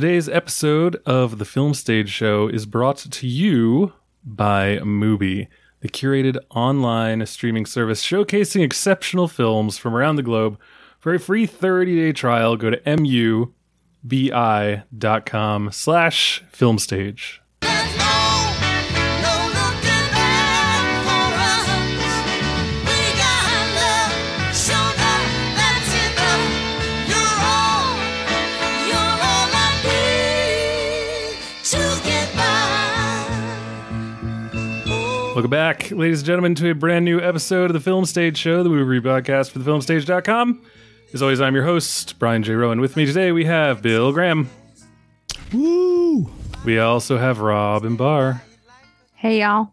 Today's episode of the Film Stage Show is brought to you by Mubi, the curated online streaming service showcasing exceptional films from around the globe. For a free 30-day trial, go to mubi.com slash filmstage. Welcome back, ladies and gentlemen, to a brand new episode of the Film Stage Show, the movie review podcast for thefilmstage.com. As always, I'm your host, Brian J. Roan. With me today, we have Bill Graham. Woo! We also have Robyn Bahr. Hey, y'all.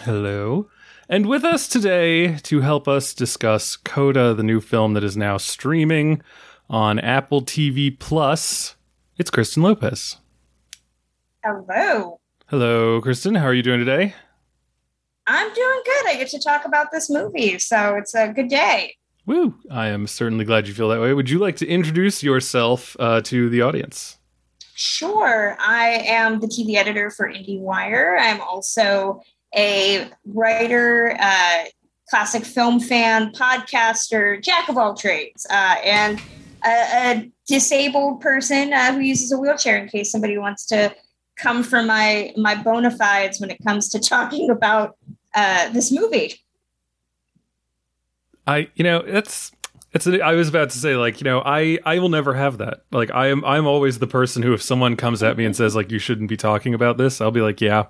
Hello. And with us today to help us discuss Coda, the new film that is now streaming on Apple TV Plus, it's Kristen Lopez. Hello. Hello, Kristen. How are you doing today? I'm doing good. I get to talk about this movie, so it's a good day. Woo! I am certainly glad you feel that way. Would you like to introduce yourself uh, to the audience? Sure. I am the TV editor for IndieWire. I'm also a writer, uh, classic film fan, podcaster, jack of all trades, uh, and a, a disabled person uh, who uses a wheelchair in case somebody wants to come for my my bona fides when it comes to talking about uh, this movie. I, you know, that's it's. I was about to say, like, you know, I I will never have that. Like, I am I'm always the person who, if someone comes at me and says like you shouldn't be talking about this, I'll be like, yeah,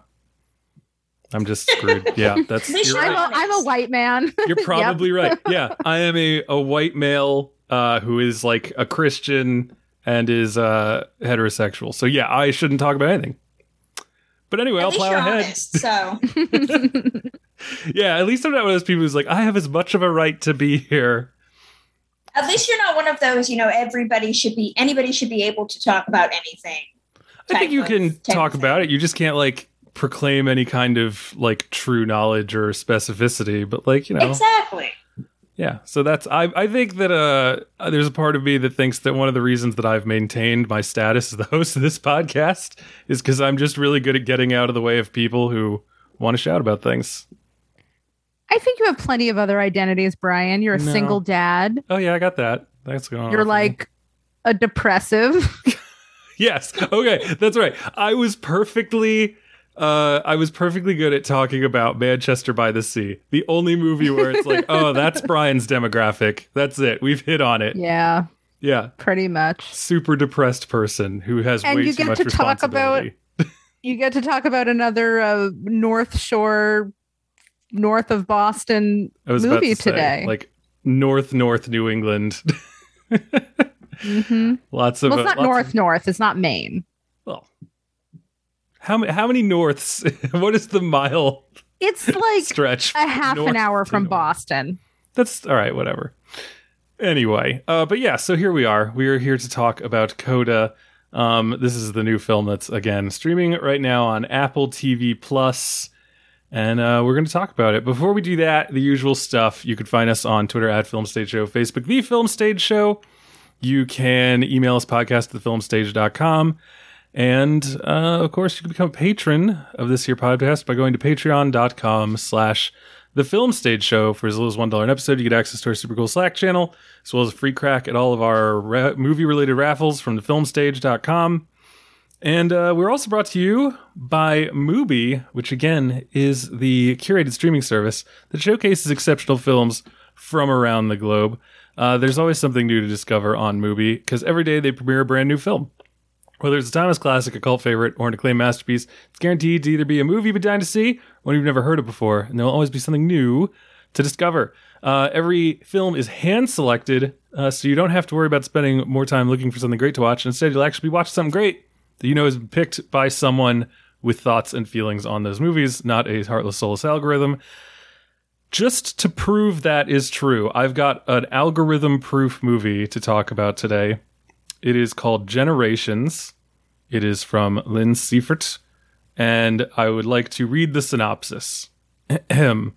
I'm just screwed. Yeah, that's you're, right. I'm a, I'm a white man. You're probably right. Yeah, I am a a white male uh, who is like a Christian and is uh, heterosexual. So yeah, I shouldn't talk about anything. But anyway, At I'll plow ahead. honest, so. Yeah, at least I'm not one of those people who's like, I have as much of a right to be here. At least you're not one of those, you know, everybody should be, anybody should be able to talk about anything. I think you of- can talk about it. You just can't like proclaim any kind of like true knowledge or specificity. But like you know, Exactly. Yeah. So that's I I think that uh there's a part of me that thinks that one of the reasons that I've maintained my status as the host of this podcast is because I'm just really good at getting out of the way of people who want to shout about things. I think you have plenty of other identities, Brian. You're a No. single dad. Oh yeah, I got that. That's going. You're me. like a depressive. Yes. Okay, that's right. I was perfectly uh I was perfectly good at talking about Manchester by the Sea. The only movie where it's like, "Oh, that's Brian's demographic. That's it. We've hit on it." yeah, Yeah. pretty much. Super depressed person who has And way you too get much to talk about- You get to talk about another uh, North Shore, north of Boston I was about movie to say, today. like North North New England. hmm lots of Well, it's uh, not north of- north. It's not Maine. How many how many norths? what is the mile It's like stretch? a half an hour from? Boston. That's all right, whatever. Anyway, uh, but yeah, so here we are. We are here to talk about Coda. Um, this is the new film that's again streaming right now on Apple TV Plus, and uh, we're going to talk about it. Before we do that, the usual stuff. You can find us on Twitter at Film Stage Show, Facebook The Film Stage Show. You can email us podcast at thefilmstage.com. And uh, of course, you can become a patron of this here podcast by going to patreon.com slash the film stage show for as little as $1 an episode. You get access to our super cool Slack channel, as well as a free crack at all of our ra- movie related raffles from thefilmstage.com. And uh, we're also brought to you by Mubi, which again is the curated streaming service that showcases exceptional films from around the globe. Uh, there's always something new to discover on Mubi because every day they premiere a brand new film. Whether it's a timeless classic, a cult favorite, or an acclaimed masterpiece, it's guaranteed to either be a movie you've been dying to see, or one you've never heard of before, and there will always be something new to discover. Uh, every film is hand selected, uh, so you don't have to worry about spending more time looking for something great to watch. Instead, you'll actually be watching something great that you know is picked by someone with thoughts and feelings on those movies, not a heartless, soulless algorithm. Just to prove that is true, I've got an algorithm proof movie to talk about today. It is called Generations. It is from Lynne Siefert, and I would like to read the synopsis. Ahem.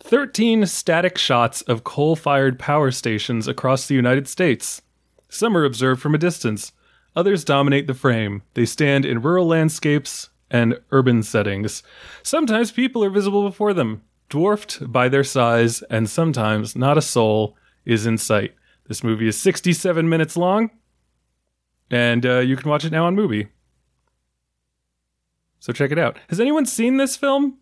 13 static shots of coal fired power stations across the United States. Some are observed from a distance, others dominate the frame. They stand in rural landscapes and urban settings. Sometimes people are visible before them, dwarfed by their size, and sometimes not a soul is in sight. This movie is 67 minutes long, and uh, you can watch it now on Mubi. So check it out. Has anyone seen this film?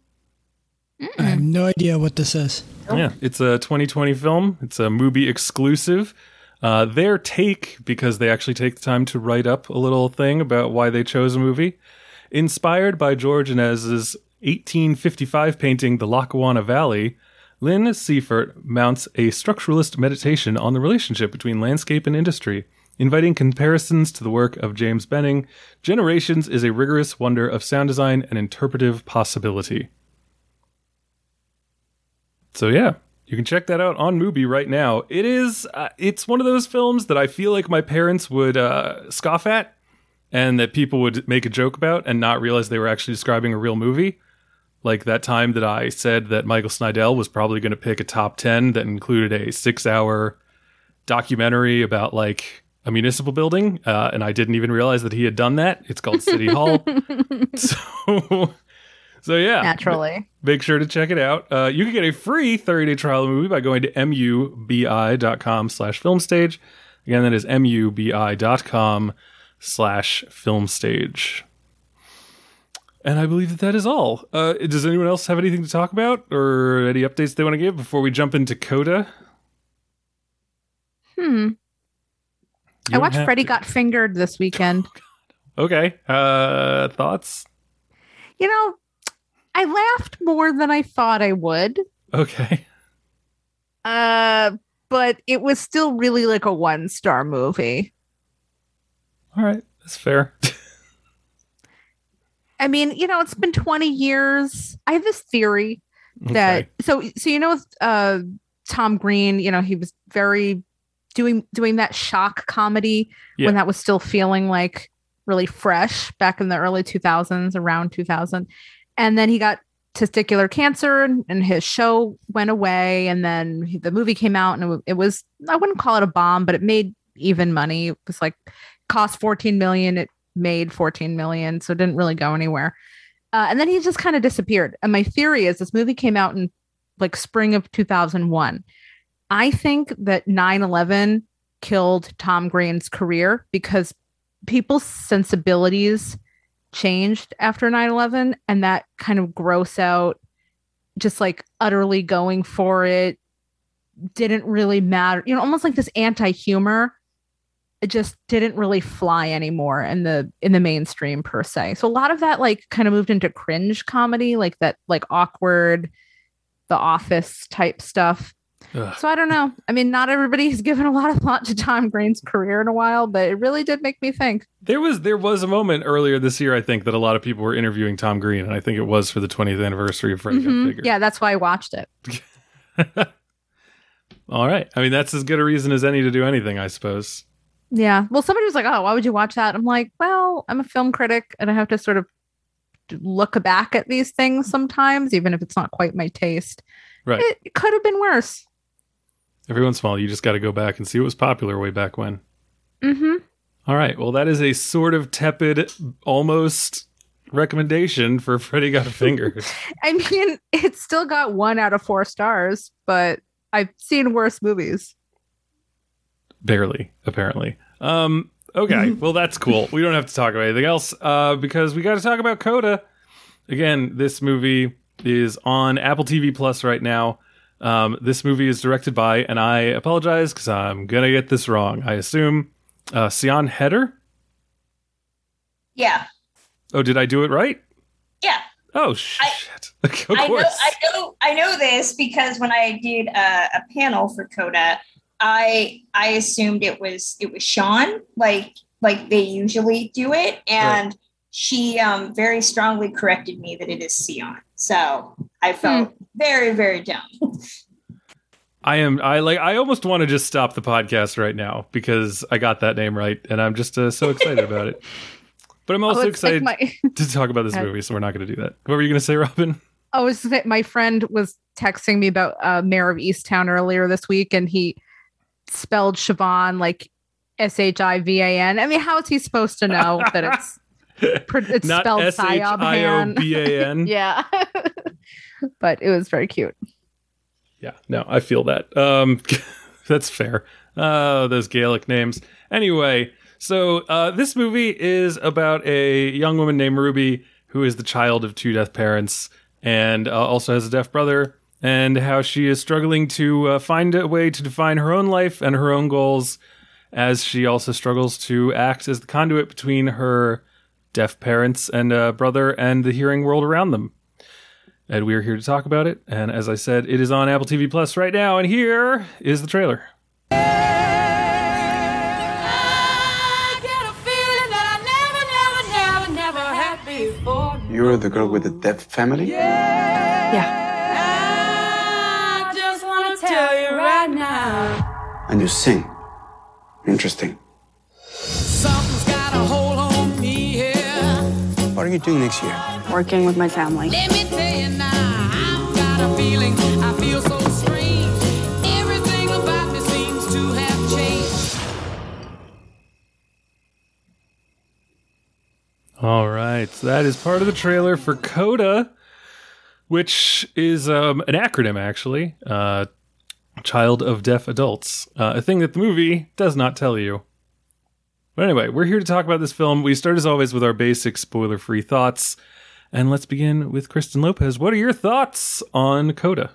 I have no idea what this is. Yeah, it's a 2020 film. It's a Mubi exclusive. Uh, their take, because they actually take the time to write up a little thing about why they chose a movie, inspired by George Inness's 1855 painting The Lackawanna Valley, Lynne Siefert mounts a structuralist meditation on the relationship between landscape and industry. Inviting comparisons to the work of James Benning, Generations is a rigorous wonder of sound design and interpretive possibility. So yeah, you can check that out on Mubi right now. It is uh, it's one of those films that I feel like my parents would uh, scoff at and that people would make a joke about and not realize they were actually describing a real movie. Like that time that I said that Michael Snydel was probably going to pick a top 10 that included a 6-hour documentary about like a municipal building uh, and I didn't even realize that he had done that. It's called City Hall. so so yeah. Naturally. Make sure to check it out. Uh, you can get a free 30-day trial of the movie by going to mubi.com slash filmstage. Again, that is mubi.com slash filmstage. And I believe that that is all. Uh, does anyone else have anything to talk about or any updates they want to give before we jump into Coda? Hmm. You I watched Freddy to. Got Fingered this weekend. Okay. Uh, thoughts? You know, I laughed more than I thought I would. Okay. Uh, but it was still really like a one star movie. All right. That's fair. I mean, you know, it's been 20 years. I have this theory that Okay. so so you know uh Tom Green, you know, he was very doing doing that shock comedy Yeah. when that was still feeling like really fresh back in the early 2000s, around 2000. And then he got testicular cancer and, and his show went away and then the movie came out and it, it was I wouldn't call it a bomb, but it made even money. It was like cost 14 million, it made 14 million, so it didn't really go anywhere. Uh, and then he just kind of disappeared. And my theory is this movie came out in like spring of 2001. I think that 9 11 killed Tom Green's career because people's sensibilities changed after 9 11 and that kind of gross out, just like utterly going for it didn't really matter. You know, almost like this anti humor. It just didn't really fly anymore in the in the mainstream per se. So a lot of that like kind of moved into cringe comedy, like that like awkward, the office type stuff. Ugh. So I don't know. I mean, not everybody has given a lot of thought to Tom Green's career in a while, but it really did make me think. There was there was a moment earlier this year, I think, that a lot of people were interviewing Tom Green, and I think it was for the 20th anniversary of Freddy Mhm. Fingered. Yeah, that's why I watched it. All right. I mean, that's as good a reason as any to do anything, I suppose. Yeah. Well, somebody was like, "Oh, why would you watch that?" I'm like, "Well, I'm a film critic, and I have to sort of look back at these things sometimes, even if it's not quite my taste. Right. It could have been worse." Every once in a while, you just got to go back and see what was popular way back when. hmm All right. Well, that is a sort of tepid, almost recommendation for Freddy Got Fingered. I mean, it still got one out of four stars, but I've seen worse movies. Barely, apparently. Um, okay, well that's cool. We don't have to talk about anything else uh, because we got to talk about Coda. Again, this movie is on Apple TV Plus right now. Um, this movie is directed by, and I apologize because I'm gonna get this wrong. I assume uh, Siân Heder. Yeah. Oh, did I do it right? Yeah. Oh I- shit! of course. I know, I know, I know this because when I did a, a panel for Coda, I I assumed it was it was Sean, like like they usually do it, and she um very strongly corrected me that it is Siân. So I felt very very dumb. I am. I like. I almost want to just stop the podcast right now because I got that name right, and I'm just uh, so excited about it. But I'm also Oh, it's like excited my- to talk about this movie, so we're not going to do that. What were you going to say, Robyn? I was gonna my friend was texting me about uh, Mare of Easttown earlier this week, and he spelled Siobhan like S H I V A N. I mean, how is he supposed to know that it's pr- it's Not spelled S H Siobhan? I O B A N. yeah, but it was very cute. Yeah, no, I feel that. Um, that's fair. Uh, those Gaelic names. Anyway, so uh, this movie is about a young woman named Ruby who is the child of two deaf parents and uh, also has a deaf brother, and how she is struggling to uh, find a way to define her own life and her own goals, as she also struggles to act as the conduit between her deaf parents and uh, brother and the hearing world around them and we are here to talk about it. And as I said, it is on Apple TV Plus right now, and here is the trailer. A. You're the girl with the deaf family? I just want to tell you right now. And you sing. Interesting. What are you doing next year? working with my family. Let me tell you now, I've got a feeling I feel so strange. Everything about me seems to have changed. All right, so that is part of the trailer for Coda, which is um, an acronym actually. Uh, Child of Deaf Adults, uh, a thing that the movie does not tell you. But anyway, we're here to talk about this film. We start as always with our basic spoiler-free thoughts, and let's begin with Kristen Lopez. What are your thoughts on Coda?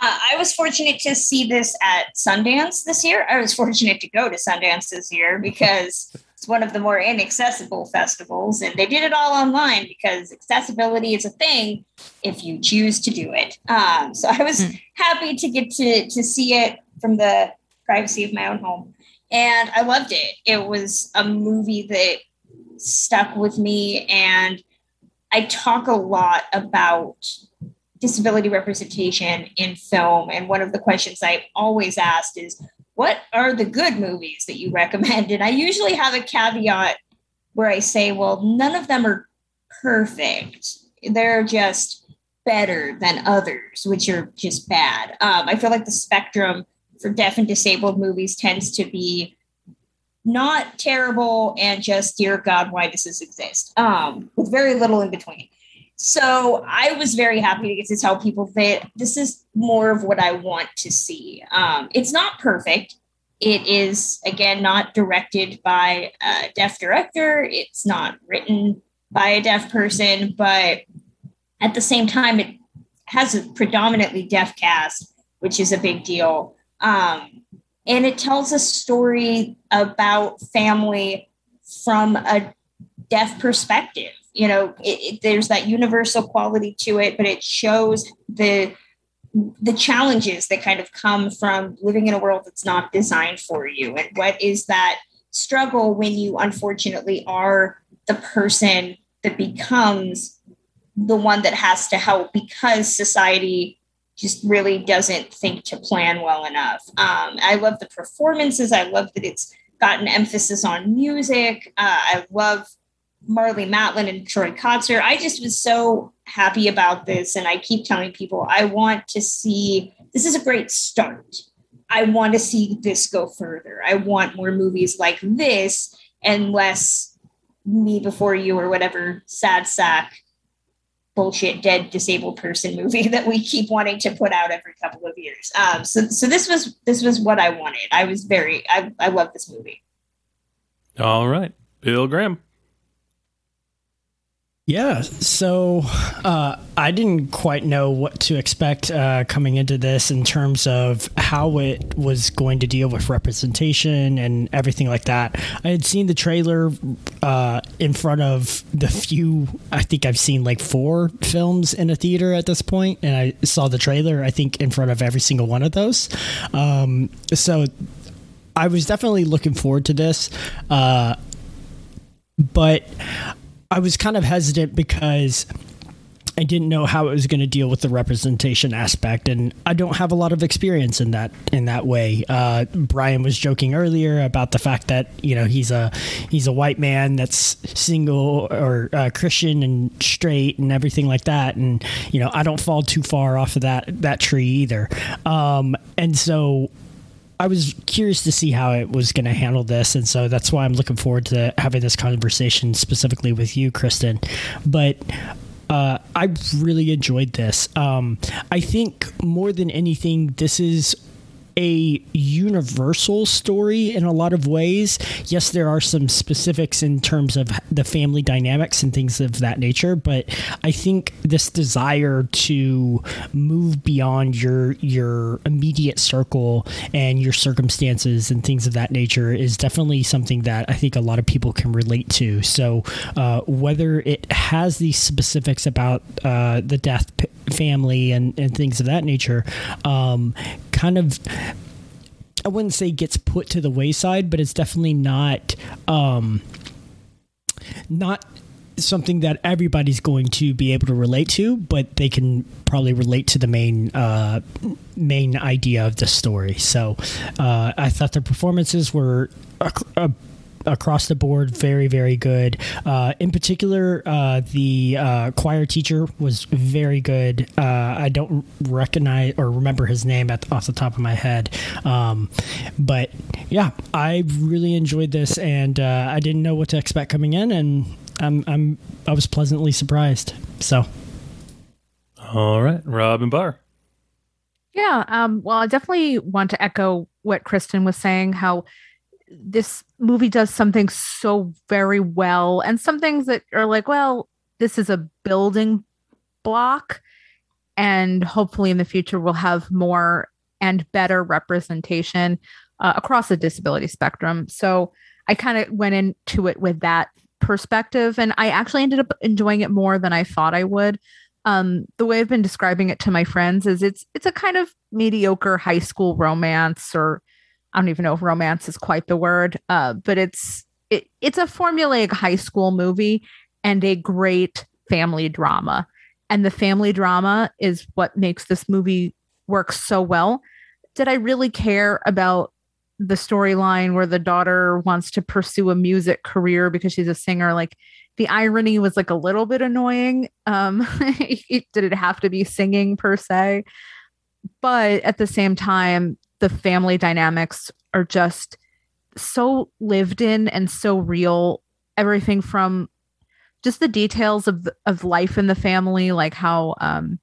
Uh, I was fortunate to see this at Sundance this year. I was fortunate to go to Sundance this year because it's one of the more inaccessible festivals, and they did it all online because accessibility is a thing if you choose to do it. Um, so I was happy to get to to see it from the privacy of my own home, and I loved it. It was a movie that stuck with me, and I talk a lot about disability representation in film. And one of the questions I always asked is, what are the good movies that you recommend? And I usually have a caveat where I say, well, none of them are perfect. They're just better than others, which are just bad. Um, I feel like the spectrum for deaf and disabled movies tends to be not terrible and just, dear God, why does this exist? Um, with very little in between. So I was very happy to get to tell people that this is more of what I want to see. Um, it's not perfect. It is, again, not directed by a deaf director. It's not written by a deaf person, but at the same time, it has a predominantly deaf cast, which is a big deal. Um, and it tells a story about family from a deaf perspective. You know it, it, there's that universal quality to it but it shows the the challenges that kind of come from living in a world that's not designed for you. And what is that struggle when you unfortunately are the person that becomes the one that has to help because society just really doesn't think to plan well enough um, i love the performances i love that it's got an emphasis on music uh, i love Marlee Matlin and Troy Kotsur. I just was so happy about this. And I keep telling people, I want to see this is a great start. I want to see this go further. I want more movies like this and less me before you or whatever sad sack bullshit dead disabled person movie that we keep wanting to put out every couple of years. Um, so so this was this was what I wanted. I was very I, I love this movie. All right, Bill Graham. Yeah, so uh, I didn't quite know what to expect uh, coming into this in terms of how it was going to deal with representation and everything like that. I had seen the trailer uh, in front of the few, I think I've seen like four films in a theater at this point, and I saw the trailer, I think, in front of every single one of those. Um, so I was definitely looking forward to this. Uh, but I was kind of hesitant because I didn't know how it was going to deal with the representation aspect, and I don't have a lot of experience in that in that way. Uh, Brian was joking earlier about the fact that you know he's a he's a white man that's single or uh, Christian and straight and everything like that, and you know I don't fall too far off of that that tree either. Um, and so I was curious to see how it was going to handle this, and so that's why I'm looking forward to having this conversation specifically with you, Kristen. But uh, I really enjoyed this. Um, I think more than anything, this is a universal story in a lot of ways. Yes, there are some specifics in terms of the family dynamics and things of that nature, but I think this desire to move beyond your your immediate circle and your circumstances and things of that nature is definitely something that I think a lot of people can relate to. So, uh, whether it has these specifics about uh, the death p- family and, and things of that nature, um, kind of I wouldn't say gets put to the wayside, but it's definitely not um, not something that everybody's going to be able to relate to, but they can probably relate to the main uh, main idea of the story. So uh, I thought the performances were. ac- across the board, very, very good. Uh, in particular, uh, the uh, choir teacher was very good. Uh, I don't recognize or remember his name at, off the top of my head, um, but yeah, I really enjoyed this, and uh, I didn't know what to expect coming in, and I'm, I'm I was pleasantly surprised. So All right, Robyn Bahr. Yeah. Um, well, I definitely want to echo what Kristen was saying, how this movie does something so very well, and some things that are like, well, this is a building block, and hopefully in the future we'll have more and better representation uh, across the disability spectrum. So I kind of went into it with that perspective, and I actually ended up enjoying it more than I thought I would um the way i've been describing it to my friends is it's it's a kind of mediocre high school romance or i don't even know if romance is quite the word uh but it's it, it's a formulaic high school movie and a great family drama and the family drama is what makes this movie work so well did i really care about the storyline where the daughter wants to pursue a music career because she's a singer like the irony was like a little bit annoying. Um, did it have to be singing per se? But at the same time, the family dynamics are just so lived in and so real. Everything from just the details of of life in the family, like how, um,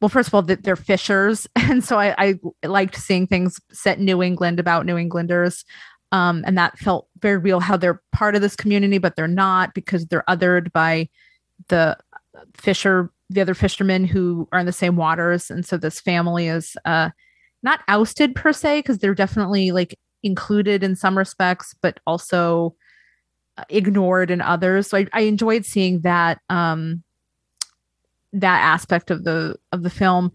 well, first of all, that they're fishers, and so I, I liked seeing things set in New England about New Englanders. Um, and that felt very real how they're part of this community but they're not because they're othered by the fisher the other fishermen who are in the same waters. And so this family is uh not ousted per se because they're definitely like included in some respects but also uh, ignored in others. So I, I enjoyed seeing that um that aspect of the of the film.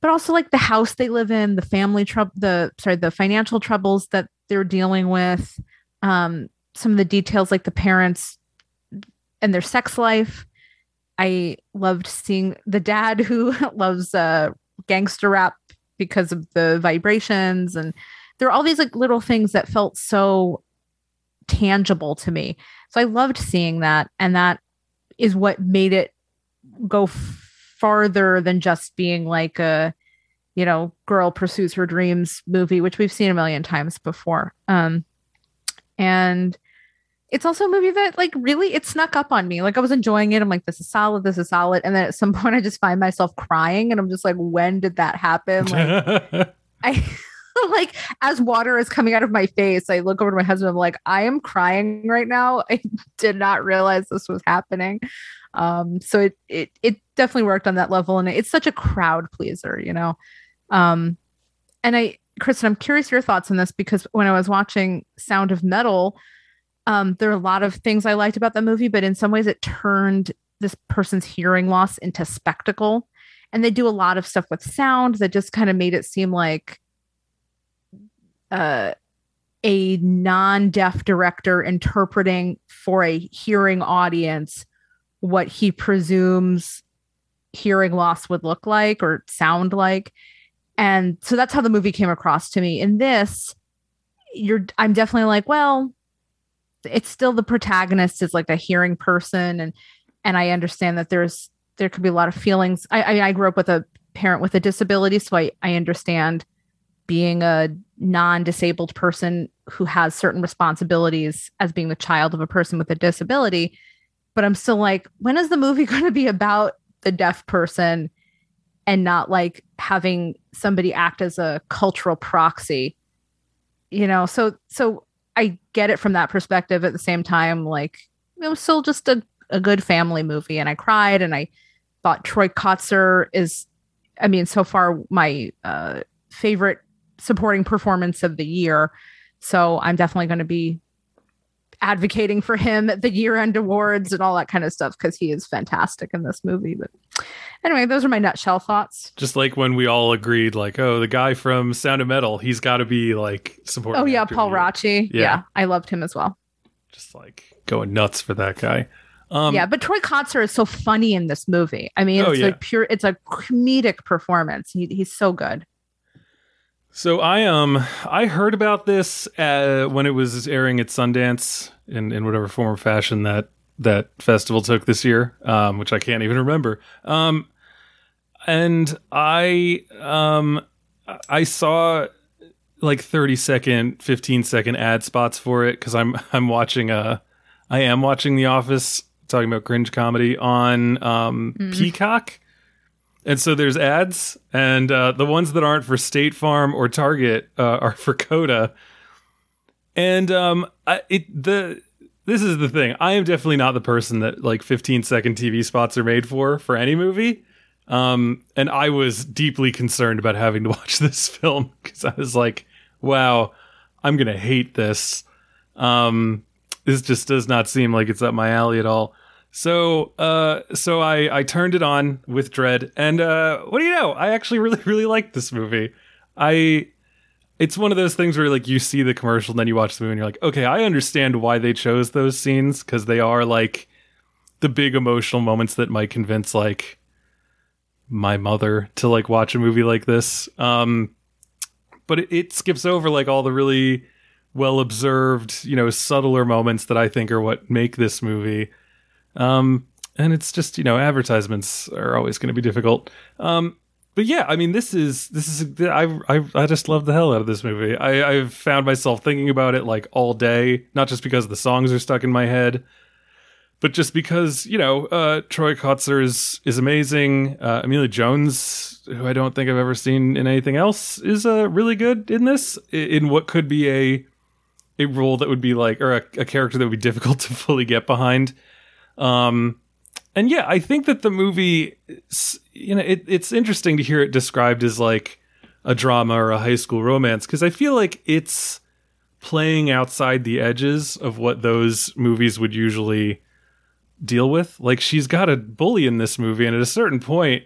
But also like the house they live in the family trouble the sorry the financial troubles that they're dealing with um some of the details like the parents and their sex life. I loved seeing the dad who loves uh gangster rap because of the vibrations and there are all these like little things that felt so tangible to me. So i loved seeing that and that is what made it go farther than just being like a you know girl pursues her dreams movie which we've seen a million times before. Um and it's also a movie that like really it snuck up on me. Like i was enjoying it. I'm like this is solid this is solid. And then at some point i just find myself crying and i'm just like when did that happen? Like i like as water is coming out of my face i look over to my husband i'm like i am crying right now. I did not realize this was happening. Um so it it, it definitely worked on that level. And it's such a crowd pleaser you know? Um and i kristen i'm curious your thoughts on this because when i was watching sound of metal um there are a lot of things i liked about the movie but in some ways it turned this person's hearing loss into spectacle. And they do a lot of stuff with sound that just kind of made it seem like uh a non-deaf director interpreting for a hearing audience what he presumes hearing loss would look like or sound like. And so that's how the movie came across to me. In this you're i'm definitely like well it's still the protagonist is like a hearing person and and i understand that there's there could be a lot of feelings. I i, I grew up with a parent with a disability so i i understand being a non-disabled person who has certain responsibilities as being the child of a person with a disability but i'm still like when is the movie going to be about the deaf person and not like having somebody act as a cultural proxy? You know so so i get it from that perspective. At the same time like it was still just a, a good family movie and i cried and i thought troy kotsur is i mean so far my uh favorite supporting performance of the year. So i'm definitely going to be advocating for him at the year end awards and all that kind of stuff because he is fantastic in this movie but anyway those are my nutshell thoughts Just like when we all agreed, like, oh, the guy from Sound of Metal, he's got to be like supporting. oh yeah paul raci Yeah. yeah. i loved him as well Just like going nuts for that guy. Um, yeah, but Troy Kotsur is so funny in this movie. I mean, Oh, it's yeah. like pure. It's a comedic performance. He, he's so good. So I um I heard about this uh, when it was airing at Sundance in in whatever form or fashion that that festival took this year, um, which I can't even remember. Um, and I um I saw like 30 second 15 second ad spots for it because i'm i'm watching uh i am watching the office talking about cringe comedy on um peacock and so there's ads and uh the ones that aren't for state farm or target uh, are for coda and um I, it the this is the thing i am definitely not the person that like 15 second tv spots are made for for any movie um, and I was deeply concerned about having to watch this film because I was like, wow, I'm to hate this. Um, this just does not seem like it's up my alley at all. So, uh, so I, I turned it on with dread and, uh, what do you know? I actually really, really liked this movie. I, it's one of those things where like you see the commercial and then you watch the movie and you're like, okay, I understand why they chose those scenes because they are like the big emotional moments that might convince like my mother to like watch a movie like this. Um, but it, it skips over like all the really well observed, you know, subtler moments that I think are what make this movie. Um, and it's just you know advertisements are always going to be difficult. Um, but yeah, I mean this is this is I I I just love the hell out of this movie. I I've found myself thinking about it like all day, not just because the songs are stuck in my head, but just because you know uh, Troy Kotsur is is amazing. Uh, Emilia Jones, who I don't think I've ever seen in anything else, is uh, really good in this. In what could be a a role that would be like, or a, a character that would be difficult to fully get behind. Um, and yeah, I think that the movie, you know, it, it's interesting to hear it described as like a drama or a high school romance because I feel like it's playing outside the edges of what those movies would usually deal with. Like she's got a bully in this movie, and at a certain point,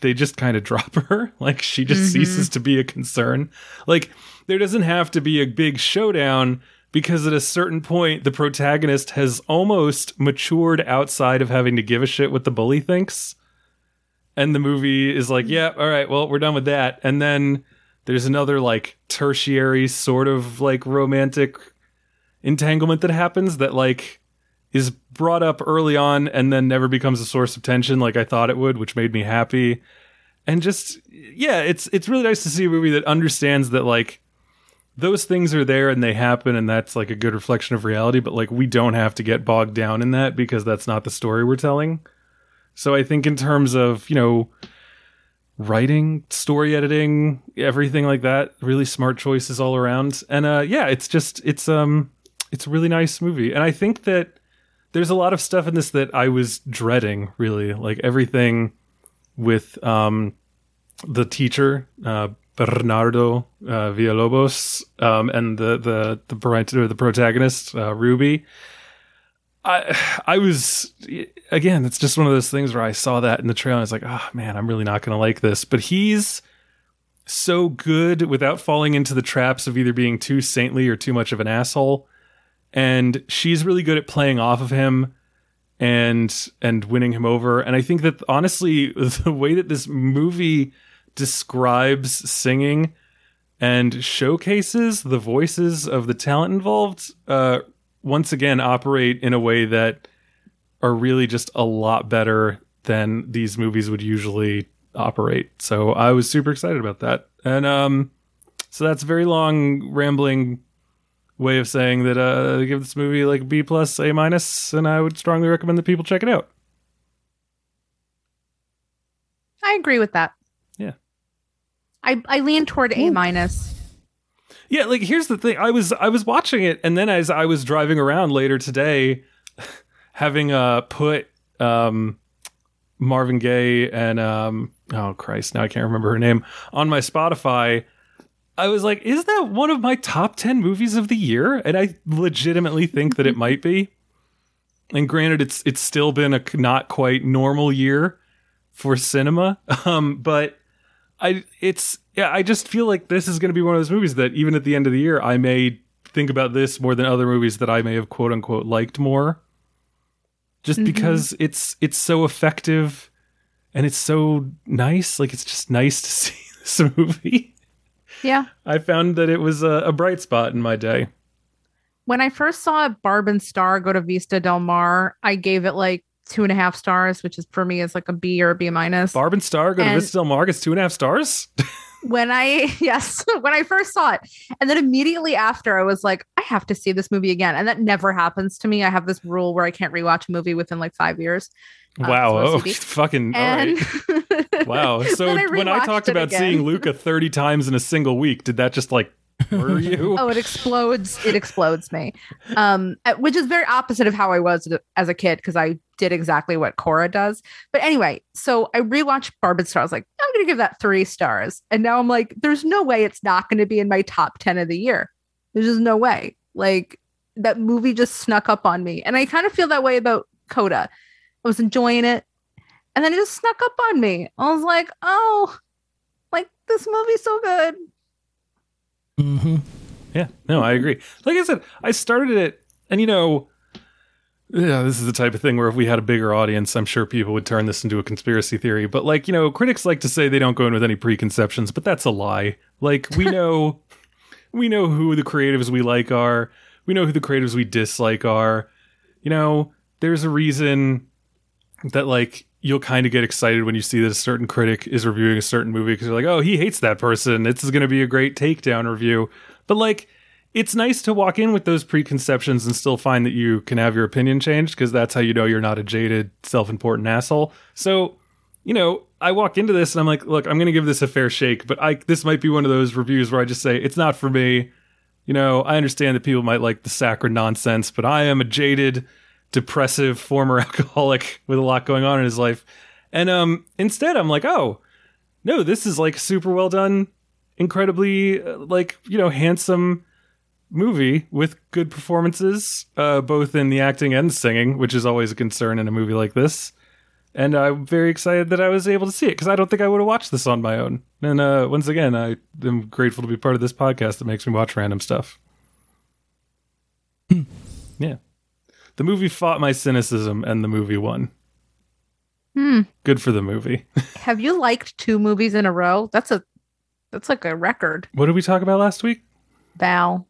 they just kind of drop her. Like she just ceases to be a concern. Like there doesn't have to be a big showdown because at a certain point, the protagonist has almost matured outside of having to give a shit what the bully thinks. And the movie is like, mm. yeah, all right, well, we're done with that. And then there's another like tertiary sort of like romantic entanglement that happens that like is brought up early on and then never becomes a source of tension like I thought it would, which made me happy. And just yeah, it's it's really nice to see a movie that understands that like those things are there and they happen and that's like a good reflection of reality, but like we don't have to get bogged down in that because that's not the story we're telling. So I think in terms of, you know, writing, story editing, everything like that, really smart choices all around. And uh yeah, it's just it's um it's a really nice movie. And I think that there's a lot of stuff in this that I was dreading, really. Like everything with um the teacher, uh Bernardo uh, Villalobos, um, and the the the, or the protagonist uh, Ruby. I I was again. It's just one of those things where I saw that in the trailer. and I was like, oh man, I'm really not going to like this. But he's so good without falling into the traps of either being too saintly or too much of an asshole. And she's really good at playing off of him and and winning him over. And I think that honestly, the way that this movie describes singing and showcases the voices of the talent involved uh, once again operate in a way that are really just a lot better than these movies would usually operate. So I was super excited about that. And um So that's a very long, rambling way of saying that uh, I give this movie like B plus, A minus, and I would strongly recommend that people check it out. I agree with that. Yeah. I I lean toward A minus. Yeah, like here's the thing. I was I was watching it, and then as I was driving around later today, having uh put um Marvin Gaye and um oh Christ, now I can't remember her name on my Spotify. I was like, is that one of my top ten movies of the year? And I legitimately think that it might be. And granted, it's it's still been a not quite normal year for cinema, um, but I it's yeah, I just feel like this is going to be one of those movies that even at the end of the year, I may think about this more than other movies that I may have quote unquote liked more, just mm-hmm. because it's it's so effective and it's so nice. Like it's just nice to see this movie. Yeah. I found that it was a, a bright spot in my day. When I first saw Barb and Star go to Vista Del Mar, I gave it like two and a half stars, which is for me is like a B or a B minus. Barb and Star go to And- Vista Del Mar gets two and a half stars. when I yes, when I first saw it. And then immediately after I was like, I have to see this movie again. And that never happens to me. I have this rule where I can't rewatch a movie within like five years. Uh, wow. Oh, fucking And right. Wow. So Then when I talked about again. seeing Luca 30 times in a single week, did that just like murder you? oh, it explodes. It explodes me. Um, uh, which is very opposite of how I was as a kid because I did exactly what Cora does. But anyway, so I rewatched Barb and Star. I was like, I'm going to give that three stars, and now I'm like, there's no way it's not going to be in my top ten of the year. There's just no way. Like that movie just snuck up on me, and I kind of feel that way about Coda. I was enjoying it, and then it just snuck up on me. I was like, oh, like this movie's so good. Hmm Yeah, no, I agree. Like I said, I started it, and you know, yeah, this is the type of thing where if we had a bigger audience, I'm sure people would turn this into a conspiracy theory. But like, you know, critics like to say they don't go in with any preconceptions, but that's a lie. Like we know, we know who the creatives we like are. We know who the creatives we dislike are. You know, there's a reason that like you'll kind of get excited when you see that a certain critic is reviewing a certain movie because you're like, oh, he hates that person. This is going to be a great takedown review. But like, it's nice to walk in with those preconceptions and still find that you can have your opinion changed because that's how you know you're not a jaded, self-important asshole. So, you know, I walk into this and I'm like, look, I'm going to give this a fair shake, but I this might be one of those reviews where I just say it's not for me. You know, I understand that people might like the saccharine nonsense, but I am a jaded, depressive former alcoholic with a lot going on in his life. And um instead I'm like, "Oh, no, this is like super well done, incredibly uh, like, you know, handsome movie with good performances uh both in the acting and singing, which is always a concern in a movie like this. And I'm very excited that I was able to see it because I don't think I would have watched this on my own. And uh, once again, I am grateful to be part of this podcast that makes me watch random stuff. yeah. The movie fought my cynicism and the movie won. Hmm. Good for the movie. Have you liked two movies in a row? That's a that's like a record. what did we talk about last week? Val.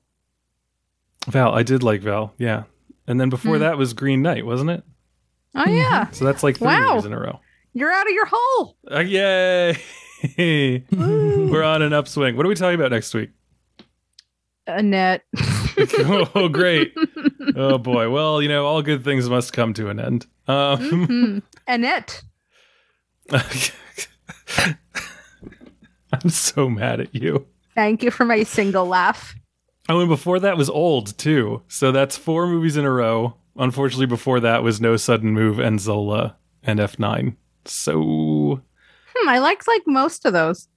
Val. I did like Val. Yeah. And then before Hmm. that was Green Knight, wasn't it? Oh yeah. So that's like three Wow. movies in a row. You're out of your hole. Uh, yay. We're on an upswing. What are we talking about next week? Annette. oh, great. Oh, boy. Well, you know, all good things must come to an end. Um, Hmm. Annette. I'm so mad at you. Thank you for my single laugh. Oh, and before that was old, too. So that's four movies in a row. Unfortunately, before that was No Sudden Move and Zola and F9. So Hmm, I liked like most of those.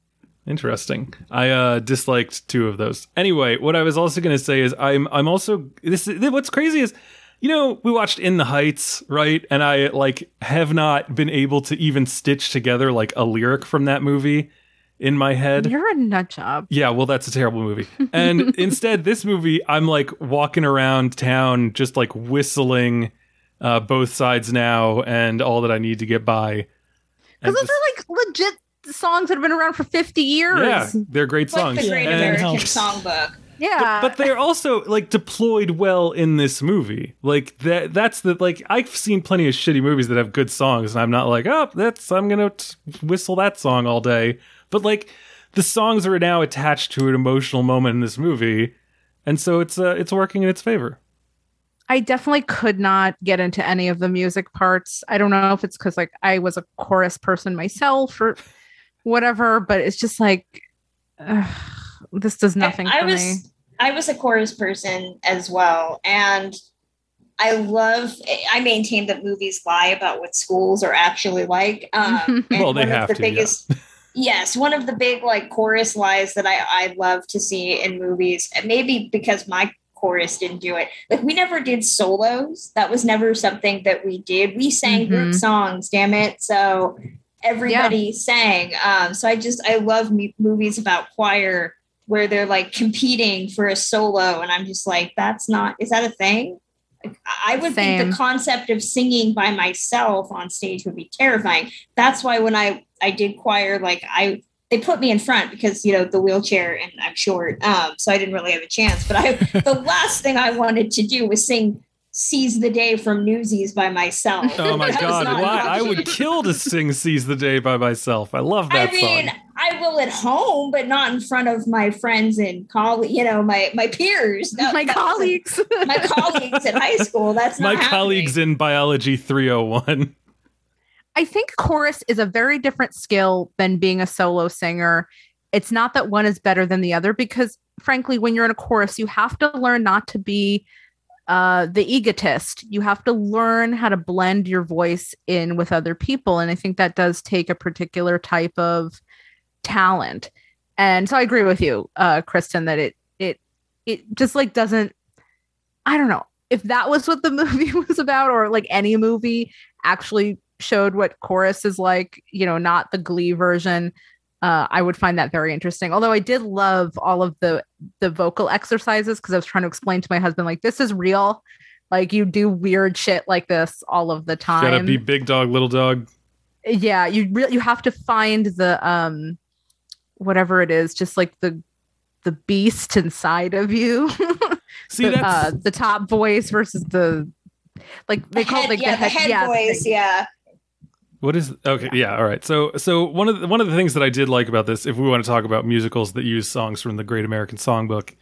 Interesting. I uh, disliked two of those. Anyway, what I was also going to say is I'm I'm also this. What's crazy is, you know, we watched In the Heights, right? And I like have not been able to even stitch together like a lyric from that movie in my head. You're a nut job. Yeah, well, that's a terrible movie. And instead, this movie, I'm like walking around town, just like whistling uh, both sides now and all that I need to get by. Because those just- are like legit songs that have been around for 50 years. yeah, they're great Like songs. the Great And- American helps. Songbook. Yeah. but, but they're also like deployed well in this movie. Like that that's the like I've seen plenty of shitty movies that have good songs and I'm not like, "Oh, that's I'm going to whistle that song all day." But like the songs are now attached to an emotional moment in this movie, and so it's uh, it's working in its favor. I definitely could not get into any of the music parts. I don't know if it's because like I was a chorus person myself or whatever, but it's just like ugh, this does nothing I, I for was me. I was a chorus person as well, and I love. I maintain that movies lie about what schools are actually like. Um, Well, they have the to, yeah. Yes, one of the big like chorus lies that I I love to see in movies, maybe because my chorus didn't do it. Like we never did solos. That was never something that we did. We sang group Mhm. songs. Damn it! So everybody sang. Um, so I just I love mu- movies about choir where they're like competing for a solo, and I'm just like, that's not. Is that a thing? Like, I would think the concept of singing by myself on stage would be terrifying. That's why when I I did choir, like I they put me in front because you know the wheelchair and I'm short, um, so I didn't really have a chance. But I the last thing I wanted to do was sing "Seize the Day" from Newsies by myself. Oh my god, why I would kill to sing "Seize the Day" by myself. I love that I mean, song. I will at home, but not in front of my friends and colleagues. You know, my my peers, That- my colleagues. my colleagues at high school. That's My happening. colleagues in biology 301. I think chorus is a very different skill than being a solo singer. It's not that one is better than the other because frankly when you're in a chorus you have to learn not to be uh the egotist. You have to learn how to blend your voice in with other people and I think that does take a particular type of talent. And so I agree with you uh Kristen that it it it just like doesn't I don't know. If that was what the movie was about or like any movie actually showed what chorus is like, you know, not the Glee version, uh, I would find that very interesting. Although I did love all of the the vocal exercises because I was trying to explain to my husband like this is real. Like you do weird shit like this all of the time. Gotta be big dog, little dog. yeah, you really you have to find the um whatever it is, just like the the beast inside of you. See, the, that's uh, the top voice versus the like they The call it like yeah, the head, head yeah, voice. Yeah, What is okay? Yeah, all right. So, so one of the, one of the things that I did like about this, if we want to talk about musicals that use songs from the Great American Songbook,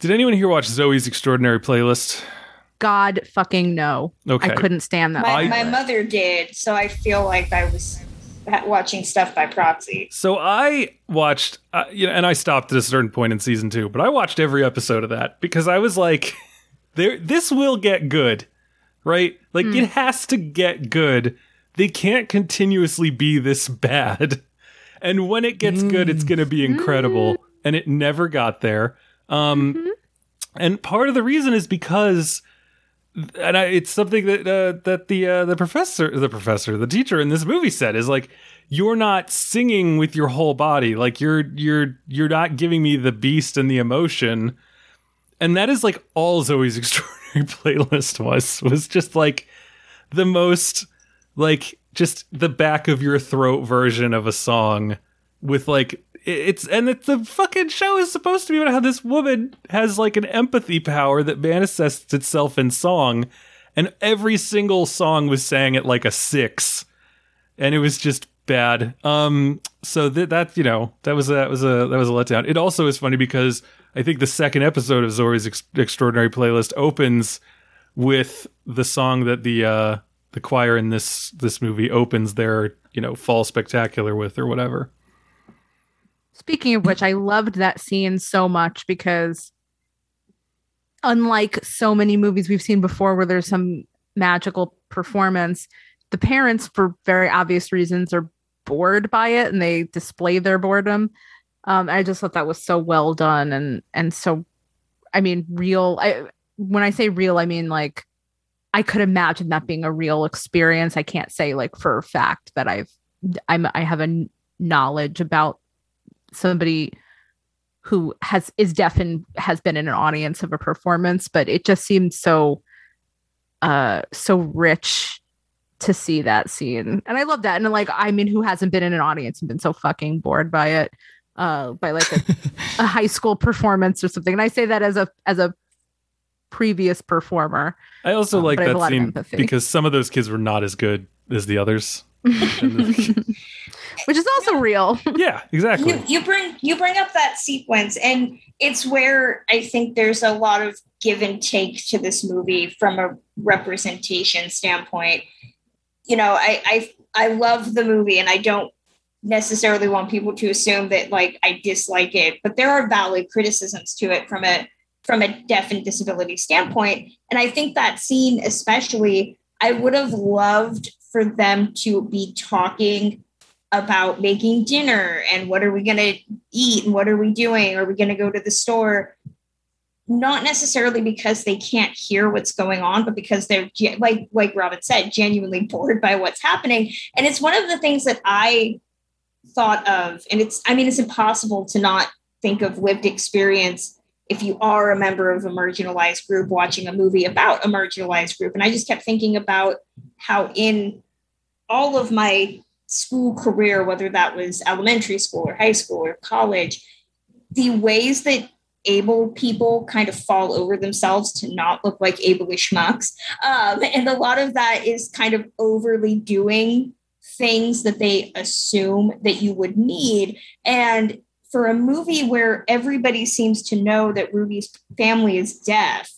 did anyone here watch Zoey's Extraordinary Playlist? God fucking no. Okay, I couldn't stand that. my, my mother did, so I feel like I was watching stuff by proxy. So I watched, uh, you know, and I stopped at a certain point in season two, but I watched every episode of that because I was like, "There, this will get good, right? Like it has to get good. They can't continuously be this bad, and when it gets good, it's going to be incredible." And it never got there. Um, and part of the reason is because and I, it's something that uh, that the uh, the professor the professor the teacher in this movie said is like you're not singing with your whole body. Like you're you're you're not giving me the beast and the emotion. And that is like all Zoey's extraordinary playlist was was just like the most like just the back of your throat version of a song with like it's and it's the fucking show is supposed to be about how this woman has like an empathy power that manifests itself in song and every single song was sang at like a six and it was just bad. Um so that that you know that was a, that was a that was a letdown. It also is funny because i think the second episode of zoey's Ex- extraordinary playlist opens with the song that the uh the choir in this this movie opens their you know fall spectacular with or whatever Speaking of which, I loved that scene so much because unlike so many movies we've seen before where there's some magical performance, the parents, for very obvious reasons, are bored by it and they display their boredom. Um, I just thought that was so well done and and so I mean real I when I say real, I mean like I could imagine that being a real experience. I can't say like for a fact that I've I'm I have a knowledge about somebody who has is deaf and has been in an audience of a performance but it just seemed so uh so rich to see that scene. And i love that. And like i mean who hasn't been in an audience and been so fucking bored by it uh by like a, a high school performance or something. And i say that as a as a previous performer i also Um, like but I have a that lot of scene empathy. because some of those kids were not as good as the others which is also real. yeah, exactly. you, you bring you bring up that sequence and it's where i think there's a lot of give and take to this movie from a representation standpoint you know i i i love the movie and i don't necessarily want people to assume that like i dislike it but there are valid criticisms to it from a from a deaf and disability standpoint. And i think that scene especially i would have loved for them to be talking about making dinner and what are we going to eat and what are we doing? Are we going to go to the store? Not necessarily because they can't hear what's going on but because they're like like Robyn said genuinely bored by what's happening. And it's one of the things that i thought of and it's i mean it's impossible to not think of lived experience if you are a member of a marginalized group watching a movie about a marginalized group and i just kept thinking about how in all of my school career, whether that was elementary school or high school or college, the ways that able people kind of fall over themselves to not look like ableish schmucks. Um, and a lot of that is kind of overly doing things that they assume that you would need. And for a movie where everybody seems to know that Ruby's family is deaf,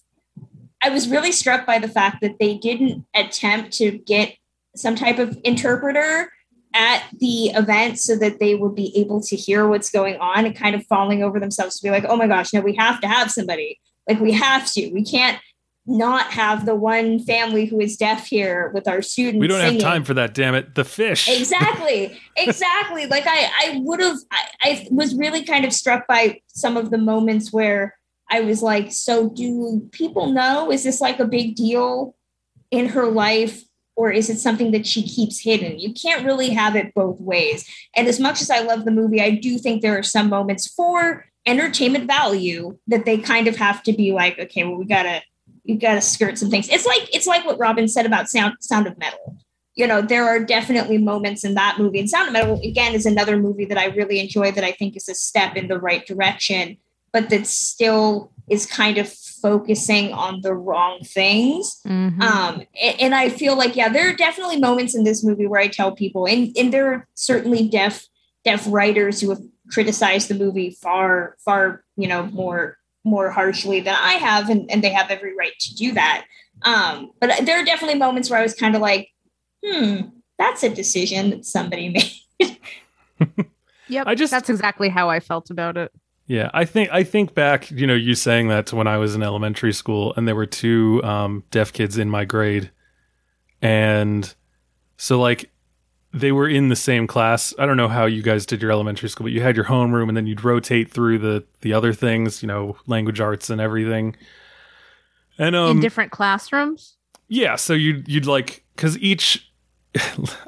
I was really struck by the fact that they didn't attempt to get some type of interpreter at the event so that they would be able to hear what's going on and kind of falling over themselves to be like, oh my gosh, no, we have to have somebody. Like we have to. We can't not have the one family who is deaf here with our students. we don't have time for that, damn it. The fish. Exactly. Exactly. like I, I would have, I, I was really kind of struck by some of the moments where I was like, so do people know? Is this like a big deal in her life? Or is it something that she keeps hidden? You can't really have it both ways. And as much as I love the movie, I do think there are some moments for entertainment value that they kind of have to be like, okay, well, we gotta, you gotta skirt some things. It's like it's like what Robyn said about Sound Sound of Metal you know, there are definitely moments in that movie. And Sound of Metal, again, is another movie that I really enjoy that I think is a step in the right direction, but that still is kind of focusing on the wrong things. Mhm. Um, a- and, I feel like, yeah, there are definitely moments in this movie where I tell people, and, and there are certainly deaf deaf writers who have criticized the movie far, far, you know, more more harshly than I have, and, and they have every right to do that. Um, but there are definitely moments where I was kind of like, hmm, that's a decision that somebody made. Yep. I just- that's exactly how I felt about it. Yeah, I think I think back, you know, you saying that to when I was in elementary school, and there were two um, deaf kids in my grade, and so like they were in the same class. I don't know how you guys did your elementary school, but you had your homeroom, and then you'd rotate through the the other things, you know, language arts and everything. And um, In different classrooms. yeah, so you'd you'd like because each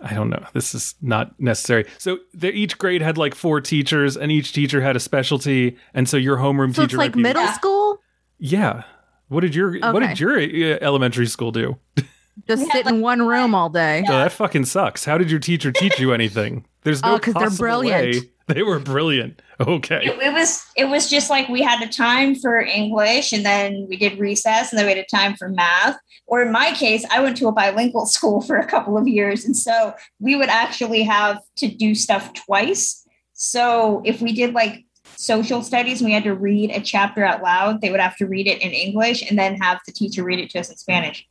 I don't know. This is not necessary. So the, each grade had like four teachers, and each teacher had a specialty, and so your homeroom So teacher it's like might be- middle school. Yeah. What did your What did your uh, elementary school do? Just We had, sit in one room all day. Oh, that fucking sucks. How did your teacher teach you anything? There's no Oh, 'cause they're brilliant. way. They were brilliant. Okay. it, it was it was just like we had a time for English and then we did recess and then we had a time for math. Or in my case, I went to a bilingual school for a couple of years. And so we would actually have to do stuff twice. So if we did like social studies and we had to read a chapter out loud, they would have to read it in English and then have the teacher read it to us in Spanish.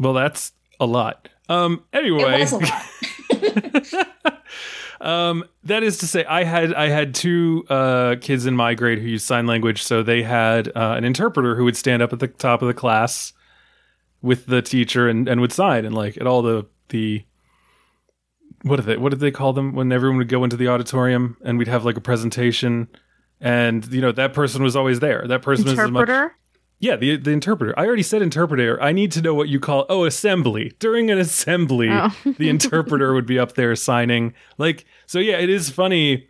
Well, that's a lot. Um. It Anyway. was a lot. um, that is to say, I had I had two uh, kids in my grade who used sign language, so they had uh, an interpreter who would stand up at the top of the class with the teacher and, and would sign and like at all the the what did they what did they call them when everyone would go into the auditorium and we'd have like a presentation and you know that person was always there. That person was as much Interpreter. Yeah, the the interpreter. I already said interpreter. I need to know what you call oh assembly. During an assembly, Oh. the interpreter would be up there signing. Like so yeah, it is funny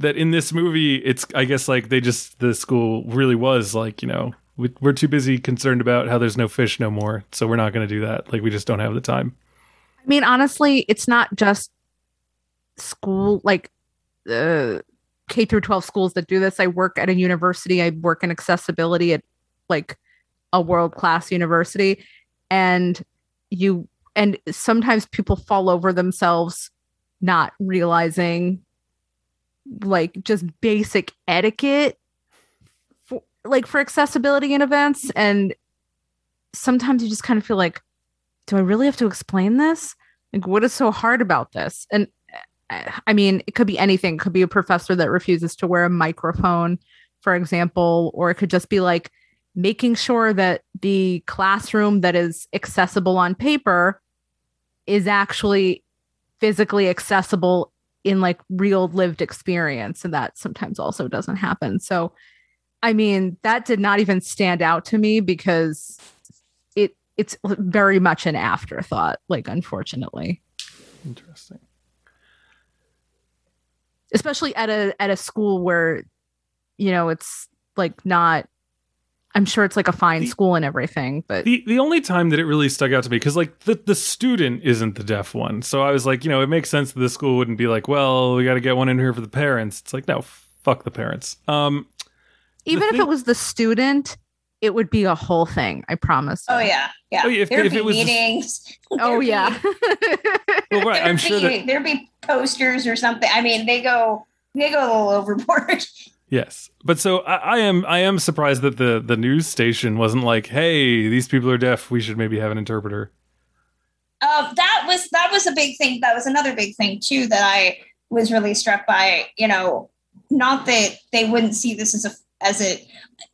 that in this movie it's I guess like they just the school really was like, you know, we, we're too busy concerned about how there's no fish no more, so we're not going to do that. Like we just don't have the time. I mean, honestly, it's not just school like uh, K through 12 schools that do this. I work at a university. I work in accessibility at like a world class university, and you and sometimes people fall over themselves not realizing like just basic etiquette for like for accessibility in events. And sometimes you just kind of feel like do i really have to explain this? Like what is so hard about this? And i mean it could be anything. It could be a professor that refuses to wear a microphone for example or it could just be like making sure that the classroom that is accessible on paper is actually physically accessible in like real lived experience and that sometimes also doesn't happen so i mean that did not even stand out to me because it it's very much an afterthought like unfortunately Interesting. especially at a at a school where you know it's like not i'm sure it's like a fine The- school and everything but The the only time that it really stuck out to me because like the the student isn't the deaf one, so I was like, you know, it makes sense that the school wouldn't be like, well, we got to get one in here for the parents. It's like, no, fuck the parents. Um, even if thing- it was the student it would be a whole thing i promise Oh yeah, yeah. Oh, yeah, if- there'd if be it was the- meetings. oh be- yeah well, right, I'm there'd sure be, that there'd be posters or something. I mean, they go they go a little overboard. Yes, but so I, I am I am surprised that the the news station wasn't like, hey, these people are deaf. We should maybe have an interpreter. Um, that was that was a big thing. That was another big thing too that I was really struck by. You know, not that they wouldn't see this as a as it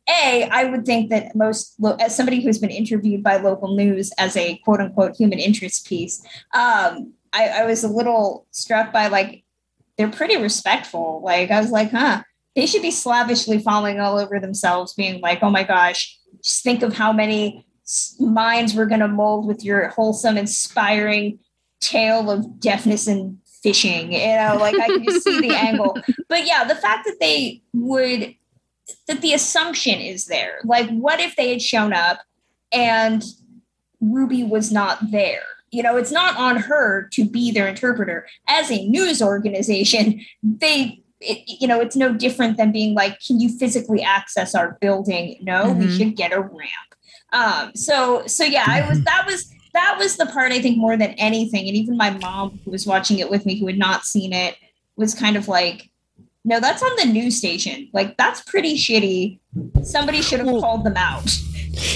a i would think that most as somebody who's been interviewed by local news as a quote unquote human interest piece, um, I, I was a little struck by like they're pretty respectful. Like I was like, huh, they should be slavishly falling all over themselves, being like, oh my gosh, just think of how many minds we're going to mold with your wholesome, inspiring tale of deafness and fishing. You know, like I can just see the angle. But yeah, the fact that they would, that the assumption is there. Like, what if they had shown up and Ruby was not there? You know, it's not on her to be their interpreter. As a news organization, they it, you know, it's no different than being like, can you physically access our building? No, we Mhm. should get a ramp. Um, so, so yeah, I was, that was, that was the part I think more than anything. And even my mom who was watching it with me, who had not seen it was kind of like, no, that's on the news station. Like that's pretty shitty. Somebody should have Well- called them out.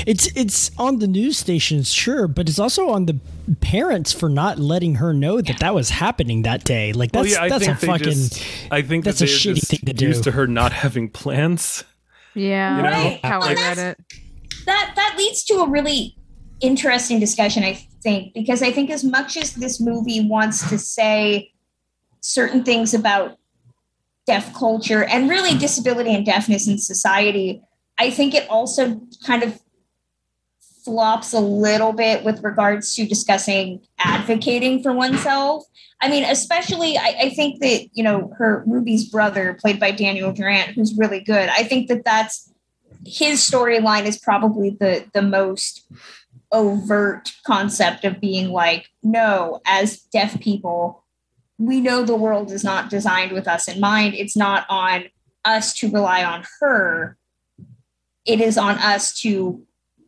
It's it's on the news stations, sure, but it's also on the parents for not letting her know that that was happening that day. Like that's well, yeah, that's a fucking just, I think that's that a shitty just thing to do. Used to her not having plans. yeah You know? Right. how i read it that that leads to a really interesting discussion i think because i think as much as this movie wants to say certain things about deaf culture and really disability and deafness in society i think it also kind of flops a little bit with regards to discussing advocating for oneself. I mean especially I, I think that you know her ruby's brother played by daniel durant who's really good i think that that's his storyline is probably the the most overt concept of being like no as deaf people we know the world is not designed with us in mind. It's not on us to rely on her. It is on us to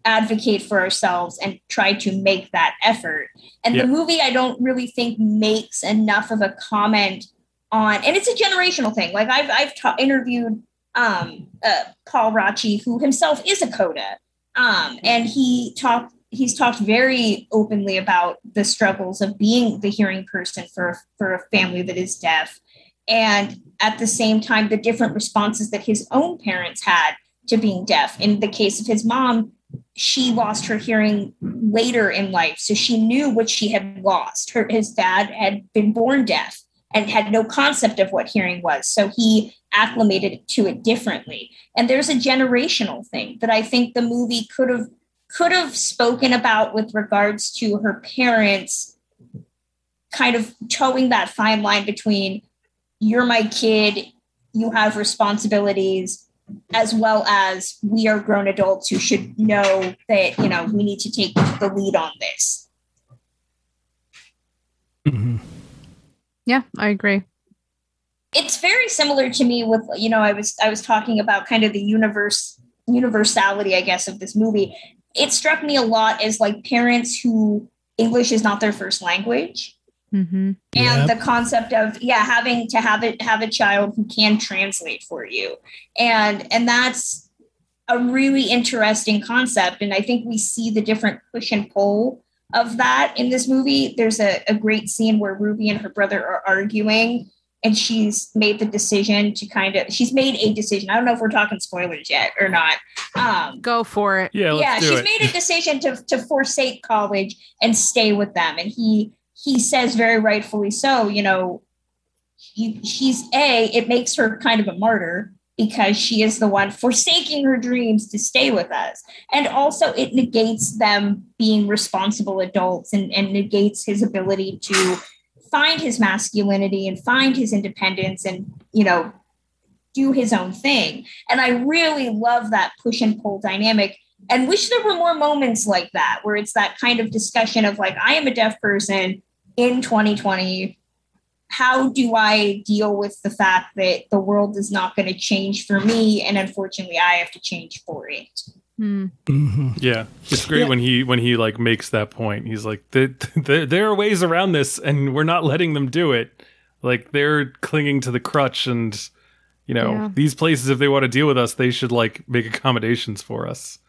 advocate for ourselves and try to make that effort and Yeah. the movie i don't really think makes enough of a comment on and it's a generational thing like i've i've ta- interviewed um, uh, Paul Raci, who himself is a coda, um, and he talked. He's talked very openly about the struggles of being the hearing person for for a family that is deaf, and at the same time, the different responses that his own parents had to being deaf. In the case of his mom, she lost her hearing later in life, so she knew what she had lost. Her his dad had been born deaf and had no concept of what hearing was, so he acclimated to it differently. And there's a generational thing that i think the movie could have could have spoken about with regards to her parents kind of towing that fine line between you're my kid. You have responsibilities as well as we are grown adults who should know that you know we need to take the lead on this. Mhm. yeah i agree. It's very similar to me with you know i was i was talking about kind of the universe universality i guess of this movie. It struck me a lot as like parents who english is not their first language Mm-hmm. and Yep. the concept of yeah having to have it have a child who can translate for you and and that's a really interesting concept and i think we see the different push and pull of that in this movie there's a, a great scene where ruby and her brother are arguing and she's made the decision to kind of she's made a decision i don't know if we're talking spoilers yet or not um Go for it. Yeah, let's yeah, do she's it. made a decision to to forsake college and stay with them, and he he says very rightfully so. You know, he, she's a. It makes her kind of a martyr because she is the one forsaking her dreams to stay with us, and also it negates them being responsible adults and and negates his ability to find his masculinity and find his independence and you know do his own thing. And I really love that push and pull dynamic and wish there were more moments like that where it's that kind of discussion of like, I am a deaf person in 2020. How do I deal with the fact that the world is not going to change for me? And unfortunately, I have to change for it. Hmm. hmm Yeah, it's great Yeah. when he when he like makes that point. He's like, there, there, there are ways around this, and we're not letting them do it. Like they're clinging to the crutch, and you know Yeah. these places, if they want to deal with us, they should like make accommodations for us.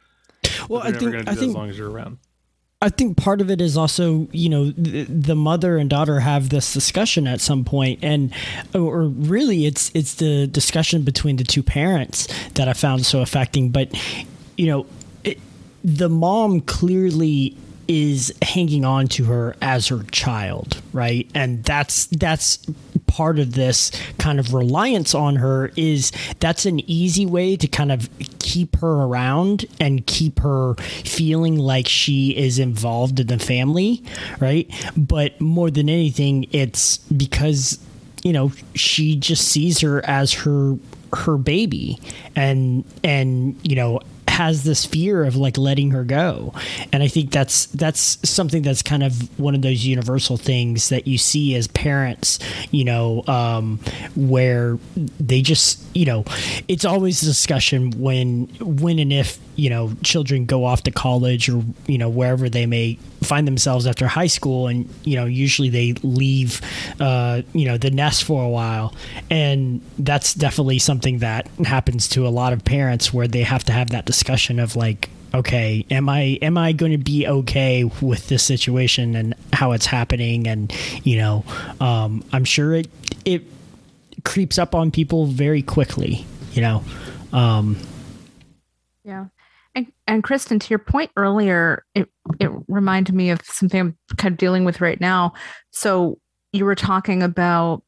Well, I think I think as long as you're around. I think part of it is also, you know, the, the mother and daughter have this discussion at some point, and or really, it's it's the discussion between the two parents that I found so affecting. But you know, it, the mom clearly is hanging on to her as her child, right? And that's that's part of this kind of reliance on her is that's an easy way to kind of keep her around and keep her feeling like she is involved in the family, right? But more than anything, it's because you know she just sees her as her her baby and and you know has this fear of like letting her go. And i think that's that's something that's kind of one of those universal things that you see as parents you know um where they just you know it's always a discussion when when and if you know children go off to college or you know wherever they may find themselves after high school and you know usually they leave uh you know the nest for a while. And that's definitely something that happens to a lot of parents where they have to have that discussion of like okay am i am i going to be okay with this situation and how it's happening? And you know um i'm sure it it creeps up on people very quickly you know? Um Yeah. And and Kristen, to your point earlier, it it reminded me of something I'm kind of dealing with right now. So you were talking about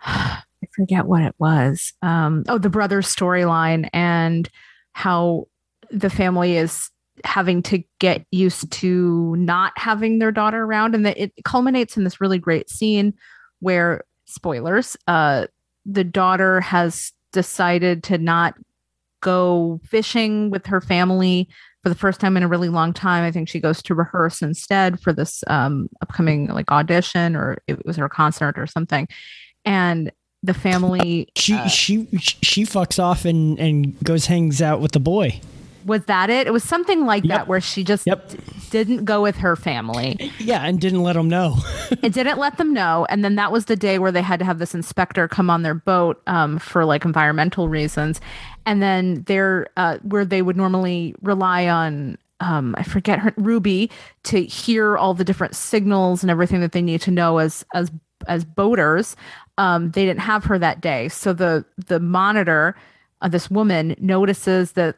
I forget what it was. Um, oh, the brother storyline and how the family is having to get used to not having their daughter around and that it culminates in this really great scene where spoilers uh the daughter has decided to not go fishing with her family for the first time in a really long time. I think she goes to rehearse instead for this um, upcoming like audition or it was her concert or something. And the family she uh, she she fucks off and and goes hangs out with the boy was that it? It was something like Yep. that where she just Yep. didn't go with her family. yeah and didn't let them know it didn't let them know and then that was the day where they had to have this inspector come on their boat um, for like environmental reasons and then there uh, where they would normally rely on um, i forget her ruby to hear all the different signals and everything that they need to know as as as boaters. Um, they didn't have her that day. So the the monitor uh, this woman notices that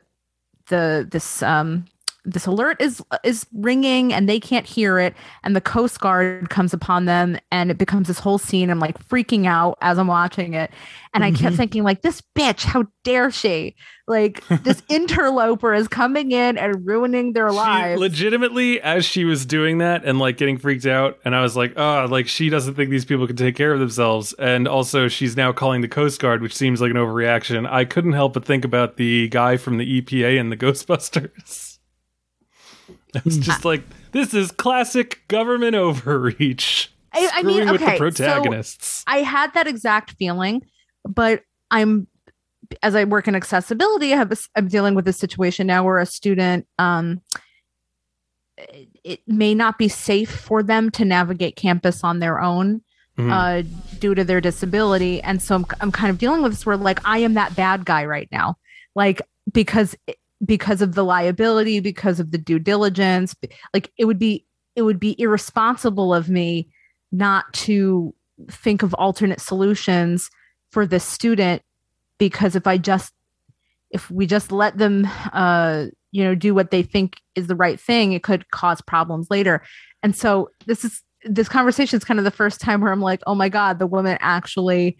the this um this alert is is ringing and they can't hear it and the coast guard comes upon them and it becomes this whole scene i'm like freaking out as i'm watching it and i kept Mhm. thinking like this bitch how dare she like this interloper is coming in and ruining their She lives legitimately, as she was doing that and like getting freaked out, and I was like, oh, like she doesn't think these people can take care of themselves. And also, she's now calling the Coast Guard, which seems like an overreaction. I couldn't help but think about the guy from the EPA and the Ghostbusters. I Hmm. was just like, this is classic government overreach. I- I mean, Screwing with okay, the so- protagonists. I had that exact feeling, but I'm as I work in accessibility, I have a, I'm dealing with a situation now where a student um it may not be safe for them to navigate campus on their own Mhm. uh, due to their disability. And so I'm, I'm kind of dealing with this where like I am that bad guy right now, like because because of the liability, because of the due diligence, like it would be it would be irresponsible of me not to think of alternate solutions for this student because if I just if we just let them uh you know do what they think is the right thing it could cause problems later. And so this is this conversation is kind of the first time where i'm like oh my god the woman actually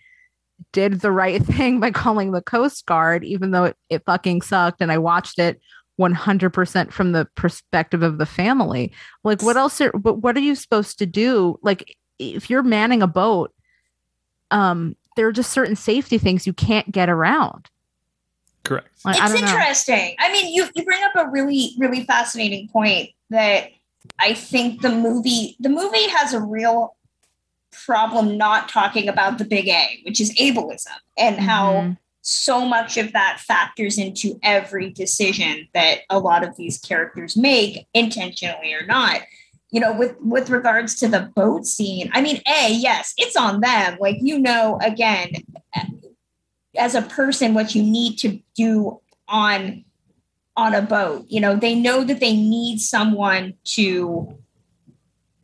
did the right thing by calling the coast guard even though it, it fucking sucked and i watched it 100% from the perspective of the family like what else are but what are you supposed to do like if you're manning a boat um there are just certain safety things you can't get around Correct. like, I it's don't know. interesting. I mean, you you bring up a really really fascinating point that I think the movie the movie has a real problem not talking about the big A, which is ableism, and how Mhm. so much of that factors into every decision that a lot of these characters make, intentionally or not. You know, with with regards to the boat scene, I mean, a yes, it's on them. Like you know, again, as a person, what you need to do on on a boat. You know, they know that they need someone to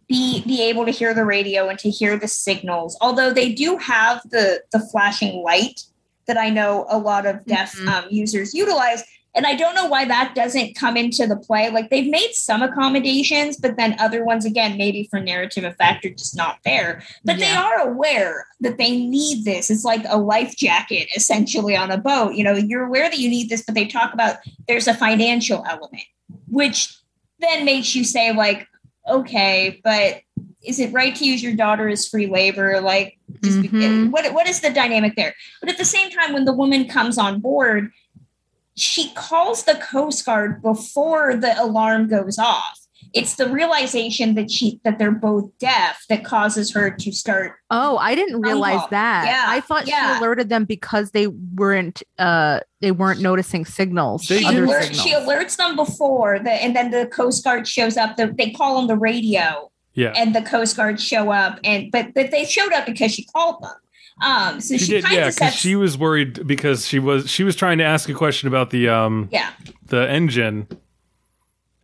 be be able to hear the radio and to hear the signals. Although they do have the the flashing light that I know a lot of deaf Mhm. um, users utilize. And I don't know why that doesn't come into the play. Like they've made some accommodations, but then other ones, again, maybe for narrative effect, are just not there. But they are aware that they need this. It's like a life jacket essentially on a boat. You know, you're aware that you need this, but they talk about there's a financial element, which then makes you say, like, okay, but is it right to use your daughter as free labor? Like, just be- Mhm. what what is the dynamic there? But at the same time, when the woman comes on board, she calls the Coast Guard before the alarm goes off. It's the realization that she that they're both deaf that causes her to start Oh, I didn't realize call. that. Yeah, I thought yeah. she alerted them because they weren't uh they weren't noticing signals. She, other alert, signals. she alerts them before the and then the Coast Guard shows up. The, they call on the radio Yeah. and the Coast Guard show up and but but they showed up because she called them. Um so She, she, did, yeah, because sets she was worried because she was she was trying to ask a question about the um yeah. the engine,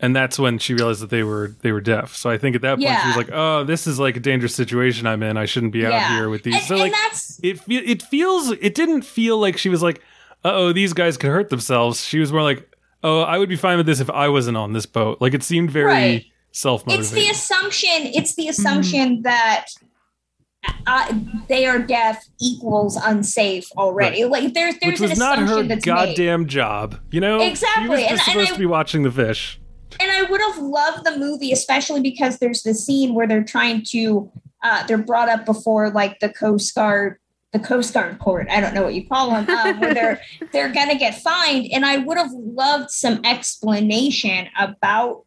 and that's when she realized that they were they were deaf. So I think at that point she was like, "Oh, this is like a dangerous situation I'm in. I shouldn't be out Yeah. here with these." And, so and like that's it fe- it feels it didn't feel like she was like, "Uh oh, these guys could hurt themselves." She was more like, "Oh, I would be fine with this if I wasn't on this boat." Like it seemed very Right. self it's the assumption it's Mm-hmm. the assumption that uh, they are deaf equals unsafe already like there's there's Which was an not her that's made. goddamn job, you know. she was Exactly, just and- and supposed I- to be watching the fish. And I would have loved the movie, especially because there's the scene where they're trying to, uh, they're brought up before like the Coast Guard, the Coast Guard court. I don't know what you call them, um, where they're they're gonna get fined. And I would have loved some explanation about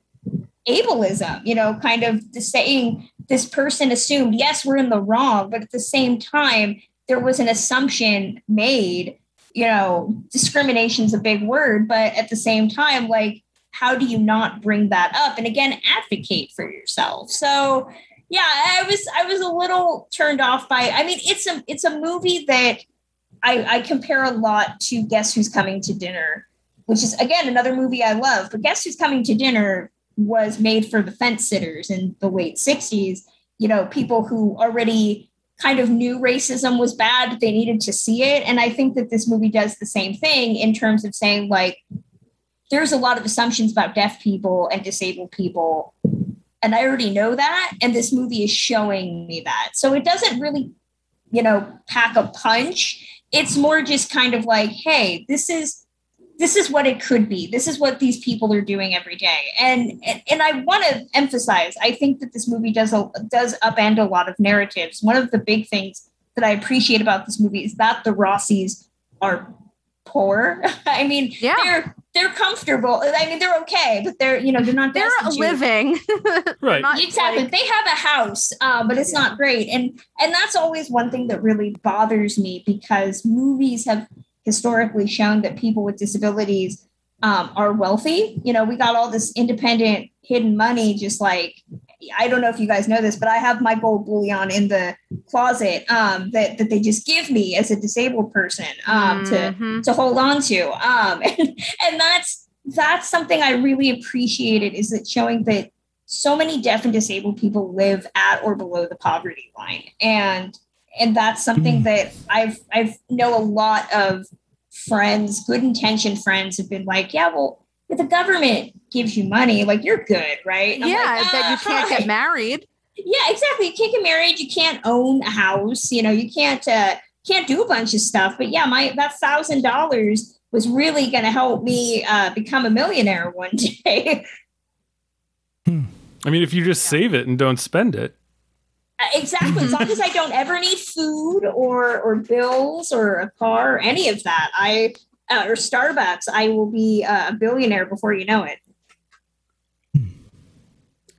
ableism. You know, kind of the saying this person assumed, yes, we're in the wrong, but at the same time, there was an assumption made. You know, discrimination's a big word, but at the same time, like how do you not bring that up and again advocate for yourself? So yeah i was i was a little turned off by i mean it's a it's a movie that i i compare a lot to guess who's coming to dinner which is again another movie i love but guess who's coming to dinner was made for the fence sitters in the late 60s you know people who already kind of knew racism was bad they needed to see it. And i think that this movie does the same thing in terms of saying like there's a lot of assumptions about deaf people and disabled people and i already know that and this movie is showing me that. So it doesn't really you know pack a punch. It's more just kind of like hey this is this is what it could be. This is what these people are doing every day. And and, and i want to emphasize i think that this movie does a, does upend a lot of narratives. One of the big things that i appreciate about this movie is that the rossis are poor. I mean Yeah. they're they're comfortable i mean they're okay but they're you know they're not They're destitute. living. Right. not exactly like- they have a house um, but it's not great and and that's always one thing that really bothers me because movies have historically shown that people with disabilities um, are wealthy. You know, we got all this independent hidden money, just like I don't know if you guys know this, but I have my gold bullion in the closet um, that that they just give me as a disabled person um, Mhm. to to hold on to, um, and, and that's that's something I really appreciated is that showing that so many deaf and disabled people live at or below the poverty line, and and that's something Mm. that I've I've know a lot of friends, good intentioned friends, have been like, yeah, well, if the government gives you money, like you're good, right? And yeah, like, that you "Ah, can't get married. Yeah, exactly. You can't get married. You can't own a house. You know, you can't uh, can't do a bunch of stuff. But yeah, my that thousand dollars was really going to help me uh, become a millionaire one day. I mean, if you just save it and don't spend it, Uh, exactly. As long as I don't ever need food or or bills or a car or any of that, I uh, or Starbucks, I will be uh, a billionaire before you know it.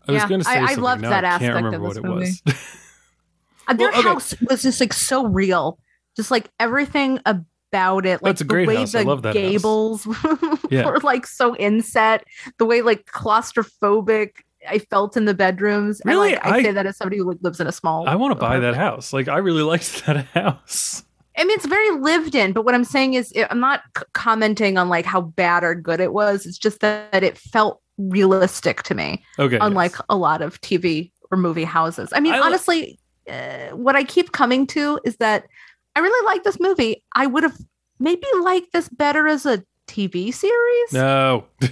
I was Yeah, going to say I- I loved that I aspect of this it movie. was. Uh, Their Well, okay. house was just like so real, just like everything about it, like That's a the great way house. the I love that gables Yeah. were like so inset, the way like claustrophobic I felt in the bedrooms. Really? and, like, I, I- say that as somebody who like, lives in a small. I want to buy that house. Like, I really liked that house. I mean, it's very lived in, but what I'm saying is, I'm not c- commenting on like how bad or good it was. It's just that, that it felt realistic to me, Okay. unlike yes. a lot of TV or movie houses. I mean, I li- honestly, uh, what I keep coming to is that I really like this movie. I would have maybe liked this better as a TV series. No. I,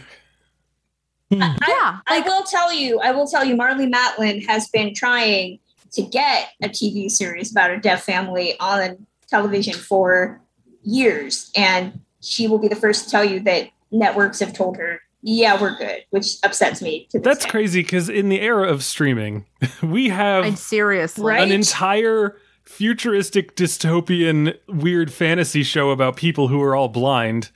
Yeah, I like will tell you, I will tell you, Marlee Matlin has been trying to get a TV series about a deaf family on television for years, and she will be the first to tell you that networks have told her, "Yeah, we're good," which upsets me. To That's day. crazy because in the era of streaming, we have I'm seriously. Right? an entire futuristic dystopian weird fantasy show about people who are all blind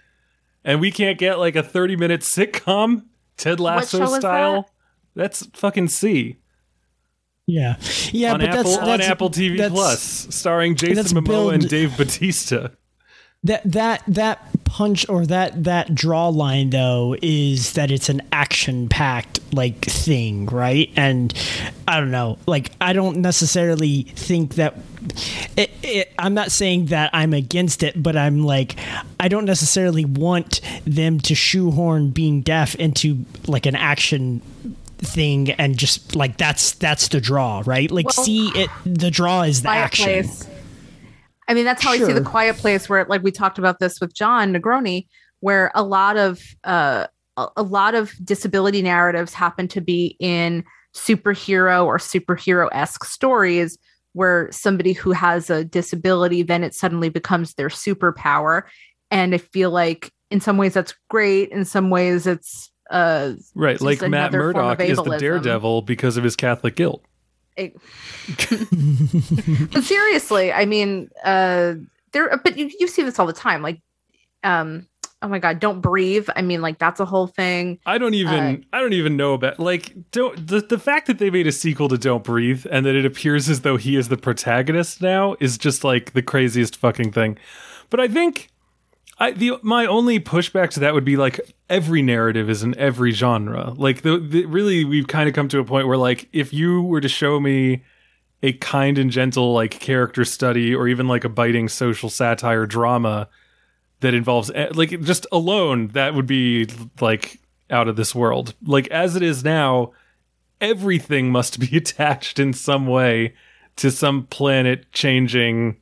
and we can't get like a 30 minute sitcom ted lasso show is style that's fucking c Yeah, yeah, on but apple that's, that's on apple tv that's- plus starring jason momoa and dave bautista That that that punch or that that draw line though is that it's an action packed like thing, right? And I don't know, like I don't necessarily think that it, it, I'm not saying that I'm against it, but I'm like I don't necessarily want them to shoehorn being deaf into like an action thing and just like that's that's the draw, right? Like Well, see it the draw is the action. Place. I mean, that's how I see the Quiet Place, where like we talked about this with Jon Negroni, where a lot of uh, a, a lot of disability narratives happen to be in superhero or superhero esque stories, where somebody who has a disability then it suddenly becomes their superpower, and I feel like in some ways that's great, in some ways it's uh right like matt murdock is the daredevil because of his catholic guilt it- but seriously, I mean, uh, there. But you you see this all the time, like, um, oh my god, don't breathe. I mean, like that's a whole thing. I don't even Uh, I don't even know about like don't the, the fact that they made a sequel to Don't Breathe and that it appears as though he is the protagonist now is just like the craziest fucking thing. But I think I the my only pushback to that would be like every narrative is in every genre. Like the, the really we've kind of come to a point where like if you were to show me a kind and gentle like character study or even like a biting social satire drama that involves eh, like just alone that would be like out of this world like as it is now everything must be attached in some way to some planet changing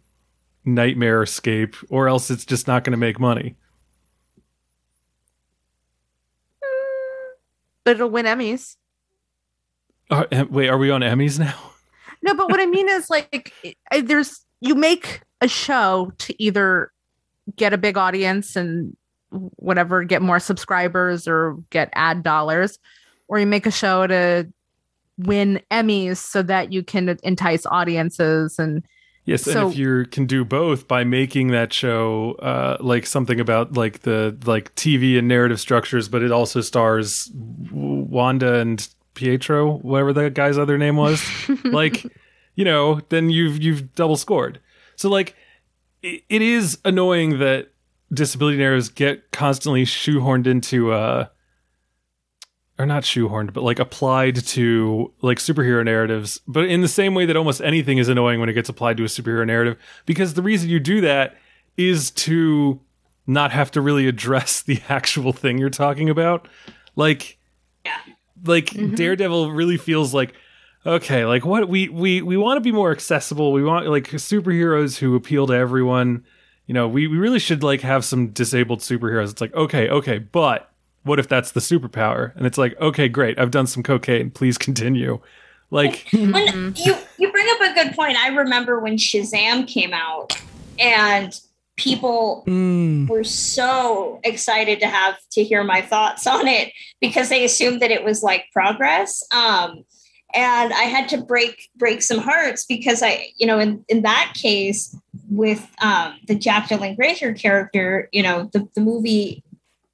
nightmare escape or else it's just not going to make money But it'll win Emmys. Are- eh, wait are we on emmys now No, but what I mean is like, there's you make a show to either get a big audience and whatever, get more subscribers or get ad dollars, or you make a show to win Emmys so that you can entice audiences and Yes, So- and if you can do both by making that show uh, like something about like the like TV and narrative structures, but it also stars Wanda and Pietro, whatever that guy's other name was, like you know, then you've you've double scored. So like, it, it is annoying that disability narratives get constantly shoehorned into uh or not shoehorned, but like applied to like superhero narratives, but in the same way that almost anything is annoying when it gets applied to a superhero narrative, because the reason you do that is to not have to really address the actual thing you're talking about. Like, like mm-hmm. Daredevil really feels like, okay, like what we we we want to be more accessible. We want like superheroes who appeal to everyone. You know, we, we really should like have some disabled superheroes. It's like, okay, okay, but what if that's the superpower? And it's like, okay, great. I've done some cocaine. Please continue. Like, When you you bring up a good point. I remember when Shazam came out, and people Mm. were so excited to have to hear my thoughts on it because they assumed that it was like progress. Um, and I had to break break some hearts because I, you know, in in that case with um, the Jack Dylan Grazer character, you know, the the movie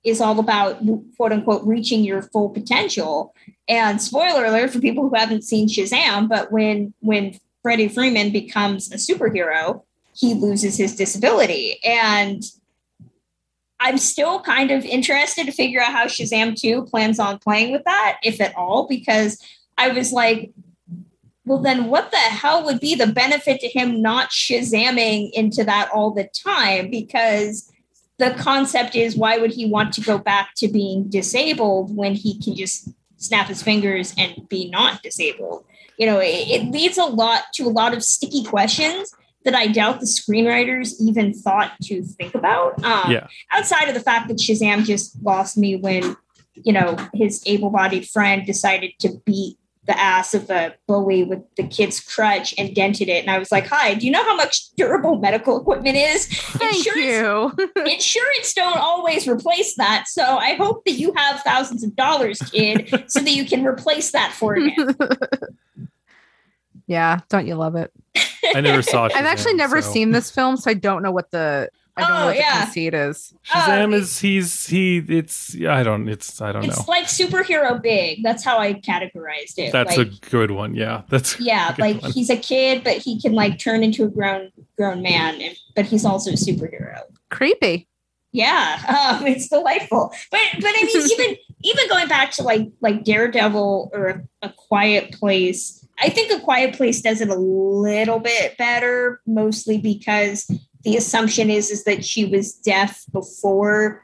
is all about quote unquote reaching your full potential. And spoiler alert for people who haven't seen Shazam, but when when Freddy Freeman becomes a superhero, he loses his disability. And I'm still kind of interested to figure out how Shazam 2 plans on playing with that, if at all, because I was like, well, then what the hell would be the benefit to him not Shazamming into that all the time? Because the concept is why would he want to go back to being disabled when he can just snap his fingers and be not disabled? You know, it, it leads a lot to a lot of sticky questions that I doubt the screenwriters even thought to think about. Um, yeah. outside of the fact that Shazam just lost me when, you know, his able-bodied friend decided to beat the ass of a bully with the kid's crutch and dented it. And I was like, hi, do you know how much durable medical equipment is? Thank Insurance- you. Insurance don't always replace that. So I hope that you have thousands of dollars, kid, so that you can replace that for him. yeah, don't you love it? I never saw Shazam. I've actually never so- seen this film, so I don't know what the I don't know Oh, what yeah. the conceit is. Shazam Uh, is he's he it's I don't it's I don't It's know. It's like superhero big. That's how I categorized it. That's like, a good one. Yeah. That's yeah like one. he's a kid but he can like turn into a grown grown man and, but he's also a superhero Creepy. yeah um, it's delightful but but i mean even even going back to like like daredevil or a, a quiet place i think a quiet place does it a little bit better mostly because the assumption is is that she was deaf before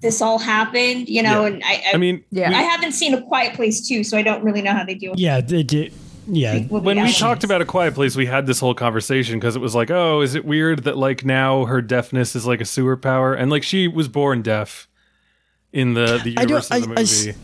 this all happened you know Yeah. and i i, I mean, Yeah. I haven't seen a quiet place too so i don't really know how they deal with Yeah, they did. Yeah, with the when we elements. talked about a quiet place we had this whole conversation because it was like oh is it weird that like now her deafness is like a sewer power and like she was born deaf in the the I don't- universe of the I- I s- movie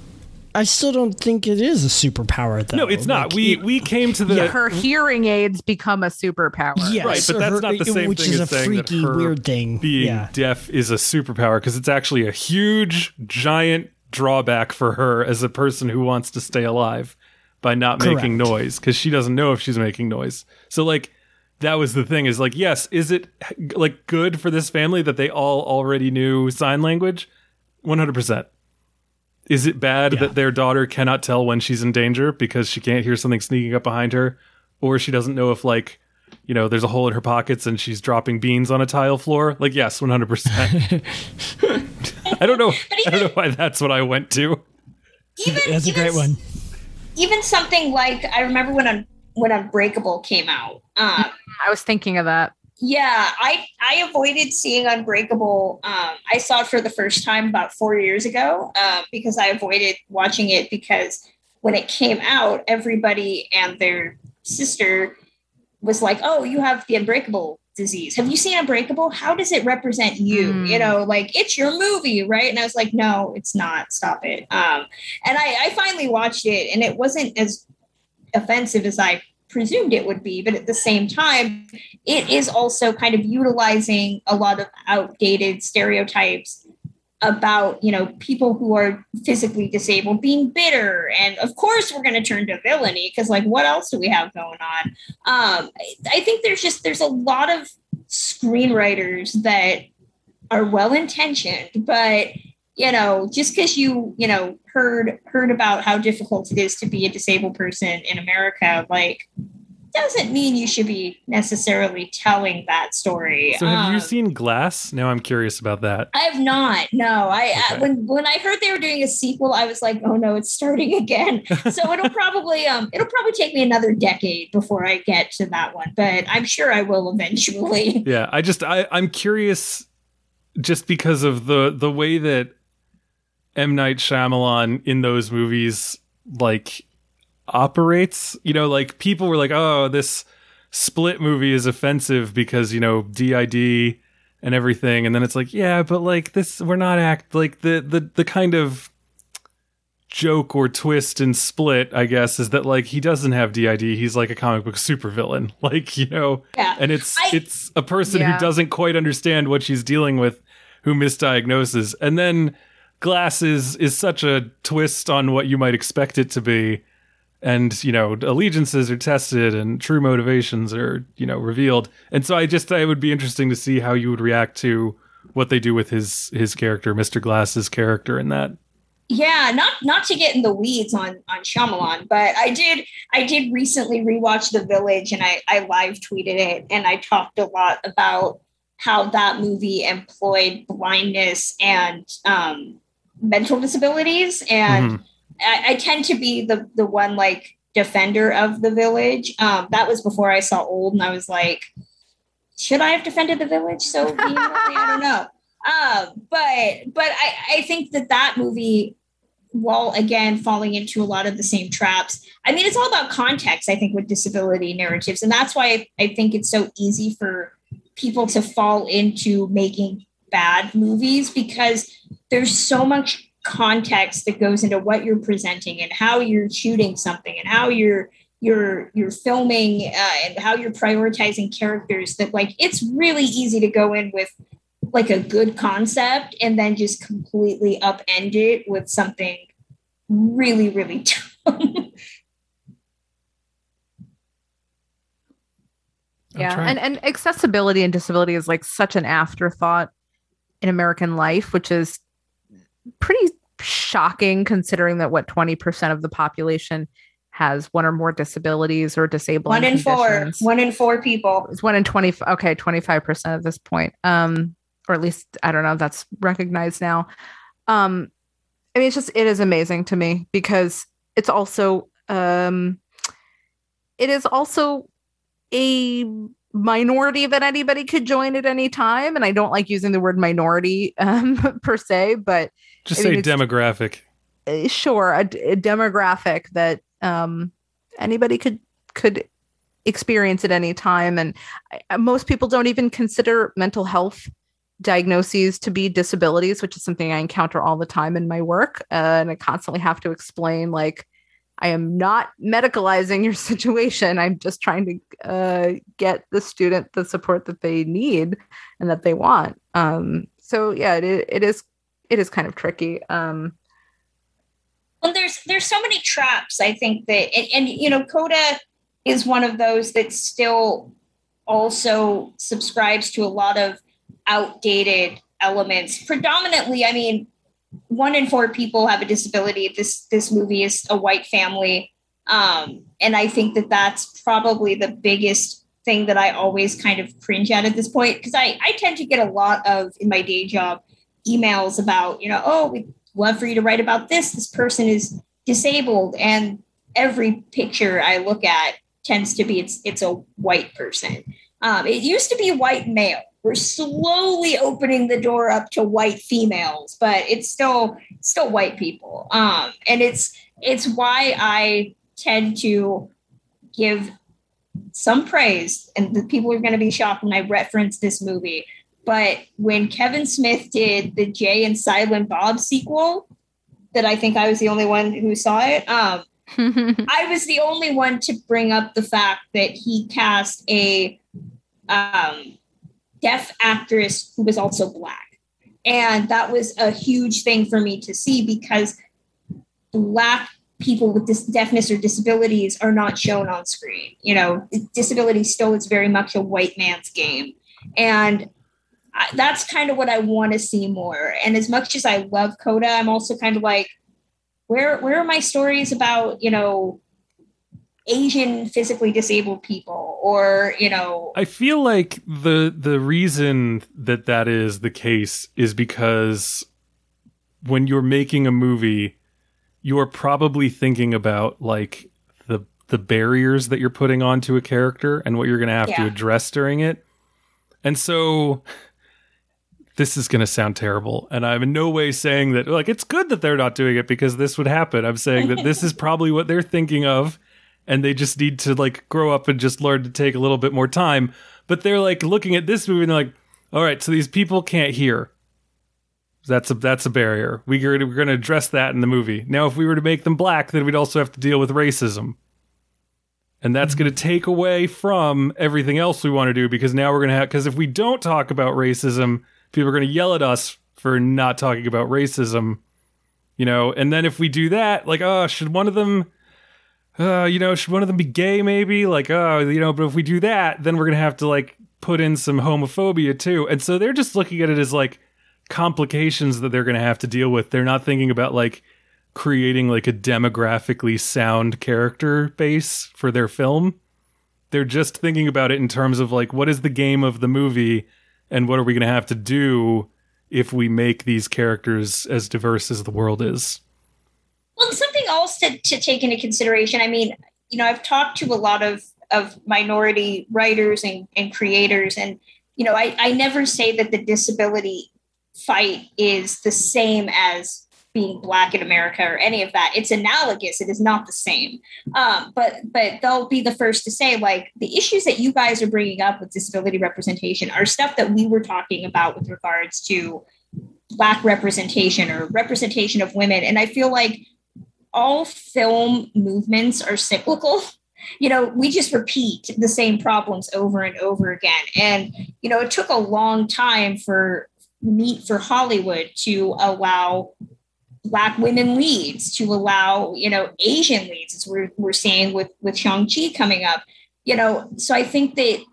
I still don't think it is a superpower though. no it's not Like, we it- we came to the Her hearing aids become a superpower. yes, Right, but that's her- not the same which thing is as a saying that freaky her weird thing. being yeah, deaf is a superpower because it's actually a huge giant drawback for her as a person who wants to stay alive by not making noise because she doesn't know if she's making noise so like that was the thing is like yes is it like good for this family that they all already knew sign language 100% is it bad Yeah. that their daughter cannot tell when she's in danger because she can't hear something sneaking up behind her or she doesn't know if like you know there's a hole in her pockets and she's dropping beans on a tile floor like yes 100% i don't know i don't know why that's what i went to even that's a even great one. even something like I remember when Un- when Unbreakable came out. Um, I was thinking of that. Yeah, I I avoided seeing Unbreakable. Um, I saw it for the first time about four years ago um, because I avoided watching it because when it came out, everybody and their sister was like, "Oh, you have the Unbreakable." disease have you seen unbreakable how does it represent you Mm. you know like it's your movie right and i was like no it's not stop it um and i i finally watched it and it wasn't as offensive as i presumed it would be but at the same time it is also kind of utilizing a lot of outdated stereotypes about you know people who are physically disabled being bitter. And of course we're going to turn to villainy because like what else do we have going on? Um I, think there's just there's a lot of screenwriters that are well intentioned but you know just because you you know heard heard about how difficult it is to be a disabled person in america like doesn't mean you should be necessarily telling that story. So have you Um, seen Glass? Now I'm curious about that. I have not. No, I, I Okay. when when I heard they were doing a sequel, I was like, oh no, it's starting again. so it'll probably um it'll probably take me another decade before I get to that one, but I'm sure I will eventually. Yeah, I just I I'm curious just because of the the way that M Night Shyamalan in those movies like operates. You know, like people were like, "Oh, this Split movie is offensive because you know DID and everything," and then it's like, "Yeah, but like this, we're not act like the the the kind of." joke or twist in split i guess is that like he doesn't have did he's like a comic book supervillain like you know Yeah. and it's I- it's a person Yeah. who doesn't quite understand what she's dealing with who misdiagnoses and then glass is is such a twist on what you might expect it to be. And you know allegiances are tested and true motivations are you know revealed. And so i just thought it would be interesting to see how you would react to what they do with his his character mr glass's character in that. Yeah, not not to get in the weeds on on Shyamalan, but I did I did recently rewatch The Village and I I live tweeted it and I talked a lot about how that movie employed blindness and um, mental disabilities and Mhm. I, I tend to be the the one like defender of the village. Um, that was before I saw old, and I was like, should I have defended the village so vehemently? I don't know. Um, but but I, I think that that movie, while again falling into a lot of the same traps, I mean, it's all about context. I think with disability narratives, and that's why I, I think it's so easy for people to fall into making bad movies because there's so much context that goes into what you're presenting and how you're shooting something and how you're you're you're filming uh, and how you're prioritizing characters that like it's really easy to go in with like a good concept and then just completely upend it with something really really dumb. Yeah and, and accessibility and disability is like such an afterthought in american life which is pretty shocking considering that what 20% of the population has one or more disabilities or disabling one in four. one in four people. It's one in 20 okay 25% at this point um or at least i don't know that's recognized now. Um i mean it's just it is amazing to me because it's also um it is also a minority that anybody could join at any time and i don't like using the word minority um per se but just I say mean, demographic. Uh, sure a, a demographic that um anybody could could experience at any time and I, most people don't even consider mental health diagnoses to be disabilities which is something i encounter all the time in my work uh, and i constantly have to explain like i am not medicalizing your situation. I'm just trying to uh, get the student the support that they need and that they want. Um, so yeah it, it is it is kind of tricky. Um, well there's there's so many traps i think that and, and you know coda is one of those that still also subscribes to a lot of outdated elements. Predominantly i mean one in four people have a disability. This this movie is a white family. Um, and i think that that's probably the biggest thing that i always kind of cringe at at this point because I, I tend to get a lot of in my day job emails about you know oh we'd love for you to write about this. This person is disabled. And every picture i look at tends to be it's it's a white person. Um, it used to be white male we're slowly opening the door up to white females but it's still still white people. Um, and it's it's why i tend to give some praise and the people are going to be shocked when i reference this movie. But when kevin smith did the jay and silent bob sequel that i think i was the only one who saw it um, I was the only one to bring up the fact that he cast a um, deaf actress who was also black. And that was a huge thing for me to see because black people with dis- deafness or disabilities are not shown on screen. You know, disability still is very much a white man's game. And I, that's kind of what I want to see more. And as much as I love Coda, I'm also kind of like, where where are my stories about you know Asian physically disabled people or, you know, I feel like the the reason that that is the case is because when you're making a movie, you're probably thinking about like the the barriers that you're putting onto a character and what you're going to have to address during it. And so this is going to sound terrible and I'm in no way saying that like it's good that they're not doing it because this would happen. I'm saying that this is probably what they're thinking of and they just need to like grow up and just learn to take a little bit more time. But they're like looking at this movie and they're like, all right, so these people can't hear. That's a that's a barrier. We we're going to address that in the movie. Now, if we were to make them black, then we'd also have to deal with racism, and that's going to mm-hmm. take away from everything else we want to do because now we're going to have because if we don't talk about racism, people are going to yell at us for not talking about racism, you know. And then if we do that, like, oh, should one of them uh, you know, should one of them be gay? Maybe like, oh, you know, but if we do that, then we're gonna have to like put in some homophobia too. And so they're just looking at it as like complications that they're gonna have to deal with. They're not thinking about like creating like a demographically sound character base for their film. They're just thinking about it in terms of like, what is the game of the movie, and what are we gonna have to do if we make these characters as diverse as the world is. Well, something else to, to take into consideration. I mean, you know, I've talked to a lot of of minority writers and, and creators, and you know, I, I never say that the disability fight is the same as being black in America or any of that. It's analogous. It is not the same. Um, but but they'll be the first to say like the issues that you guys are bringing up with disability representation are stuff that we were talking about with regards to black representation or representation of women. And I feel like all film movements are cyclical. You know, we just repeat the same problems over and over again. And, you know, it took a long time for meet for Hollywood to allow black women leads, to allow, you know, Asian leads, as we're, we're seeing with, with Shang-Chi coming up. You know, so I think that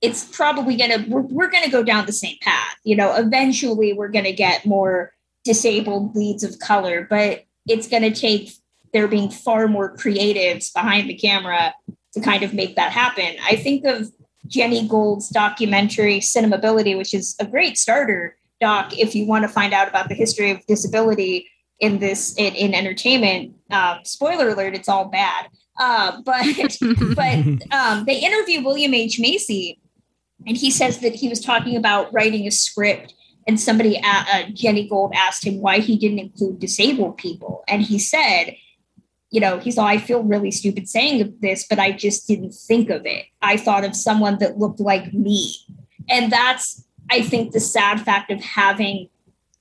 it's probably gonna we're, we're gonna go down the same path. You know, eventually we're gonna get more disabled leads of color, but it's gonna take there being far more creatives behind the camera to kind of make that happen. I think of Jenny Gold's documentary Cinemability, which is a great starter doc if you want to find out about the history of disability in this in, in entertainment. Um, spoiler alert: it's all bad. Uh, but but um, they interview William H Macy, and he says that he was talking about writing a script, and somebody, uh, uh, Jenny Gold, asked him why he didn't include disabled people, and he said you know, he's all, oh, I feel really stupid saying this, but I just didn't think of it. I thought of someone that looked like me. And that's, I think, the sad fact of having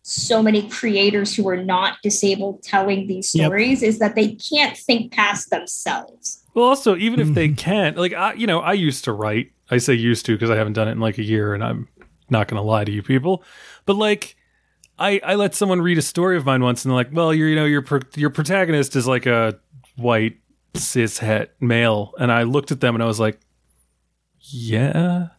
so many creators who are not disabled telling these Yep. stories is that they can't think past themselves. Well, also, even if they mm-hmm. can't, like, I, you know, I used to write. I say used to because I haven't done it in like a year, and I'm not going to lie to you people. But like, I I let someone read a story of mine once, and they're like, "Well, you're, you know, your pro- your protagonist is like a white cis het male," and I looked at them and I was like, "Yeah."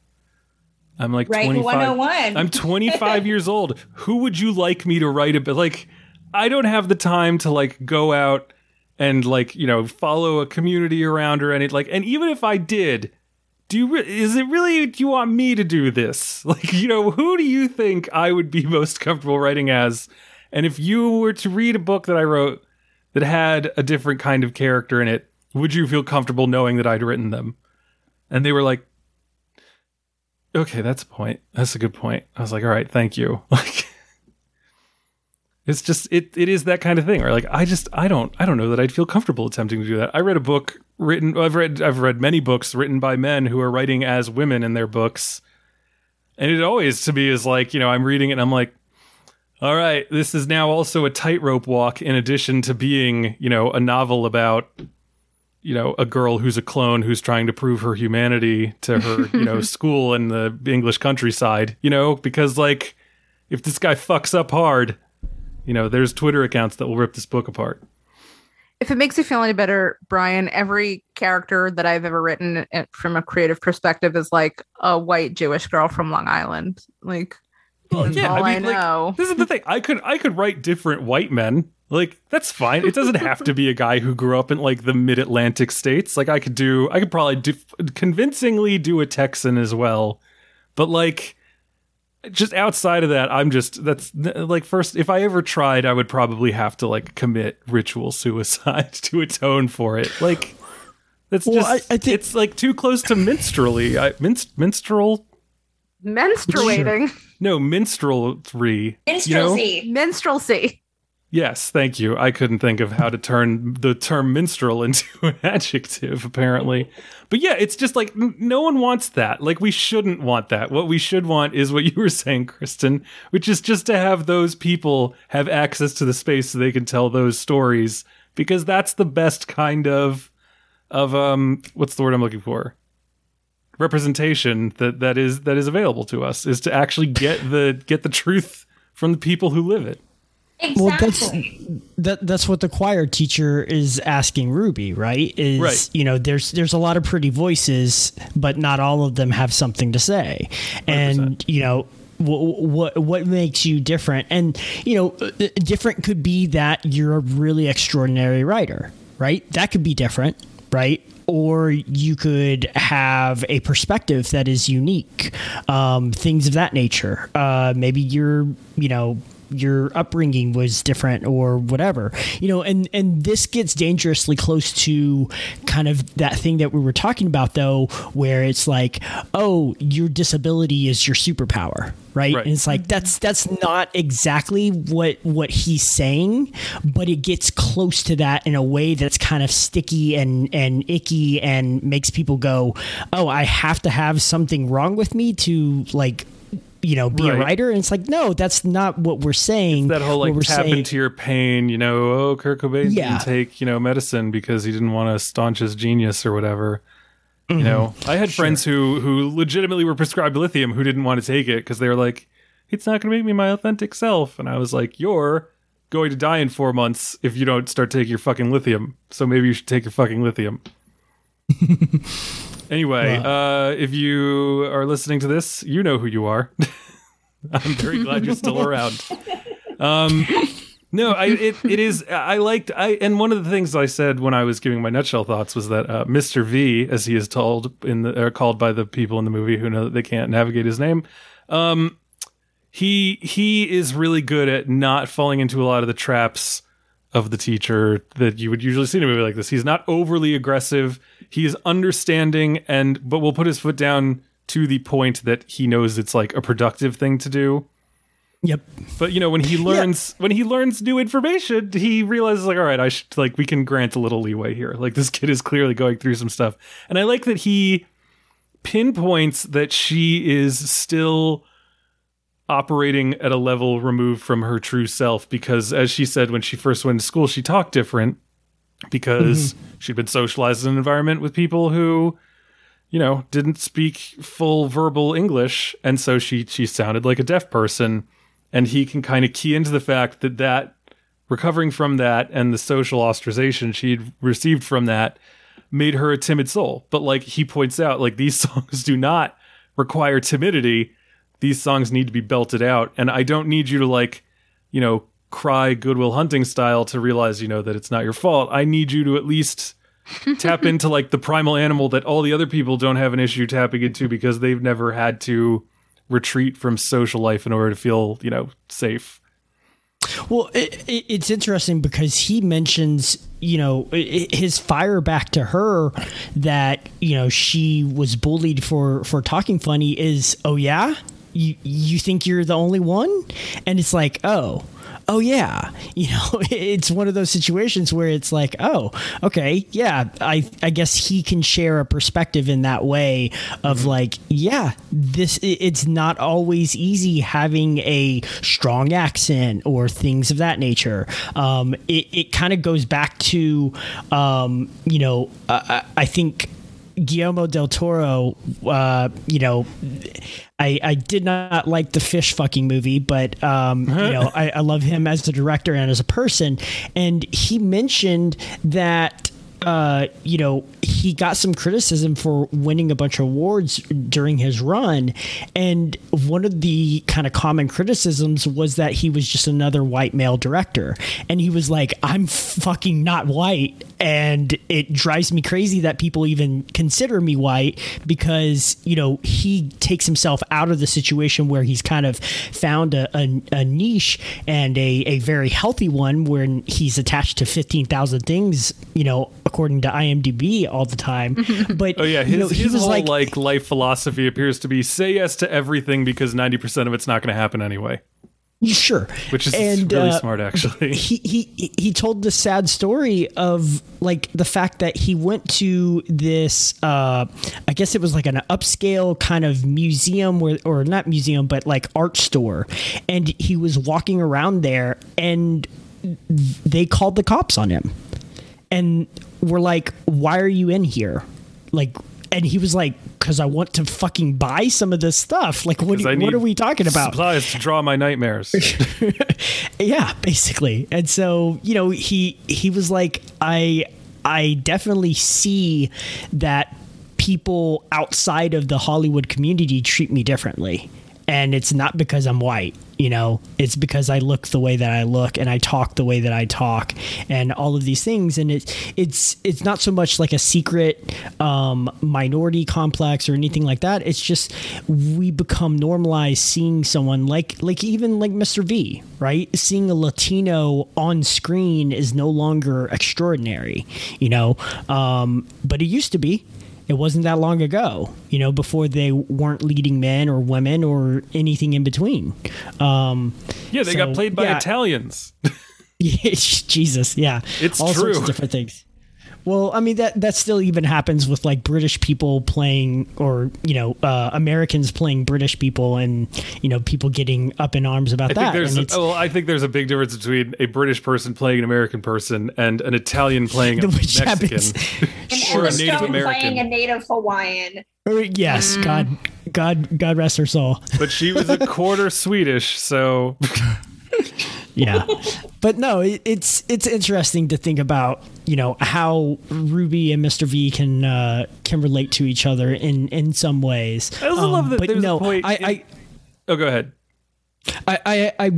I'm like Right? 25. 101. I'm 25 years old. Who would you like me to write about? Like, I don't have the time to like go out and like you know follow a community around or any like. And even if I did, do you re- is it really? Do you want me to do this? Like, you know, who do you think I would be most comfortable writing as? And if you were to read a book that I wrote that had a different kind of character in it, would you feel comfortable knowing that I'd written them? And they were like, okay, that's a point. That's a good point. I was like, all right, thank you. Like, it's just it it is that kind of thing. Or like, I just I don't I don't know that I'd feel comfortable attempting to do that. I read a book written. I've read I've read many books written by men who are writing as women in their books, and it always to me is like you know I'm reading it and I'm like. All right, this is now also a tightrope walk in addition to being, you know, a novel about you know, a girl who's a clone who's trying to prove her humanity to her, you know, school in the English countryside, you know, because like if this guy fucks up hard, you know, there's Twitter accounts that will rip this book apart. If it makes you feel any better, Brian, every character that I've ever written uh, from a creative perspective is like a white Jewish girl from Long Island. Like, that's all I, like, know. this is the thing. I could I could write different white men. Like that's fine. It doesn't have to be a guy who grew up in like the mid-Atlantic states. Like I could do I could probably do, convincingly do a Texan as well. But like just outside of that, I'm just that's like first if I ever tried, I would probably have to like commit ritual suicide to atone for it. Like that's Well, just I- I think- it's like too close to minstrelly. I minst, minstrel Menstruating. no minstrelry. You know? Minstrelsy. Yes, thank you. I couldn't think of how to turn the term minstrel into an adjective, apparently. But yeah, it's just like no one wants that. Like, we shouldn't want that. What we should want is what you were saying, Kristen, which is just to have those people have access to the space so they can tell those stories because that's the best kind of of um what's the word I'm looking for? representation that that is that is available to us is to actually get the get the truth from the people who live it. Well, that's that that's what the choir teacher is asking Ruby, right? Is Right. you know, there's there's a lot of pretty voices, but not all of them have something to say, and you know. wh- What what makes you different? And you know, uh, different could be that you're a really extraordinary writer, right? That could be different, right? Or you could have a perspective that is unique, um, things of that nature. Uh, maybe you're, you know, your upbringing was different or whatever you know and and this gets dangerously close to kind of that thing that we were talking about though where it's like oh your disability is your superpower right, Right. and it's like that's that's not exactly what what he's saying but it gets close to that in a way that's kind of sticky and and icky and makes people go oh i have to have something wrong with me to like you know be a writer and it's like no that's not what we're saying That whole like we're tap saying- into your pain, you know, oh Kurt Cobain Yeah. didn't take, you know, medicine because he didn't want to staunch his genius or whatever. You mm-hmm. know, I had friends who who legitimately were prescribed lithium who didn't want to take it because they were like, it's not going to make me my authentic self. And I was like, you're going to die in four months if you don't start taking your fucking lithium. So maybe you should take your fucking lithium. anyway, uh, if you are listening to this, you know who you are. I'm very glad you're still around. Um, no, I it, it is. I liked. I and one of the things I said when I was giving my nutshell thoughts was that uh, Mr. V, as he is told in the or called by the people in the movie who know that they can't navigate his name, um, he he is really good at not falling into a lot of the traps of the teacher that you would usually see in a movie like this. He's not overly aggressive. He is understanding and but will put his foot down to the point that he knows it's like a productive thing to do. Yep. But you know, when he learns when he learns new information, he realizes like, all right, I should like we can grant a little leeway here. Like this kid is clearly going through some stuff. And I like that he pinpoints that she is still operating at a level removed from her true self because as she said when she first went to school, she talked different because mm-hmm. she'd been socialized in an environment with people who you know didn't speak full verbal english and so she she sounded like a deaf person. And he can kind of key into the fact that that recovering from that and the social ostracization she'd received from that made her a timid soul. But like he points out like these songs do not require timidity. These songs need to be belted out. And i don't need you to like you know cry goodwill hunting style to realize you know that it's not your fault. I need you to at least tap into like the primal animal that all the other people don't have an issue tapping into because they've never had to retreat from social life in order to feel you know safe. Well, it, it, it's interesting because he mentions, you know, i- i- his fire back to her that you know she was bullied for for talking funny is, oh yeah, you you think you're the only one, and it's like, oh. Oh yeah, you know it's one of those situations where it's like, oh, okay, yeah, I I guess he can share a perspective in that way of like, yeah, this it's not always easy having a strong accent or things of that nature. Um, it it kind of goes back to, um, you know, I think Guillermo del Toro, uh, you know, I, I did not like the fish fucking movie, but um, you know, I, I love him as a director and as a person. And he mentioned that uh, you know, he got some criticism for winning a bunch of awards during his run. And one of the kind of common criticisms was that he was just another white male director. And he was like, I'm fucking not white. And it drives me crazy that people even consider me white because, you know, he takes himself out of the situation where he's kind of found a, a, a niche and a, a very healthy one where he's attached to 15,000 things, you know, according to IMDb all the time. But Oh yeah, his, you know, he his whole like, like, life philosophy appears to be say yes to everything because ninety percent of it's not going to happen anyway, sure, which is And, really uh, smart actually. he he he told the sad story of like the fact that he went to this uh i guess it was like an upscale kind of museum where or not museum but like art store. And he was walking around there and they called the cops on him. And were like why are you in here? Like and he was like because i want to fucking buy some of this stuff. Like what, I what are we talking about? Supplies to draw my nightmares. yeah basically. And so you know he he was like i i definitely see that people outside of the hollywood community treat me differently and it's not because i'm white you know? It's because i look the way that i look and i talk the way that i talk and all of these things. And it it's it's not so much like a secret um, minority complex or anything like that. It's just we become normalized seeing someone like like even like mr v right? Seeing a latino on screen is no longer extraordinary you know? Um, but it used to be it wasn't that long ago, you know, before they weren't leading men or women or anything in between. Um, yeah, they got played by yeah. Italians. Jesus, yeah, It's all sorts of different things. Well, I mean that that still even happens with like British people playing, or you know, uh, Americans playing British people, and you know, people getting up in arms about I think that. there's a, well, I think there's a big difference between a British person playing an American person and an Italian playing a Mexican or a Native American. playing a Native Hawaiian. or- yes, God, God, God rest her soul. but she was a quarter Swedish, so yeah but no it, it's it's interesting to think about you know how ruby and mr v can uh can relate to each other in in some ways I also love that but there's a no point I, in- I oh, go ahead. I, I I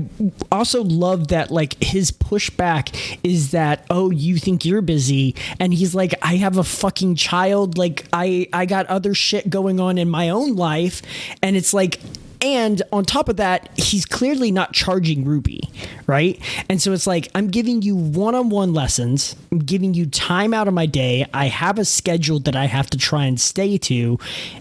also love that like his pushback is that oh you think you're busy and he's like I have a fucking child like I I got other shit going on in my own life and it's like and on top of that he's clearly not charging Ruby right? And so it's like I'm giving you one-on-one lessons. I'm giving you time out of my day. I have a schedule that I have to try and stay to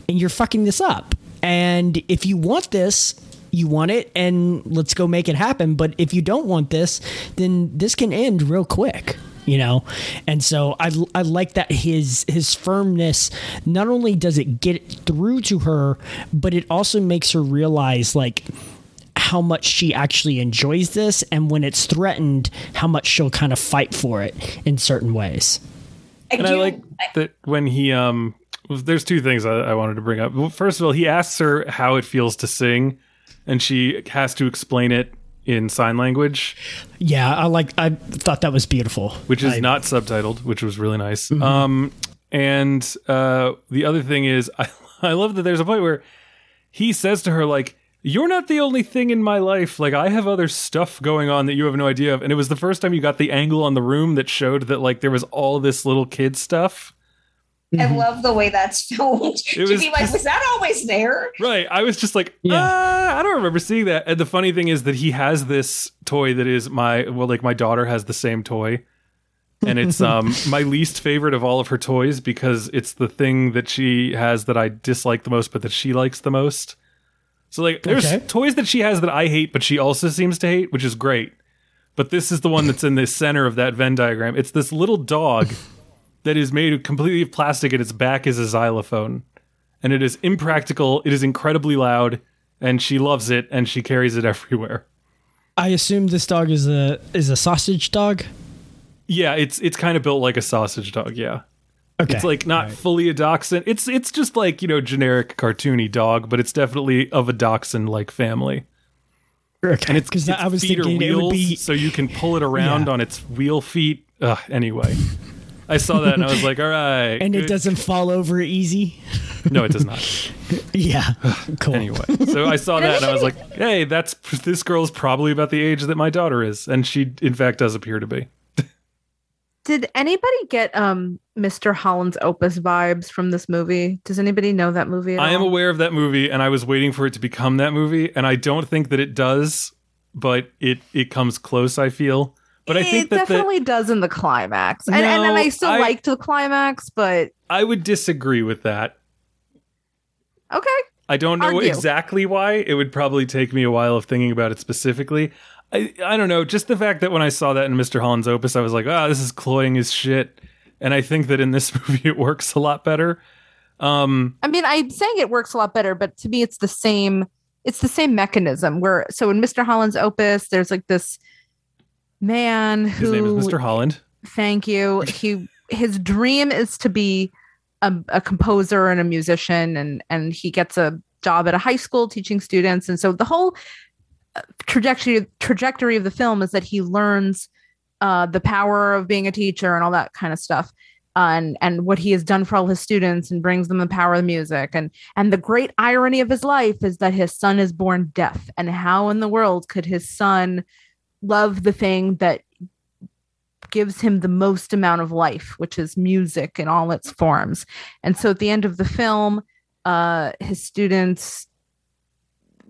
and you're fucking this up. And if you want this you want it and let's go make it happen. But if you don't want this then this can end real quick you know? And so i i like that his his firmness not only does it get through to her but it also makes her realize like how much she actually enjoys this. And when it's threatened how much she'll kind of fight for it in certain ways. I And I like that when he um there's two things I, I wanted to bring up. First of all, he asks her how it feels to sing, and she has to explain it in sign language, yeah i like i thought that was beautiful which is I- not subtitled, which was really nice. Um, and uh, the other thing is, I, I love that there's a point where he says to her like. You're not the only thing in my life. Like I have other stuff going on that you have no idea of. And it was the first time you got the angle on the room that showed that like there was all this little kid stuff. I love the way that's filmed. to was be like, just- was that always there? Right. I was just like, Yeah. uh, I don't remember seeing that. And the funny thing is that he has this toy that is my well, like my daughter has the same toy. And it's um my least favorite of all of her toys because it's the thing that she has that I dislike the most, but that she likes the most. So like there's Okay. toys that she has that I hate, but she also seems to hate, which is great. But this is the one that's in the center of that Venn diagram. It's this little dog that is made completely of plastic and its back is a xylophone. And it is impractical, it is incredibly loud, and she loves it and she carries it everywhere. i assume this dog is a is a sausage dog Yeah, it's it's kind of built like a sausage dog, yeah. okay It's like not fully a dachshund. It's it's just like, you know, generic cartoony dog, but it's definitely of a dachshund like family. okay And it's because i was feet thinking it would wheels, be so you can pull it around Yeah. on its wheel feet. Ugh, anyway. I saw that and I was like, all right. and it doesn't fall over easy. No, it does not. Yeah, cool. anyway, so I saw that and I was like, hey, that's this girl's probably about the age that my daughter is, and she in fact does appear to be. Did anybody get um Mr. Holland's Opus vibes from this movie? Does anybody know that movie? At I am all? aware of that movie, and I was waiting for it to become that movie, and I don't think that it does, but it it comes close. I feel, but I think it that the, definitely does in the climax, and, and, and No, I still I- liked the climax, but I would disagree with that. okay. I don't know Argue. exactly why. It would probably take me a while of thinking about it specifically. I I don't know. Just the fact that when I saw that in Mr. Holland's Opus, I was like, ah, this is cloying as shit. And I think that in this movie it works a lot better. Um, I mean, I'm saying it works a lot better, but to me, it's the same. It's the same mechanism. Where so in Mr. Holland's Opus, there's like this man his name is Mr. Holland. Thank you. He his dream is to be a, a composer and a musician, and and he gets a job at a high school teaching students, and so the whole uh, trajectory trajectory of the film is that he learns uh, the power of being a teacher and all that kind of stuff. uh, and and what he has done for all his students and brings them the power of music and and the great irony of his life is that his son is born deaf and how in the world could his son love the thing that gives him the most amount of life which is music in all its forms and so at the end of the film uh his students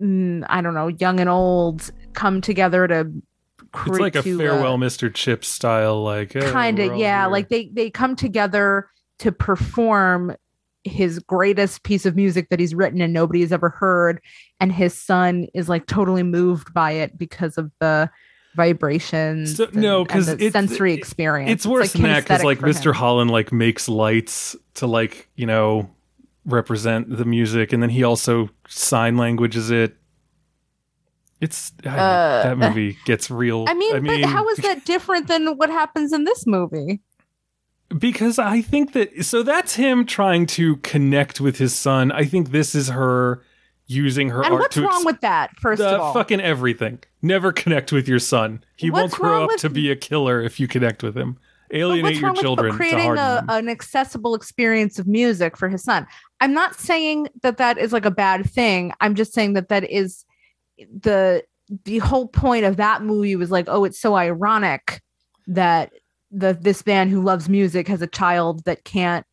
mm, i don't know young and old come together to It's like a uh, farewell, Mr. Chip style, like kind of yeah here. like they they come together to perform his greatest piece of music that he's written and nobody has ever heard and his son is like totally moved by it because of the vibrations So- no, because it's- sensory experience It's worse like than that because like Mr. him. Holland like makes lights to like you know represent the music, and then he also sign languages it. It's I- Uh, that movie gets real. I mean, but how is that different than what happens in this movie? because I think that so that's him trying to connect with his son. I think this is her using her And art what's to wrong ex- with that? First the of all, fucking everything. Never connect with your son. He What's won't grow up with- to be a killer if you connect with him. Alienate your children creating a, an accessible experience of music for his son? I'm not saying that that is like a bad thing. I'm just saying that that is the the whole point of that movie was like, oh, it's so ironic that the this man who loves music has a child that can't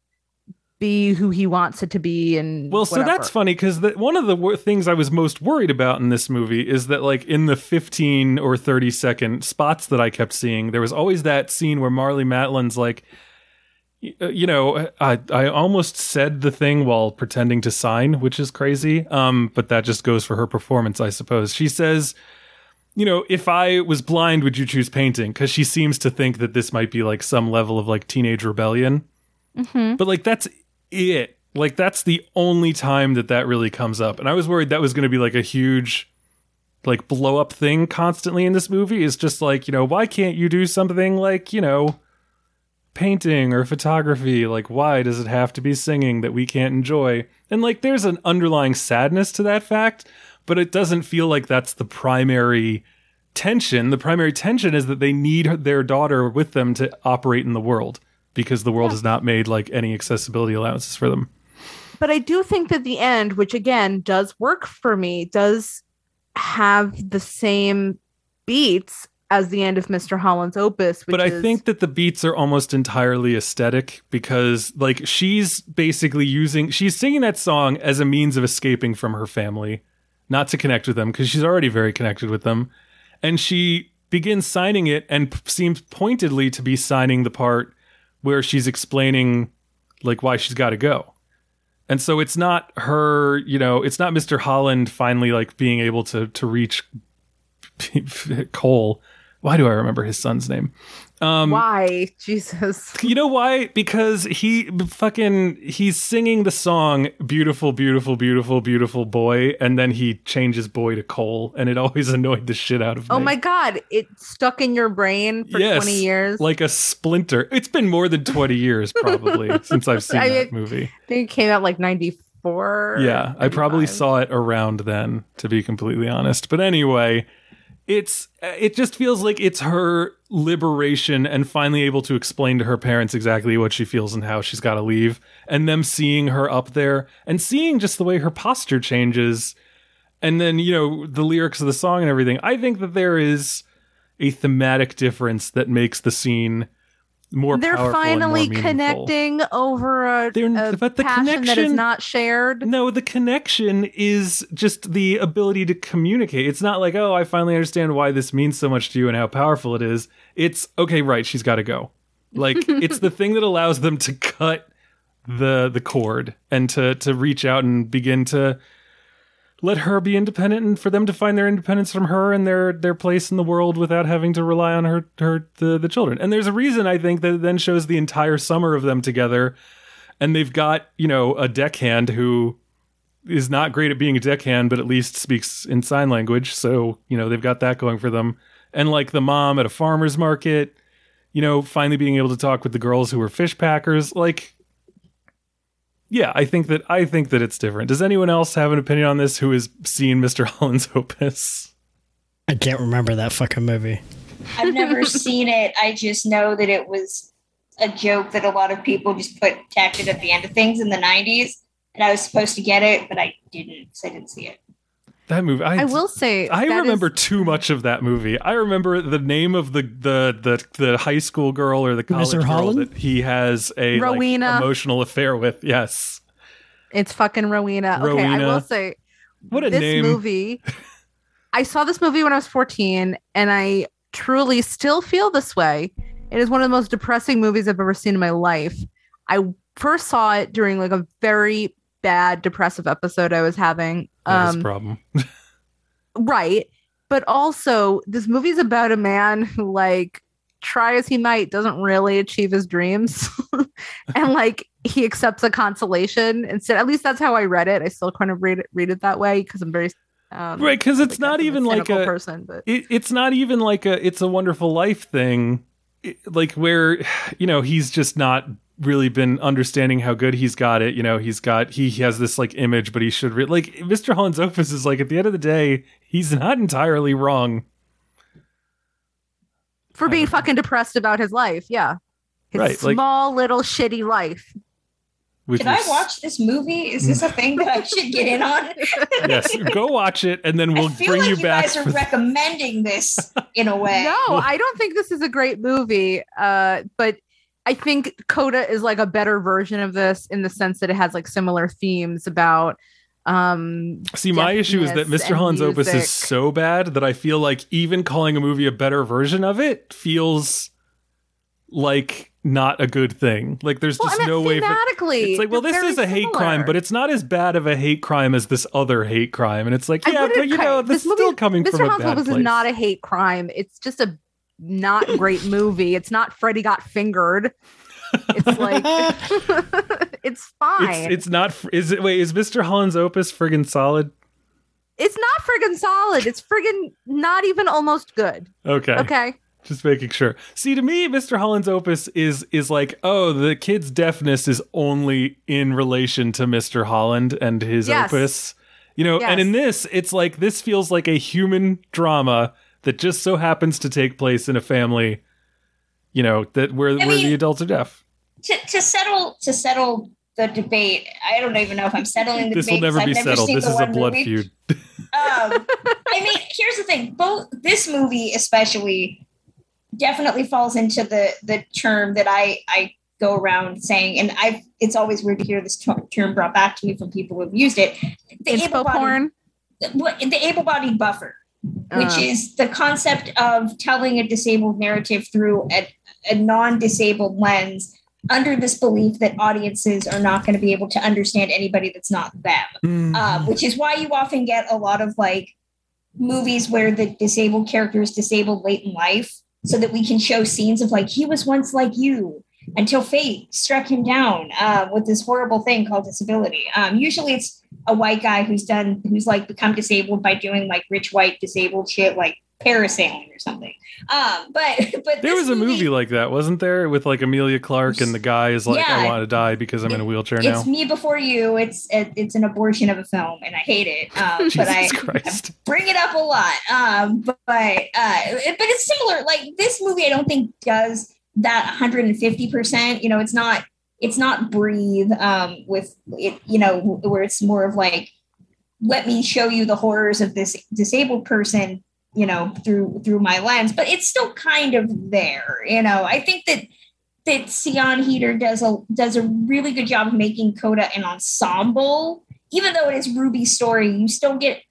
be who he wants it to be and Well, so that's funny because one of the things I was most worried about in this movie is that, like, in the 15 or 30 second spots that I kept seeing, there was always that scene where Marlee Matlin's like, uh, you know, I, I almost said the thing while pretending to sign, which is crazy. Um, but that just goes for her performance, I suppose. She says, you know, if I was blind, would you choose painting? Because she seems to think that this might be like some level of like teenage rebellion. Mhm. But like that's it. Like that's the only time that that really comes up. And I was worried that was going to be like a huge like blow up thing constantly in this movie is just like, you know, why can't you do something like, you know, painting or photography? Like why does it have to be singing that we can't enjoy? And like there's an underlying sadness to that fact, but it doesn't feel like that's the primary tension. The primary tension is that they need their daughter with them to operate in the world because the world has not made like any accessibility allowances for them. but I do think that the end, which again does work for me, does have the same beats as the end of Mr. Holland's opus. Which but I is- think that the beats are almost entirely aesthetic because like she's basically using she's singing that song as a means of escaping from her family, not to connect with them because she's already very connected with them. And she begins signing it and p- seems pointedly to be signing the part where she's explaining like why she's got to go. And so it's not her, you know, it's not Mr. Holland finally like being able to to reach Cole. Why do I remember his son's name? Um, why Jesus. you know why? Because he fucking he's singing the song "Beautiful, Beautiful, Beautiful, Beautiful Boy," and then he changes boy to Cole, and it always annoyed the shit out of me. Oh my god, it stuck in your brain for Yes, 20 years. like a splinter. It's been more than twenty years probably since I've seen I that movie. I think it came out like 94. Yeah, I probably saw it around then, to be completely honest. But anyway, it's uh, it just feels like it's her liberation and finally able to explain to her parents exactly what she feels and how she's got to leave and them seeing her up there and seeing just the way her posture changes. And then you know the lyrics of the song and everything i think that there is a thematic difference that makes the scene more They're finally more connecting over a, They're- a but the passion that is not shared. No, the connection is just the ability to communicate. It's not like, oh, I finally understand why this means so much to you and how powerful it is. It's okay, right, she's got to go. Like it's the thing that allows them to cut the the cord and to to reach out and begin to let her be independent and for them to find their independence from her and their their place in the world without having to rely on her her the, the children. And there's a reason I think that then shows the entire summer of them together and they've got, you know, a deckhand who is not great at being a deckhand but at least speaks in sign language. So, you know, they've got that going for them. And like the mom at a farmer's market, you know, finally being able to talk with the girls who were fish packers, like yeah, I think that I think that it's different. Does anyone else have an opinion on this who has seen Mr. Holland's Opus? I can't remember that fucking movie. I've never seen it. I just know that it was a joke that a lot of people just put tacked it at the end of things in the 90s. And I was supposed to get it, but I didn't because I didn't see it. That movie, I, I will say, I that is- remember too much of that movie. I remember the name of the the the, the high school girl or the college Mr. girl Holland? that he has a like, Rowena. emotional affair with. Yes, it's fucking Rowena. Okay, I will say, what a this name! movie. I saw this movie when I was 14, and I truly still feel this way. It is one of the most depressing movies I've ever seen in my life. I first saw it during like a very bad depressive episode I was having. That is Um, problem. right. But also this movie's about a man who like try as he might doesn't really achieve his dreams. And like he accepts a consolation instead. At least that's how i read it. I still kind of read it read it that way because i'm very um right, because it's like, not even like a person but it, it's not even like a it's a wonderful life thing like where you know he's just not really been understanding how good he's got it. You know he's got he, he has this like image but he should re- like mr holland's opus is like at the end of the day he's not entirely wrong. For being fucking depressed about his life yeah. His Right, like- small little shitty life which Should I watch this movie? Is this a thing that I should get in on? yes go watch it and then we'll bring it up. I feel bring like you you, back guys are recommending this in a way. No, I don't think this is a great movie. Uh, but I think Coda is like a better version of this in the sense that it has like similar themes about um See, my issue is that Mr. and Holland's Opus is so bad that I feel like even calling a movie a better version of it feels like not a good thing. Like there's well, just no way for. It's like, well, this is a hate crime, but it's not as bad of a hate crime as this other hate crime. And it's like, yeah, but you know, this, is movie- still coming Mr. from a Holland's bad place. is not a hate crime. It's just a not great movie. It's not Freddy got fingered. It's like it's fine. it's, it's not. Is it? Wait, is Mr. Holland's Opus friggin' solid? It's not friggin' solid. It's friggin' not even almost good. Okay. Okay. Just making sure. See, to me, Mr. Holland's Opus is is like, oh, the kid's deafness is only in relation to Mr. Holland and his Yes. opus. You know, and in this, it's like this feels like a human drama that just so happens to take place in a family, you know, that where where mean- the adults are deaf. To, to settle to settle the debate, I don't even know if I'm settling the debate. This will never be settled. This is a blood movie. feud. um, I mean, here's the thing: both this movie, especially, definitely falls into the the term that I I go around saying, and I it's always weird to hear this term brought back to me from people who have used it. The Inspo able-bodied- porn. what- the able-bodied buffer, which Uh. is the concept of telling a disabled narrative through a, a non-disabled lens. Under this belief that audiences are not going to be able to understand anybody that's not them um, which is why you often get a lot of like movies where the disabled character is disabled late in life so that we can show scenes of like he was once like you until fate struck him down uh, with this horrible thing called disability. Um, usually, it's a white guy who's done who's like become disabled by doing like rich white disabled shit, like parasailing or something. Um, but but There was a movie like that, wasn't there? With like Emilia Clarke and the guy is like, I want to die because I'm in a wheelchair now. It's me before you. It's it, it's an abortion of a film, and I hate it. Um, but I, Christ. bring it up a lot. Um, but uh, it- but it's similar. Like this movie, I don't think does that 150. percent You know, it's not it's not breathe um, with it. You know, where it's more of like let me show you the horrors of this disabled person. You know, through through my lens, but it's still kind of there. You know, I think that that Siân Heder does a does a really good job of making Coda an ensemble. Even though it is Ruby's story, you still get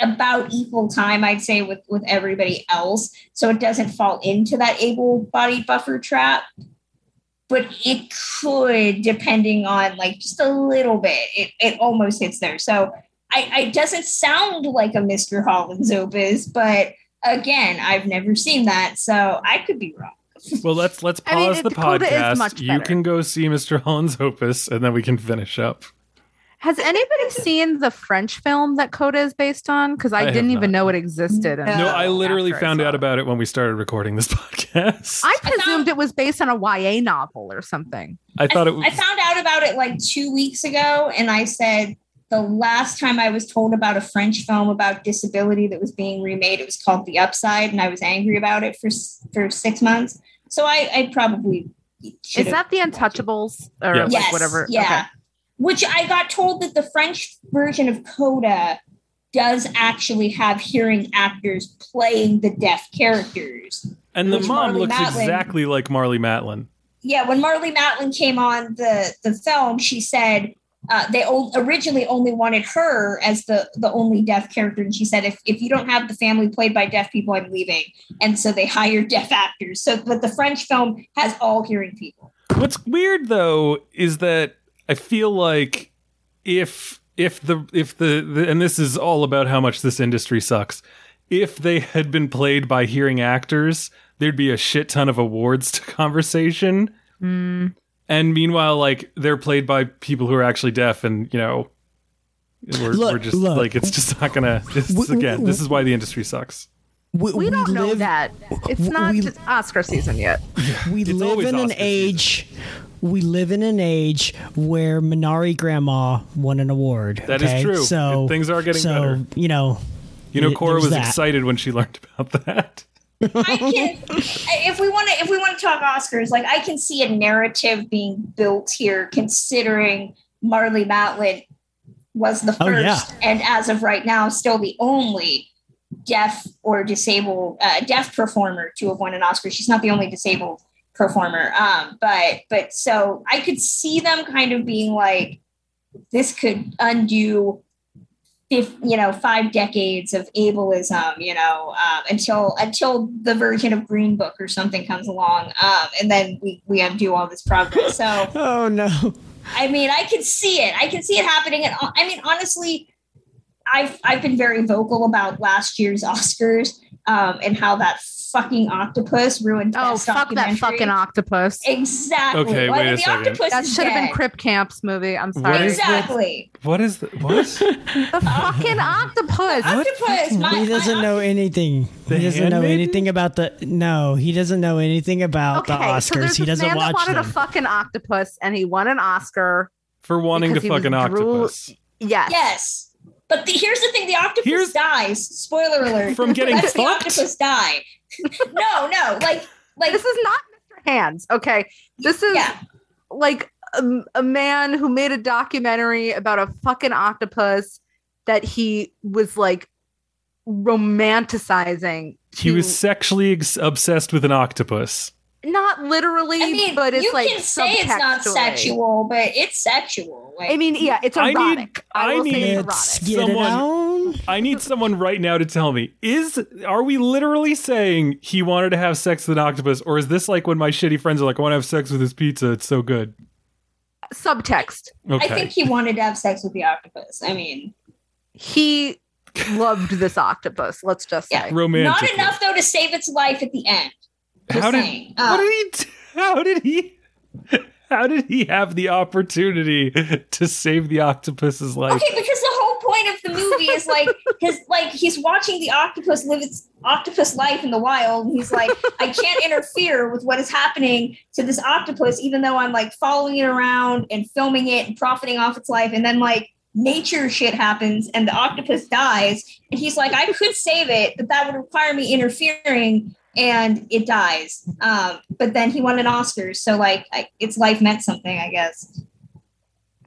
about equal time, I'd say, with with everybody else, so it doesn't fall into that able-bodied buffer trap. But it could, depending on like just a little bit, it, it almost hits there. So I, I it doesn't sound like a Mr. Holland's opus, but again, I've never seen that, so I could be wrong. Well, let's let's I mean, pause the podcast. You can go see Mr. Holland's Opus, and then we can finish up. Has anybody seen the French film that Coda is based on? Because I, I didn't even know it existed. No. No, I literally after I found out about it when we started recording this podcast. I I found- presumed it was based on a YA novel or something. I thought I, it was. I found out about it like two weeks ago, and I said the last time I was told about a French film about disability that was being remade, it was called The Upside, and I was angry about it for for six months. So I, I probably Is that the Untouchables or Yes. like whatever? Yeah. Okay. Which I got told that the French version of Coda does actually have hearing actors playing the deaf characters. and the mom Marlee looks Matlin- exactly like Marlee Matlin. yeah, when Marlee Matlin came on the the film, she said uh, they o- originally only wanted her as the the only deaf character, and she said if if you don't have the family played by deaf people, I'm leaving. And so they hired deaf actors. So, but the French film has all hearing people. What's weird though is that I feel like if if the if the, the and this is all about how much this industry sucks. If they had been played by hearing actors, there'd be a shit ton of awards to conversation. Mm. And meanwhile, like they're played by people who are actually deaf, and you know, we're, Look, we're just look. like it's just not gonna. This, W- again, this is why the industry sucks. We, We don't know that. It's not we- just Oscar season yet. We live in an Oscar age. We live in an age where Minari Grandma won an award. That is okay? true. So Things are getting so, better. You know, You know, Cora was that. excited when she learned about that. I can, if we want to, if we want to talk Oscars, like I can see a narrative being built here, considering Marlee Matlin was the first, Oh, yeah. and as of right now, still the only deaf or disabled uh, deaf performer to have won an Oscar. She's not the only disabled performer, um, but but so I could see them kind of being like, this could undo if you know five decades of ableism you know um, until until the version of green book or something comes along um, and then we we undo all this progress. So oh no. i mean i can see it. I can see it happening. And i mean honestly i've i've been very vocal about last year's oscars um, and how that fucking octopus ruined Oh, best fuck that fucking octopus. exactly Okay, Well, wait a the second. octopus That is should have been dead. Crip Camp's movie. I'm What sorry. is the- exactly What is the what? The fucking octopus. octopus my, he doesn't my know anything. He doesn't know Handmaiden? anything about the. No, he doesn't know anything about the Okay, so Oscars. there's he doesn't man that watch wanted them. a fucking octopus, and he won an Oscar. For wanting to Because he fuck an was drool- octopus. Yes. Yes. But the, here's the thing: the octopus Here's- dies. Spoiler alert. From getting That's the octopus die. No, no, like, like, This is not Mr. Hands. Okay. This is yeah, like a, a man who made a documentary about a fucking octopus that he was like romanticizing. He to- was sexually ex- obsessed with an octopus. not literally, I mean, but it's like, you can say it's not sexual, but it's sexual. Like, I mean, yeah, it's I need- erotic. I, I will say need- it's erotic. Someone- it on. I need someone right now to tell me: is are we literally saying he wanted to have sex with an octopus, or is this like when my shitty friends are like, "I want to have sex with his pizza. It's so good." Subtext. Okay, I think he wanted to have sex with the octopus. I mean, He loved this octopus. Let's just say. Romantic. not enough though to save its life at the end. Just How did saying. what Uh, did he? How did he? How did he have the opportunity to save the octopus's life? Okay, because the whole point of the movie is like his like he's watching the octopus live its octopus life in the wild. And he's like, I can't interfere with what is happening to this octopus, even though I'm like following it around and filming it and profiting off its life. And then like nature shit happens and the octopus dies. And he's like, I could save it, but that would require me interfering. And it dies. Um, but then he won an Oscar, so like I, its life meant something, I guess.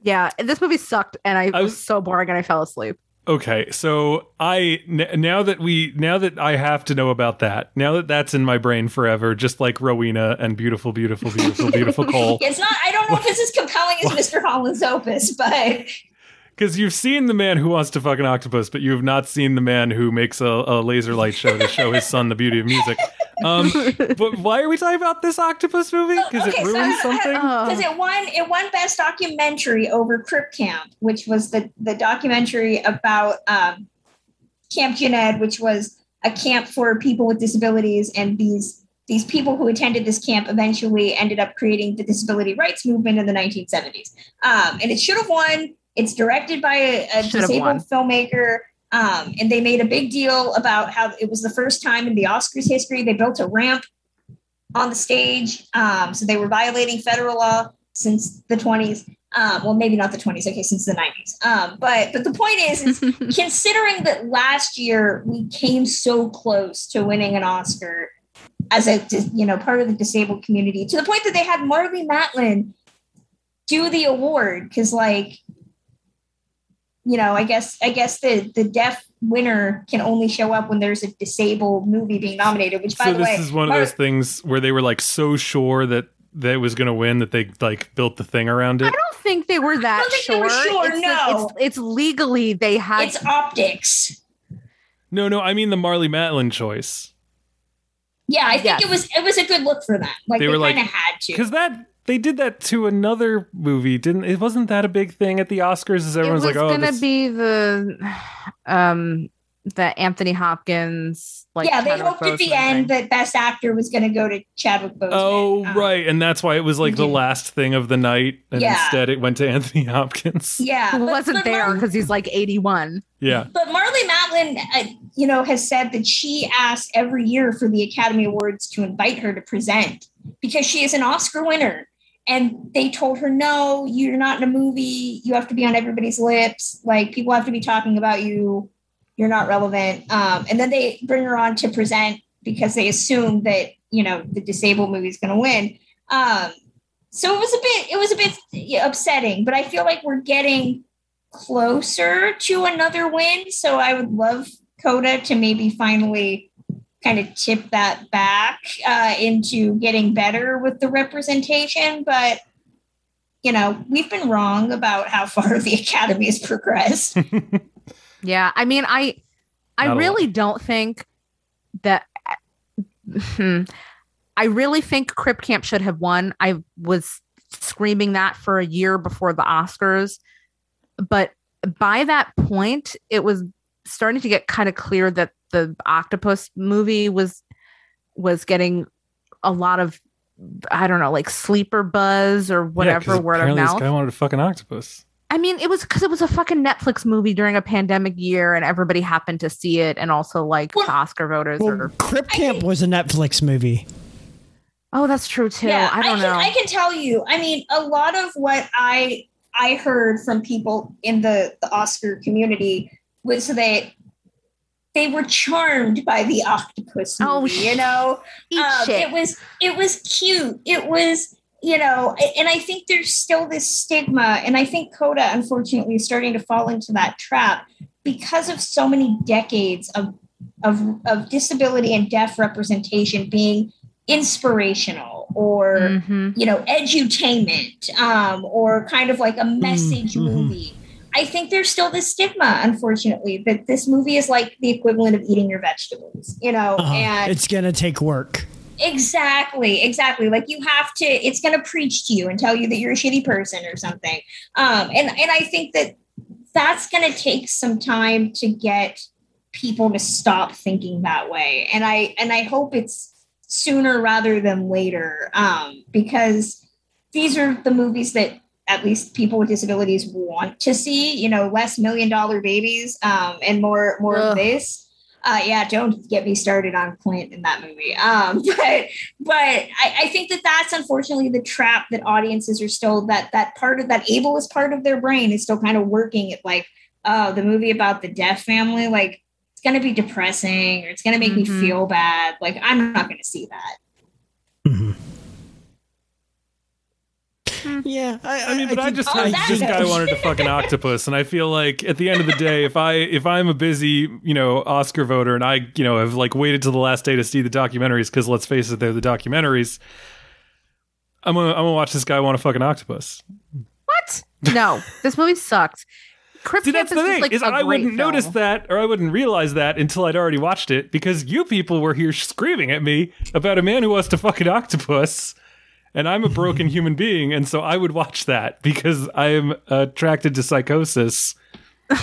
Yeah, this movie sucked, and I, I was was- so boring, and I fell asleep. Okay, so I n- now that we now that I have to know about that, now that that's in my brain forever, just like Rowena and beautiful, beautiful, beautiful, beautiful Cole, It's not. I don't know if it's as compelling as Mr. Holland's opus, but because you've seen the man who wants to fuck an octopus, but you have not seen the man who makes a, a laser light show to show his son the beauty of music. Um, but why are we talking about this octopus movie? Because Okay, it so ruins I- something. Because it won it won best documentary over Crip Camp, which was the the documentary about um, Camp Jened, which was a camp for people with disabilities, and these these people who attended this camp eventually ended up creating the disability rights movement in the 1970s. Um, and it should have won. It's directed by a, a disabled filmmaker. Um, and they made a big deal about how it was the first time in the Oscars history they built a ramp on the stage. Um, so they were violating federal law since the 20s. Um, well, maybe not the 20s. Okay, since the 90s. Um, but but the point is, is considering that last year we came so close to winning an Oscar as a you know part of the disabled community to the point that they had Marlee Matlin do the award because like you know I guess I guess the the deaf winner can only show up when there's a disabled movie being nominated. Which by so the this way, this is one of those things where they were like so sure that that it was going to win that they like built the thing around it. I don't think they were that don't think they sure. were sure, It's, no. it's, it's legally they had. it's optics. No, no, I mean the Marlee Matlin choice Yeah, I think Yes. it was it was a good look for that. Like They they, were like- kind of had to. because that they did that to another movie, didn't? It wasn't that a big thing at the Oscars. As it everyone's was like, oh, gonna this- be the um the Anthony Hopkins like yeah, they Chadwick hoped at the end thing. that Best Actor was going to go to Chadwick Boseman. Oh, Um, right, and that's why it was like the last thing of the night, and Yeah. instead it went to Anthony Hopkins. Yeah, who but- wasn't but there Mar- because he's like 81. Yeah, But Marlee Matlin, uh, you know, has said that she asks every year for the Academy Awards to invite her to present because she is an Oscar winner. And they told her, no, you're not in a movie. You have to be on everybody's lips. Like people have to be talking about you. You're not relevant. Um, and then they bring her on to present because they assume that you know the disabled movie is going to win. Um, so it was a bit, it was a bit upsetting. But I feel like we're getting closer to another win. So I would love Coda to maybe finally kind of tip that back uh, into getting better with the representation. But, you know, we've been wrong about how far the Academy has progressed. Yeah, I mean, I I Not really don't think that. Hmm. I really think Crip Camp should have won. I was screaming that for a year before the Oscars, but by that point, it was starting to get kind of clear that the Octopus movie was was getting a lot of I don't know, like sleeper buzz or Yeah, word of apparently mouth. This guy wanted a fucking octopus. I mean, it was because it was a fucking Netflix movie during a pandemic year, and everybody happened to see it, and also like Well- the Oscar voters. Well, Or, Crip Camp was a Netflix movie. oh, that's true too. I don't can, know. I can tell you. I mean, a lot of what I I heard from people in the, the Oscar community was that they were charmed by the octopus movie. Oh, you know, Eat um, shit. it was it was cute. It was you know, and I think there's still this stigma, and I think Coda unfortunately is starting to fall into that trap because of so many decades of of of disability and deaf representation being inspirational or Mhm. you know edutainment um, or kind of like a message mhm. movie i think there's still this stigma unfortunately that this movie is like the equivalent of eating your vegetables you know Uh-huh. and It's gonna take work. exactly exactly like you have to it's going to preach to you and tell you that you're a shitty person or something um, and and i think that that's going to take some time to get people to stop thinking that way and i and i hope it's sooner rather than later um, because these are the movies that at least people with disabilities want to see. You know, less million dollar babies um, and more more Ugh. of this. Uh, yeah, don't get me started on Clint in that movie. Um, but but I, I think that that's unfortunately the trap that audiences are still that that part of that ableist part of their brain is still kind of working at like oh the movie about the deaf family like it's gonna be depressing or it's gonna make Mhm. me feel bad. Like I'm not gonna see that. Mhm. Yeah, I, I mean, but I, think- just Oh, heard that this guy wanted to fuck an octopus, and I feel like at the end of the day, if I if I'm a busy you know Oscar voter and I you know have like waited till the last day to see the documentaries because let's face it, they're the documentaries. I'm gonna I'm gonna watch this guy want to fuck an octopus. What? No, this movie sucked. Crip See, that's the is thing like is a I great wouldn't notice that or I wouldn't realize that until I'd already watched it because you people were here screaming at me about a man who wants to fuck an octopus. And I'm a broken human being, and so I would watch that because I am attracted to psychosis.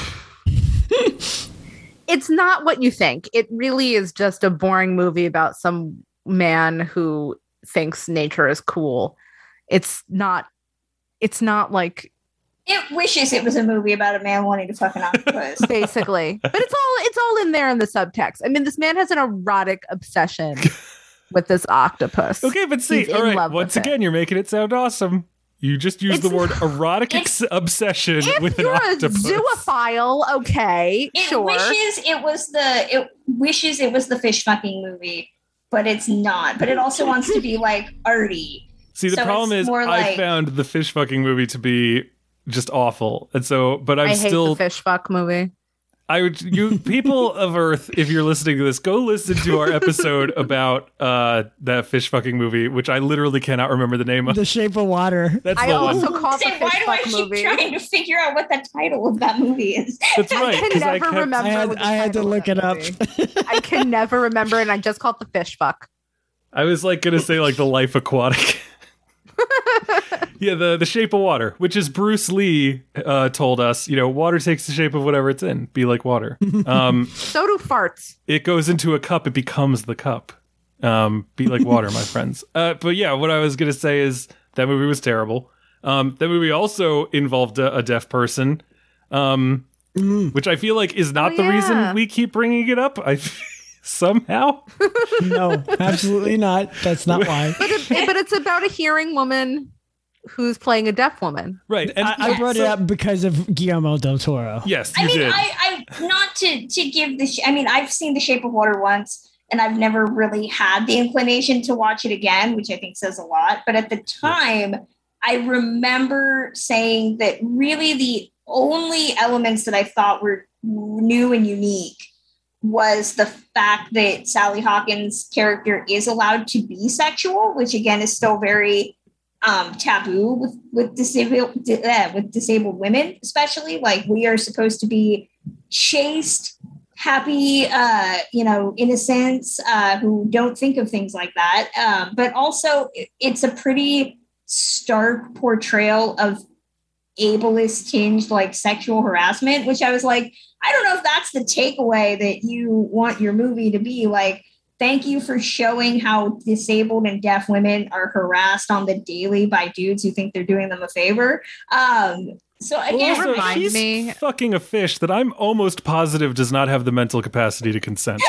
It's not what you think. It really is just a boring movie about some man who thinks nature is cool. It's not. It's not like It wishes it was a movie about a man wanting to fuck an octopus. basically, but it's all it's all in there in the subtext. I mean, this man has an erotic obsession with this octopus. Okay, but see, He's all in right. love Once with it. again, you're making it sound awesome. You just used the word erotic ex- obsession If with an you're a octopus. zoophile, okay, It sure. wishes it was the it wishes it was the fish fucking movie, but it's not. But it also wants to be like arty. See, the so problem is, more I like- found the fish fucking movie to be just awful, and so, but I'm I hate still. the fish fuck movie. I would you people of Earth, if you're listening to this, go listen to our episode about uh that fish fucking movie, which I literally cannot remember the name of. The Shape of Water. That's I the also one. call it the Say, why fish do I fuck keep movie. trying to figure out what the title of that movie is? That's right. I can 'cause I never kept- remember. I had what the I had to title of look it up. I can never remember, and I just call it the fish fuck. I was like gonna say like the Life Aquatic. yeah, the the Shape of Water, which is Bruce Lee uh, told us, you know, water takes the shape of whatever it's in. Be like water. Um, So do farts. it goes into a cup, it becomes the cup. Um, be like water, my friends. Uh, but yeah, what I was gonna say is that movie was terrible. Um, that movie also involved a, a deaf person, um, Mm. which I feel like is not Oh, the yeah. reason we keep bringing it up. I somehow. no, absolutely not. That's not why. But, it, but it's about a hearing woman who's playing a deaf woman. Right, and I, I brought it so- up because of Guillermo del Toro. Yes, you I mean, did. I, I not to to give the. Sh- I mean, I've seen The Shape of Water once, and I've never really had the inclination to watch it again, which I think says a lot. But at the time, I remember saying that really the only elements that I thought were new and unique was the fact that Sally Hawkins' character is allowed to be sexual, which again is still very um, taboo with with disabled uh, with disabled women, especially. Like we are supposed to be chaste, happy, uh, you know, innocents uh, who don't think of things like that. Um, but also, it's a pretty stark portrayal of ableist tinged like sexual harassment, which I was like, I don't know if that's the takeaway that you want your movie to be like. Thank you for showing how disabled and deaf women are harassed on the daily by dudes who think they're doing them a favor. Um, so again, also, remind he's me- fucking a fish that I'm almost positive does not have the mental capacity to consent.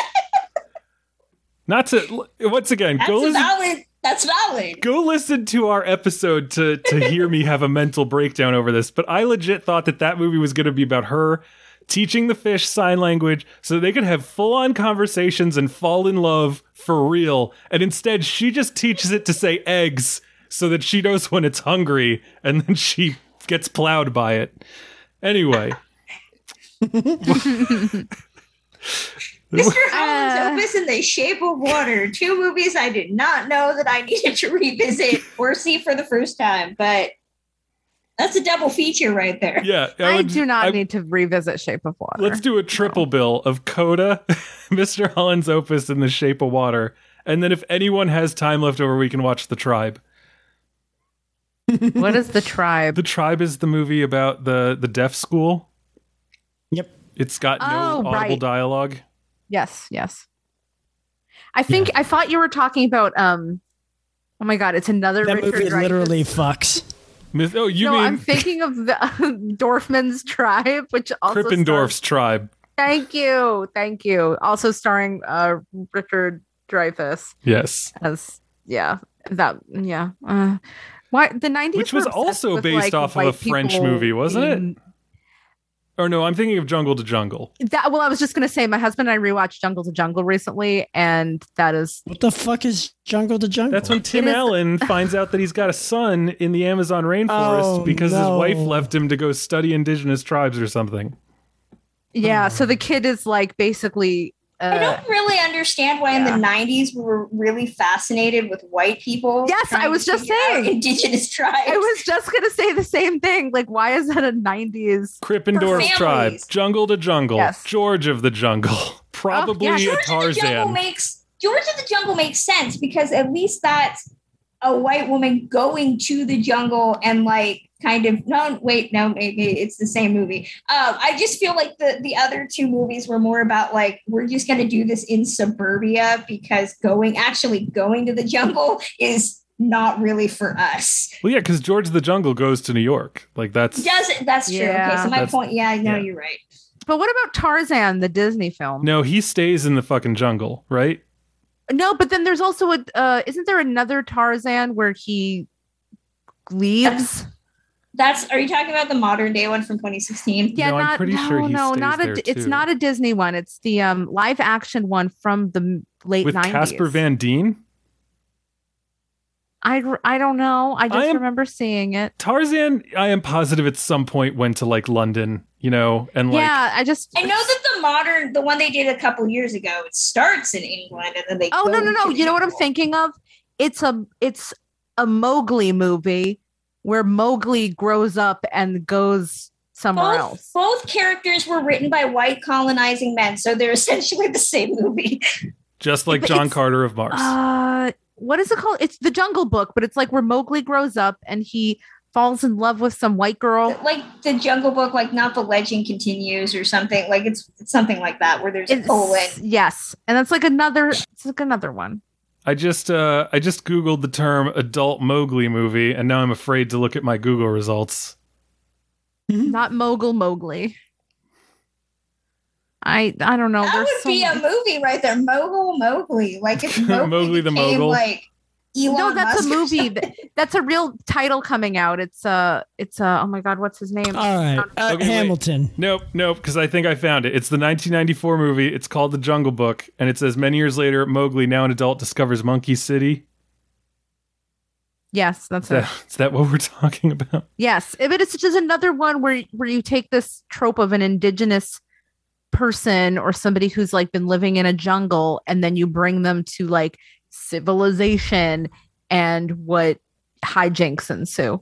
not to once again that's go listen, valid. That's valid. go listen to our episode to to hear me have a mental breakdown over this. But I legit thought that that movie was going to be about her teaching the fish sign language so they could have full on conversations and fall in love for real. And instead, she just teaches it to say eggs so that she knows when it's hungry, and then she gets plowed by it. Anyway. Mr. Uh. Holland's Opus and The Shape of Water, two movies I did not know that I needed to revisit or see for the first time, but that's a double feature right there. Yeah, I, would- do not I- need to revisit Shape of Water. Let's do a triple bill of Coda, Mr. Holland's Opus, and The Shape of Water. And then if anyone has time left over, we can watch The Tribe. what is the tribe? The Tribe is the movie about the the deaf school. Yep. It's got no Oh, audible right. dialogue. Yes, yes. I think I thought you were talking about um Oh my god, it's another That Richard movie Dreyfuss. literally fucks. Myth- oh, you no, mean I'm thinking of the Dorfman's Tribe, which also Krippendorf's stars- tribe? Thank you, thank you. Also starring uh, Richard Dreyfuss Yes. as yeah that yeah. Uh, why the 90s Which was also with, based like, off of a French movie, wasn't it? Being- Or no, I'm thinking of Jungle to Jungle. That well, I was just gonna say, my husband and I rewatched Jungle to Jungle recently, and that is What the fuck is Jungle to Jungle? That's when Tim is- Allen finds out that he's got a son in the Amazon rainforest Oh, because his wife left him to go study indigenous tribes or something. yeah. So the kid is like basically. I Uh, don't really understand why in the 90s we were really fascinated with white people. Yes, I was just saying. indigenous tribes. I was just gonna say the same thing. Like, why is that a '90s? Krippendorf's For tribe. Jungle to Jungle, Yes. George of the Jungle, probably yeah, a George of the Jungle Tarzan. makes George of the Jungle makes sense because at least that's a white woman going to the jungle and like kind of no wait no maybe it's the same movie. Um, I just feel like the the other two movies were more about like we're just gonna do this in suburbia because going actually going to the jungle is not really for us. Well, yeah, because George of the Jungle goes to New York. Like that's Does it? That's true. Yeah. okay, so my That's- point. Yeah, no, yeah. you're right. But what about Tarzan, the Disney film? no, he stays in the fucking jungle, right? No, but then there's also a. Uh, isn't there another Tarzan where he leaves? That's. Are you talking about the modern day one from 2016? Yeah, No, I'm pretty no, sure he no, stays not there, a. It's not a Disney one. It's the um live action one from the late With 90s. Casper Van Dien. I, I don't know. I just I am- remember seeing it. Tarzan, I am positive at some point went to like London, you know, and like yeah, I just. I know that the modern, the one they did a couple years ago, it starts in England and then they. Oh go no no no! You know what I'm jungle. thinking of? It's a it's a Mowgli movie where Mowgli grows up and goes somewhere Both, else. both characters were written by white colonizing men, so they're essentially the same movie. just like But John Carter of Mars. Uh, what is it called? It's the Jungle Book, but it's like where Mowgli grows up and he falls in love with some white girl. like the Jungle Book, like not the legend continues or something. Like it's, it's something like that where there's a colon. Yes, and that's like another. It's like another one. I just uh I just googled the term adult Mowgli movie and now I'm afraid to look at my Google results. Not Mogul Mowgli. I I don't know. that There's would so be a movie right there, Mogul Mowgli. Like if Mowgli, Mowgli the became, Mogul. Like Elon no, that's Musk a movie. That's a real title coming out. It's uh it's uh oh my god, what's his name? All right, uh, Okay, wait. Hamilton. Nope, nope, because I think I found it. It's the 1994 movie. It's called The Jungle Book, and it says many years later, Mowgli, now an adult, discovers Monkey City. yes, that's Is it. that, is that what we're talking about? Yes, eh, but it's just another one where where you take this trope of an indigenous person or somebody who's like been living in a jungle and then you bring them to like civilization and what hijinks ensue.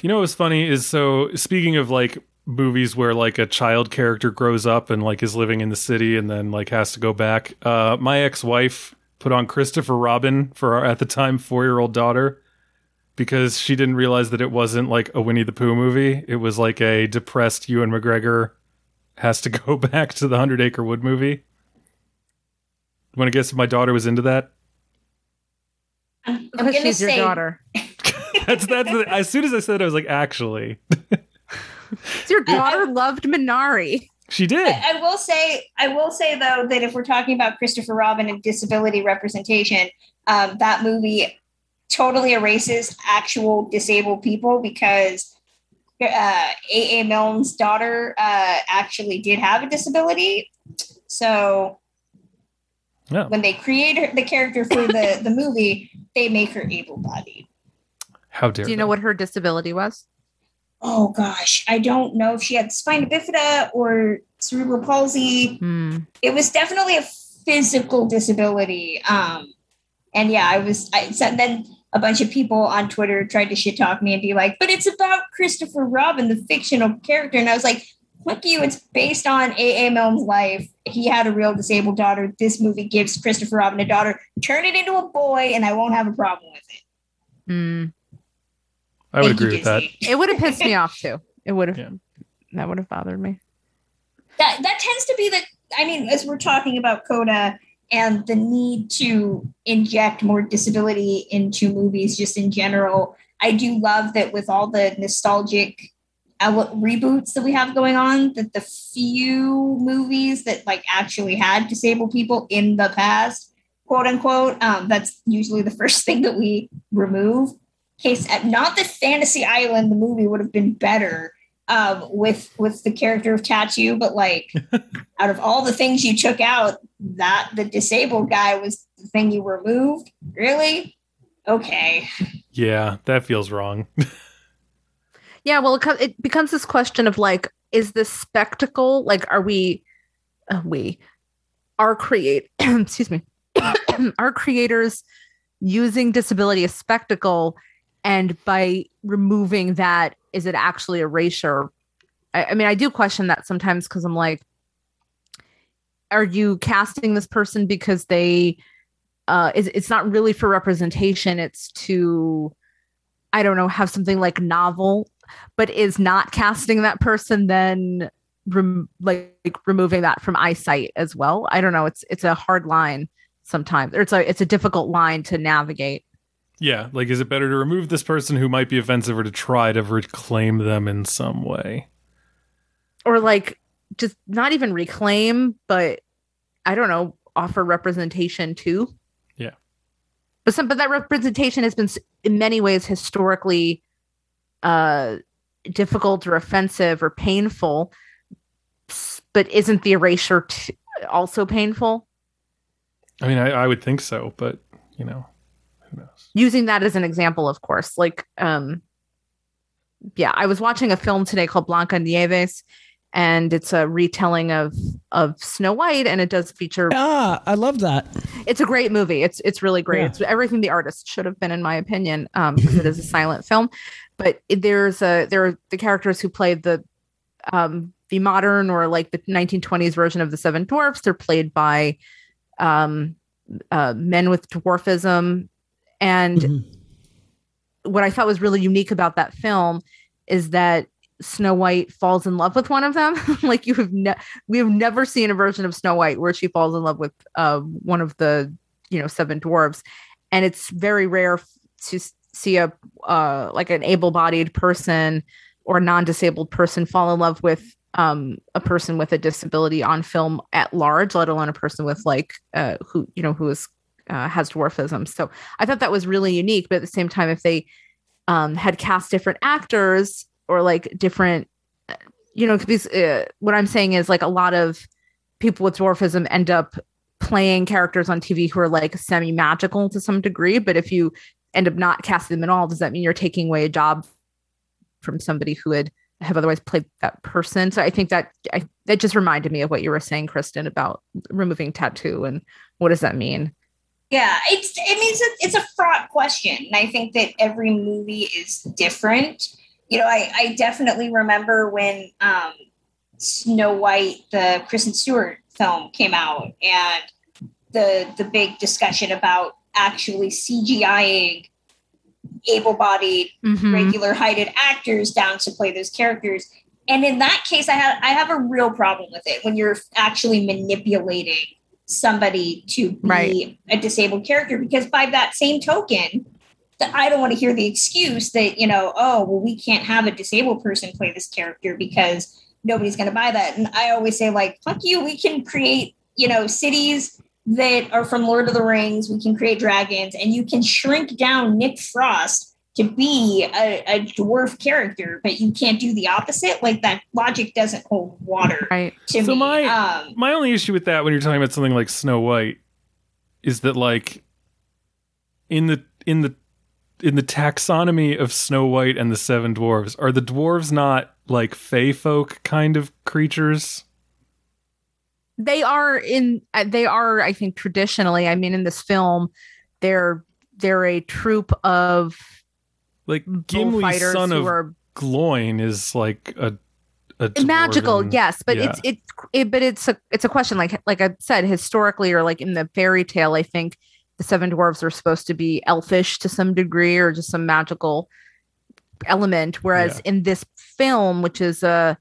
You know what's funny is so speaking of like movies where like a child character grows up and like is living in the city and then like has to go back. Uh, my ex-wife put on Christopher Robin for our at the time four-year-old daughter because she didn't realize that it wasn't like a Winnie the Pooh movie. It was like a depressed Ewan McGregor has to go back to the Hundred Acre Wood movie. Want to guess if my daughter was into that? I'm Because gonna she's your daughter. That's that's the, as soon as I said it, I was like, actually, It's your daughter loved Minari. she did. I, I will say, I will say though that if we're talking about Christopher Robin and disability representation, um, that movie totally erases actual disabled people because uh, A. A. Milne's daughter uh, actually did have a disability. So Yeah. when they create her, the character for the the movie, they make her able-bodied. How dare Do you they. know what her disability was? Oh gosh, I don't know if she had spina bifida or cerebral palsy. Hmm. it was definitely a physical disability. Um, and yeah, I was. I so then a bunch of people on Twitter tried to shit talk me and be like, "But it's about Christopher Robin, the fictional character," and I was like. Fuck you! It's based on A. A. Milne's life. He had a real disabled daughter. This movie gives Christopher Robin a daughter. Turn it into a boy, and I won't have a problem with it. Hmm. I would Thank agree with that. It would have pissed me off too. It would have. Yeah. That would have bothered me. that that tends to be the i mean as we're talking about coda and the need to inject more disability into movies just in general. I do love that with all the nostalgic ele- reboots that we have going on, that the few movies that like actually had disabled people in the past, quote unquote, um, that's usually the first thing that we remove. Case at not that Fantasy Island, the movie, would have been better um, with with the character of Tattoo, but like out of all the things you took out, that the disabled guy was the thing you removed. Really? Okay. Yeah, that feels wrong. Yeah, well, it, co- it becomes this question of like, is this spectacle like, are we, uh, we, our create, excuse me, our creators using disability as spectacle, and by removing that, is it actually erasure? I, I mean, I do question that sometimes because I'm like, are you casting this person because they, uh, is it's not really for representation? It's to, I don't know, have something like novel but is not casting that person then rem- like removing that from eyesight as well i don't know it's it's a hard line sometimes or it's a it's a difficult line to navigate yeah, like is it better to remove this person who might be offensive or to try to reclaim them in some way? or like just not even reclaim but i don't know offer representation too Yeah. but some but that representation has been in many ways historically uh difficult or offensive or painful but isn't the erasure t- also painful I mean, I, I would think so, but you know, who knows? using that as an example of course like um yeah i was watching a film today called blanca nieves and it's a retelling of of snow white and it does feature Ah, I love that. it's a great movie it's it's really great Yeah. it's everything the artist should have been in my opinion um because it is a silent film but there's a there are the characters who played the um the modern or like the 1920s version of the seven dwarfs they're played by um uh men with dwarfism and Mhm. what I thought was really unique about that film is that Snow White falls in love with one of them. like you have ne- we have never seen a version of Snow White where she falls in love with uh, one of the you know seven dwarves, and it's very rare to see a uh, like an able-bodied person or non-disabled person fall in love with um, a person with a disability on film at large, let alone a person with like uh, who you know who is uh, has dwarfism. So I thought that was really unique. But at the same time, if they um, had cast different actors or like different, you know, because uh, what I'm saying is like a lot of people with dwarfism end up playing characters on TV who are like semi magical to some degree. But if you end up not casting them at all, does that mean you're taking away a job from somebody who would have otherwise played that person? So I think that I, that just reminded me of what you were saying, Kristen, about removing tattoo and what does that mean? Yeah, it's it means it's a, fraught question, and I think that every movie is different. You know, I I definitely remember when um, Snow White, the Kristen Stewart film, came out, and the the big discussion about actually CGIing able-bodied Mhm. regular heighted actors down to play those characters. And in that case, I have I have a real problem with it when you're actually manipulating somebody to be Right. a disabled character. Because by that same token, that I don't want to hear the excuse that you know, oh well, we can't have a disabled person play this character because nobody's going to buy that. And I always say like, fuck you, we can create you know cities that are from Lord of the Rings. We can create dragons, and you can shrink down Nick Frost to be a, a dwarf character, but you can't do the opposite. Like that logic doesn't hold water Right. to So me. my- um, My only issue with that when you're talking about something like Snow White is that like in the in the in the taxonomy of Snow White and the Seven Dwarves, are the dwarves not like fey folk kind of creatures? They are in uh, they are i think traditionally i mean in this film they're they're a troop of Like Gimli's son who of are Gloin is like a a magical yes but yeah. it's it, it but it's a it's a question like like i said historically or like in the fairy tale i think the seven dwarves are supposed to be elfish to some degree or just some magical element whereas Yeah. in this film which is a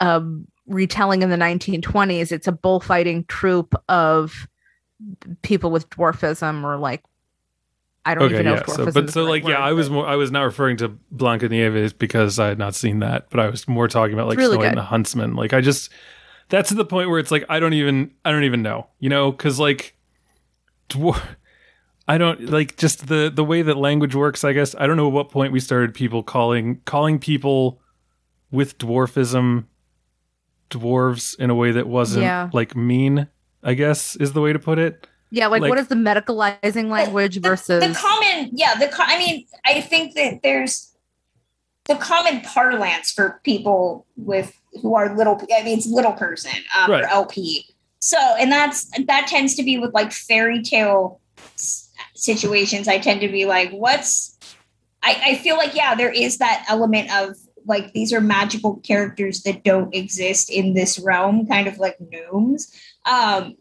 a retelling in the 1920s it's a bullfighting troop of people with dwarfism or like I don't Okay, even know yeah. if dwarfism So, but so like, yeah, I was more. I was not referring to Blanca Nieves because I had not seen that, but I was more talking about like really Snow White and the Huntsman. Like, I just that's to the point where it's like I don't even I don't even know, you know, because like dwar- I don't like just the the way that language works. I guess I don't know at what point we started people calling calling people with dwarfism dwarves in a way that wasn't Yeah. like mean. I guess is the way to put it. yeah, like, like- what is the medicalizing language the, versus the common yeah the i mean i think that there's the common parlance for people with who are little i mean it's little person um, Right. or lp so and that's that tends to be with like fairy tale situations i tend to be like what's I, I feel like yeah there is that element of like these are magical characters that don't exist in this realm kind of like gnomes um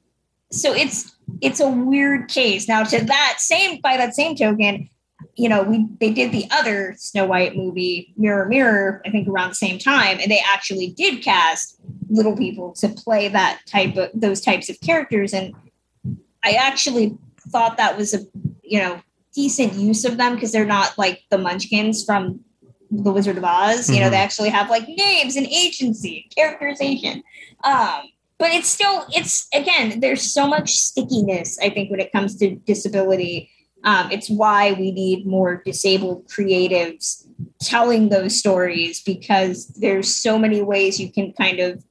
so it's it's a weird case. Now, to that same by that same token, you know, we they did the other Snow White movie, Mirror Mirror, I think around the same time, and they actually did cast little people to play that type of those types of characters. And I actually thought that was a you know decent use of them because they're not like the Munchkins from the Wizard of Oz. You know, they actually have like names and agency, characterization. Um, but it's still it's again there's so much stickiness i think when it comes to disability um, it's why we need more disabled creatives telling those stories because there's so many ways you can kind of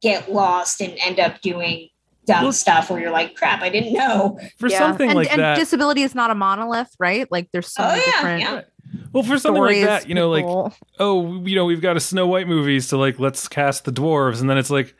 get lost and end up doing dumb Well- stuff where you're like crap i didn't know For Yeah. something and, like and that, disability is not a monolith, right? Like there's so Oh, many yeah, different yeah. Well, for something like that, you know, like people- oh, you know, we've got a Snow White movie, so like let's cast the dwarves, and then it's like,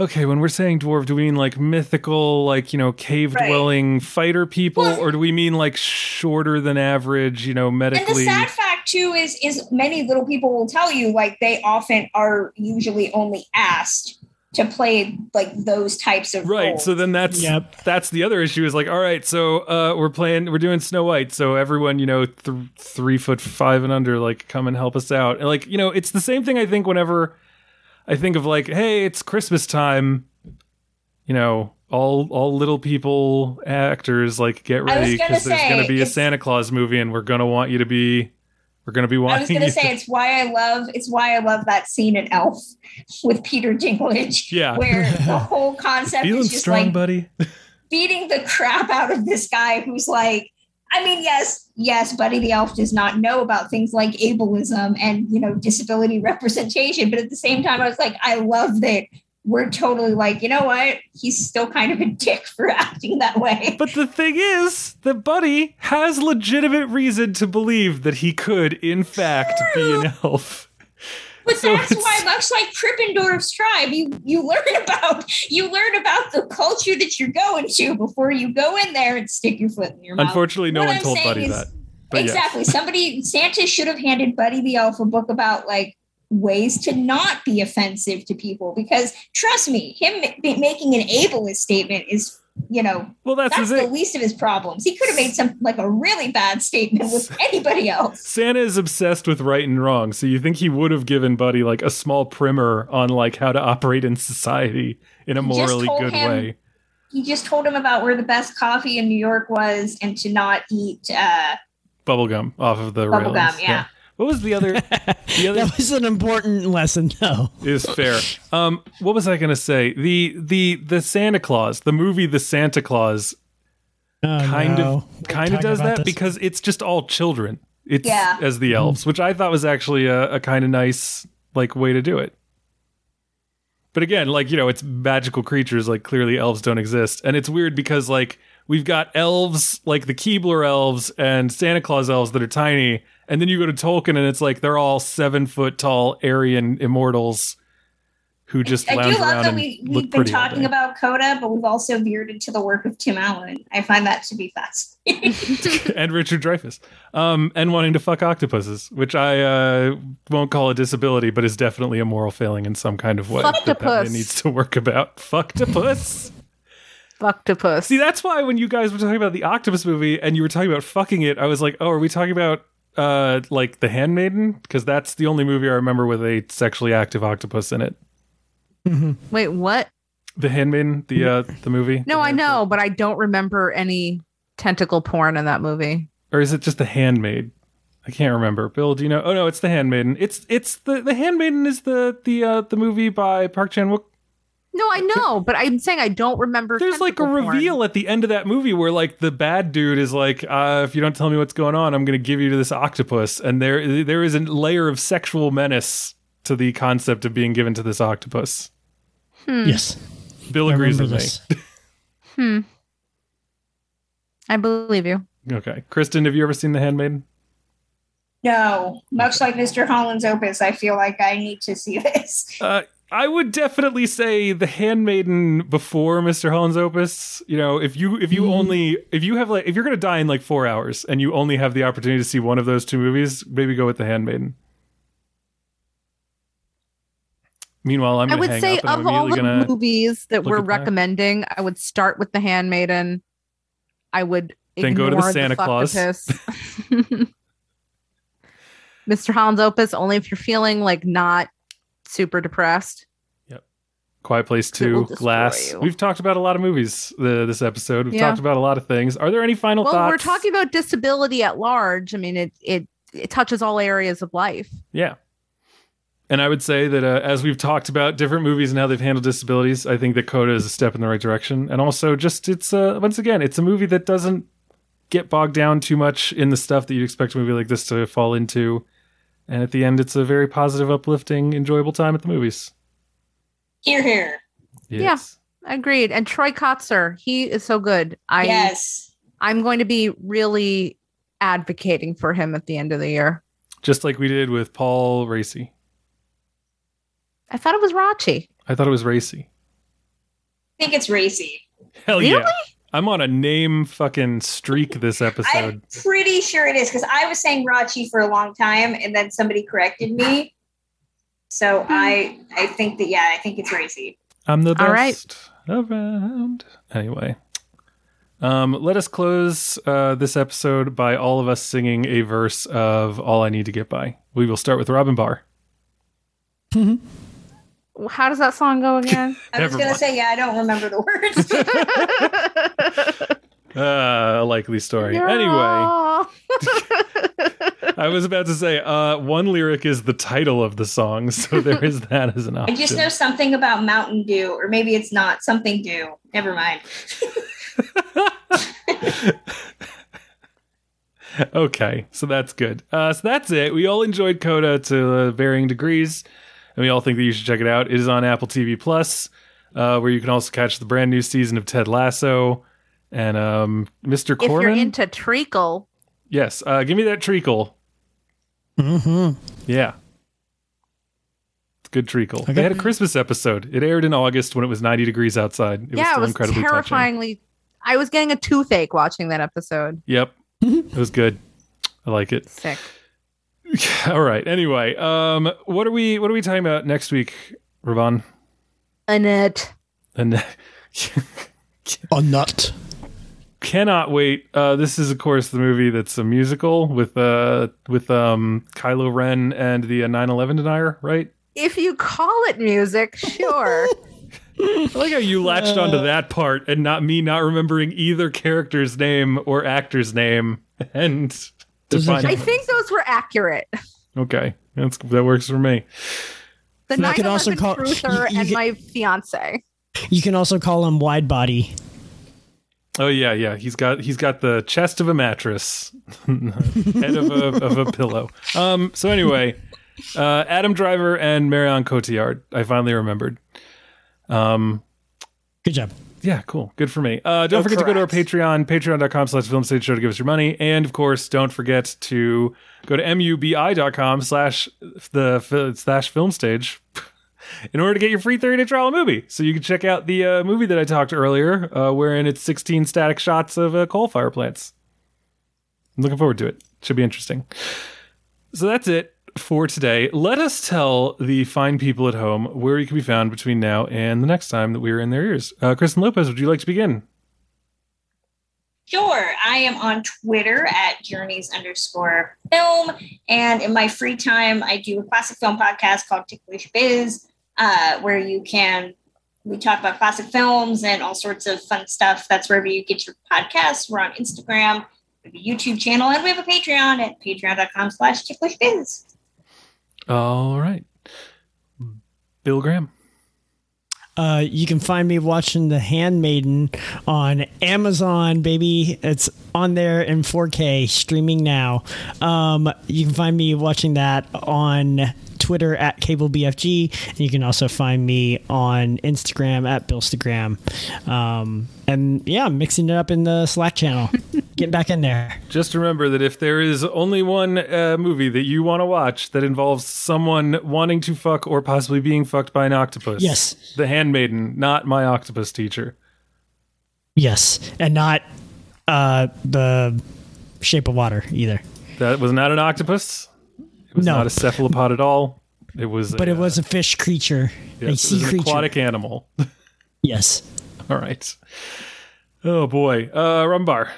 okay, when we're saying dwarf, do we mean like mythical, like you know, cave Right. dwelling fighter people, Well- or do we mean like shorter than average, you know, and the medically? sad fact too is is many little people will tell you like they often are usually only asked to play like those types of Right, roles. so then that's Yep. that's the other issue is like, all right, so uh, we're playing, we're doing Snow White, so everyone, you know, th- three foot five and under, like, come and help us out, and like, you know, it's the same thing. I think whenever I think of like, hey, it's Christmas time, you know, all all little people actors like get ready because there's gonna be a Santa Claus movie, and we're gonna want you to be, we're gonna be watching. I was going to say it's why I love it's why I love that scene in Elf with Peter Dinklage, Yeah. where the whole concept feeling is just strong, like buddy. beating the crap out of this guy who's like, I mean, yes, yes, Buddy the Elf does not know about things like ableism and you know disability representation, but at the same time, I was like, I love that we're totally like, you know what? He's still kind of a dick for acting that way. But the thing is that Buddy has legitimate reason to believe that he could, in fact, be an elf. But So that's it's- why, much like Krippendorf's tribe, you you learn about you learn about the culture that you're going to before you go in there and stick your foot in your mouth. Unfortunately, no What one I'm told Buddy is- that. But exactly. Somebody Santa should have handed Buddy the Elf a book about like ways to not be offensive to people because trust me, him making an ableist statement is you know Well, that's, that's the thing. least of his problems. He could have made some like a really bad statement with anybody else. Santa is obsessed with right and wrong, so you think he would have given Buddy like a small primer on like how to operate in society in a morally good him- way. He just told him about where the best coffee in New York was and to not eat uh, Bubblegum off of the bubblegum. railings. Yeah. What was the other? The other That was an important lesson, though. is fair. Um, what was I going to say? The the the Santa Claus, the movie The Santa Claus, Oh, kind no. of kind of does that this. because it's just all children. It's Yeah. as the elves, which I thought was actually a, a kind of nice like way to do it. But again, like you know, it's magical creatures. Like clearly, elves don't exist, and it's weird because like we've got elves like the Keebler elves and Santa Claus elves that are tiny, and then you go to Tolkien and it's like they're all seven foot tall Aryan immortals who just I lounge do love around that and we, we've been talking about Coda, but we've also veered into the work of Tim Allen. I find that to be fascinating. and Richard Dreyfuss, um, and wanting to fuck octopuses, which I uh, won't call a disability, but is definitely a moral failing in some kind of way that that man needs to work about. Fucktopus. Fucktopus. See, that's why when you guys were talking about the octopus movie and you were talking about fucking it, I was like, oh, are we talking about uh, like The Handmaiden? Because that's the only movie I remember with a sexually active octopus in it. Wait, what? The Handmaiden, the uh, the movie. No, The I know, but I don't remember any tentacle porn in that movie. Or is it just the Handmaid? I can't remember. Bill, do you know? Oh no, it's the Handmaiden. It's it's the the Handmaiden is the the uh, the movie by Park Chan Wook. No, I know, but I'm saying I don't remember. There's like a porn. reveal at the end of that movie where like the bad dude is like, uh, if you don't tell me what's going on, I'm going to give you to this octopus, and there there is a layer of sexual menace to the concept of being given to this octopus. Yes. Bill I agrees with this. Hmm. I believe you. Okay, Kristen, have you ever seen The Handmaiden? No, much like Mr. Holland's Opus, I feel like I need to see this. Uh, I would definitely say The Handmaiden before Mr. Holland's Opus. You know, if you if you mm-hmm. only if you have like if you're gonna die in like four hours and you only have the opportunity to see one of those two movies, maybe go with The Handmaiden. Meanwhile, I'm I gonna would hang say of all the movies that we're at that. recommending, I would start with The Handmaiden. I would Then go to the Santa Claus. Mr. Holland's Opus only if you're feeling like not super depressed. Yep. Quiet Place It will Two, destroy Glass. you. We've talked about a lot of movies uh, this episode. We've Yeah. talked about a lot of things. Are there any final Well, thoughts? we're talking about disability at large. I mean, it it it touches all areas of life. Yeah. And I would say that uh, as we've talked about different movies and how they've handled disabilities, I think that Coda is a step in the right direction. And also, just it's uh, once again, it's a movie that doesn't get bogged down too much in the stuff that you'd expect a movie like this to fall into. And at the end, it's a very positive, uplifting, enjoyable time at the movies. Here, here. Yes. Agreed. And Troy Kotsur, he is so good. I yes. I'm going to be really advocating for him at the end of the year. Just like we did with Paul Raci. I thought it was Rachi. I thought it was Racy. I think it's racy. Hell Really? yeah. I'm on a name fucking streak this episode. I'm pretty sure it is because I was saying Rachi for a long time and then somebody corrected me. So I I think that yeah, I think it's racy. I'm the All right. best around. Anyway, um, let us close uh, this episode by all of us singing a verse of "All I Need to Get By." We will start with Robyn Bahr. How does that song go again? I was gonna say yeah, I don't remember the words. Uh, a likely story. Anyway, I was about to say uh, one lyric is the title of the song, so there is that as an option. I just know something about Mountain Dew, or maybe it's not something Dew. Never mind. okay, so that's good. Uh, so that's it. We all enjoyed Coda to uh, varying degrees, and we all think that you should check it out. It is on Apple TV Plus, uh, where you can also catch the brand new season of Ted Lasso and um, Mr. if you're into treacle, yes, uh, give me that treacle. hmm Yeah. It's good treacle. Okay. They had a Christmas episode. It aired in August when it was 90 degrees outside. It was yeah, still it was incredibly touching. terrifyingly. I was getting a toothache watching that episode. Yep. it was good. I like it. Sick. All right. Anyway, um, what are we what are we talking about next week, Ravon? Annette. And A nut. cannot wait. Uh, this is of course the movie that's a musical with uh with um Kylo Ren and the uh, 9/11 denier, right? If you call it music, sure. I like how you latched onto that part and not me not remembering either character's name or actor's name and Does it define- I think those were accurate. okay. That's that works for me. The You 9 could also call- truther you- you and could- my fiance. You can also call him wide body. Oh yeah, yeah. He's got he's got the chest of a mattress, head of a of a pillow. Um. So anyway, uh, Adam Driver and Marion Cotillard. I finally remembered. Um. Good job. Yeah, cool. Good for me. Uh, don't Oh, forget to go to our. Patreon, patreon.com slash film stage show to give us your money. And of course, don't forget to go to mubi.com slash the slash film stage in order to get your free 30 day trial movie. So you can check out the uh, movie that I talked earlier, uh, wherein it's 16 static shots of uh, coal fire plants. I'm looking forward to it. Should be interesting. So that's it for today. Let us tell the fine people at home where you can be found between now and the next time that we are in their ears. Uh, Kristen Lopez, would you like to begin? Sure. I am on Twitter at journeys underscore film. And in my free time, I do a classic film podcast called Ticklish Biz, uh, where you can we talk about classic films and all sorts of fun stuff. That's wherever you get your podcasts. We're on Instagram, we have a YouTube channel, and we have a Patreon at patreon.com slash ticklishbiz. All right. Bill Graham. Uh, you can find me watching The Handmaiden on Amazon, baby. It's on there in 4K, streaming now. Um, you can find me watching that on Twitter at CableBFG, and you can also find me on Instagram at Billstagram. Um, and yeah, I'm mixing it up in the Slack channel. Getting back in there. Just remember that if there is only one uh, movie that you want to watch that involves someone wanting to fuck or possibly being fucked by an octopus, Yes. The Handmaiden, not my octopus teacher. Yes, and not uh, the Shape of Water either. That was not an octopus. It was No. not a cephalopod at all. It was, But a, it was a fish creature, a yes, it sea was an creature. aquatic animal. Yes. all right. Oh boy, uh, Robyn Bahr.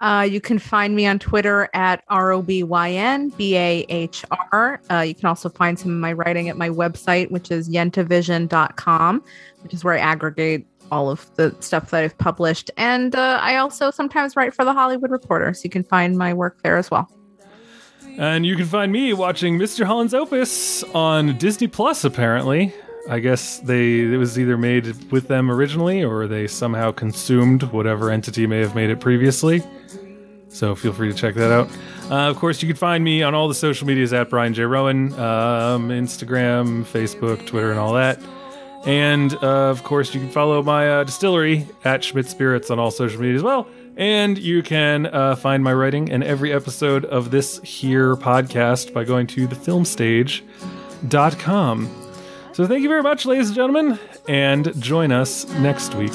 Uh, you can find me on Twitter at R O B Y N B A H R. Uh, you can also find some of my writing at my website, which is yentavision.com, which is where I aggregate all of the stuff that I've published. And uh, I also sometimes write for the Hollywood Reporter, so you can find my work there as well. And you can find me watching Mr. Holland's Opus on Disney Plus. Apparently, I guess they it was either made with them originally, or they somehow consumed whatever entity may have made it previously. So feel free to check that out. Uh, of course, you can find me on all the social medias at Brian J Roan, um, Instagram, Facebook, Twitter, and all that. And uh, of course, you can follow my uh, distillery at Schmidt Spirits on all social media as well. And you can uh, find my writing and every episode of this here podcast by going to thefilmstage.com. So thank you very much, ladies and gentlemen, and join us next week.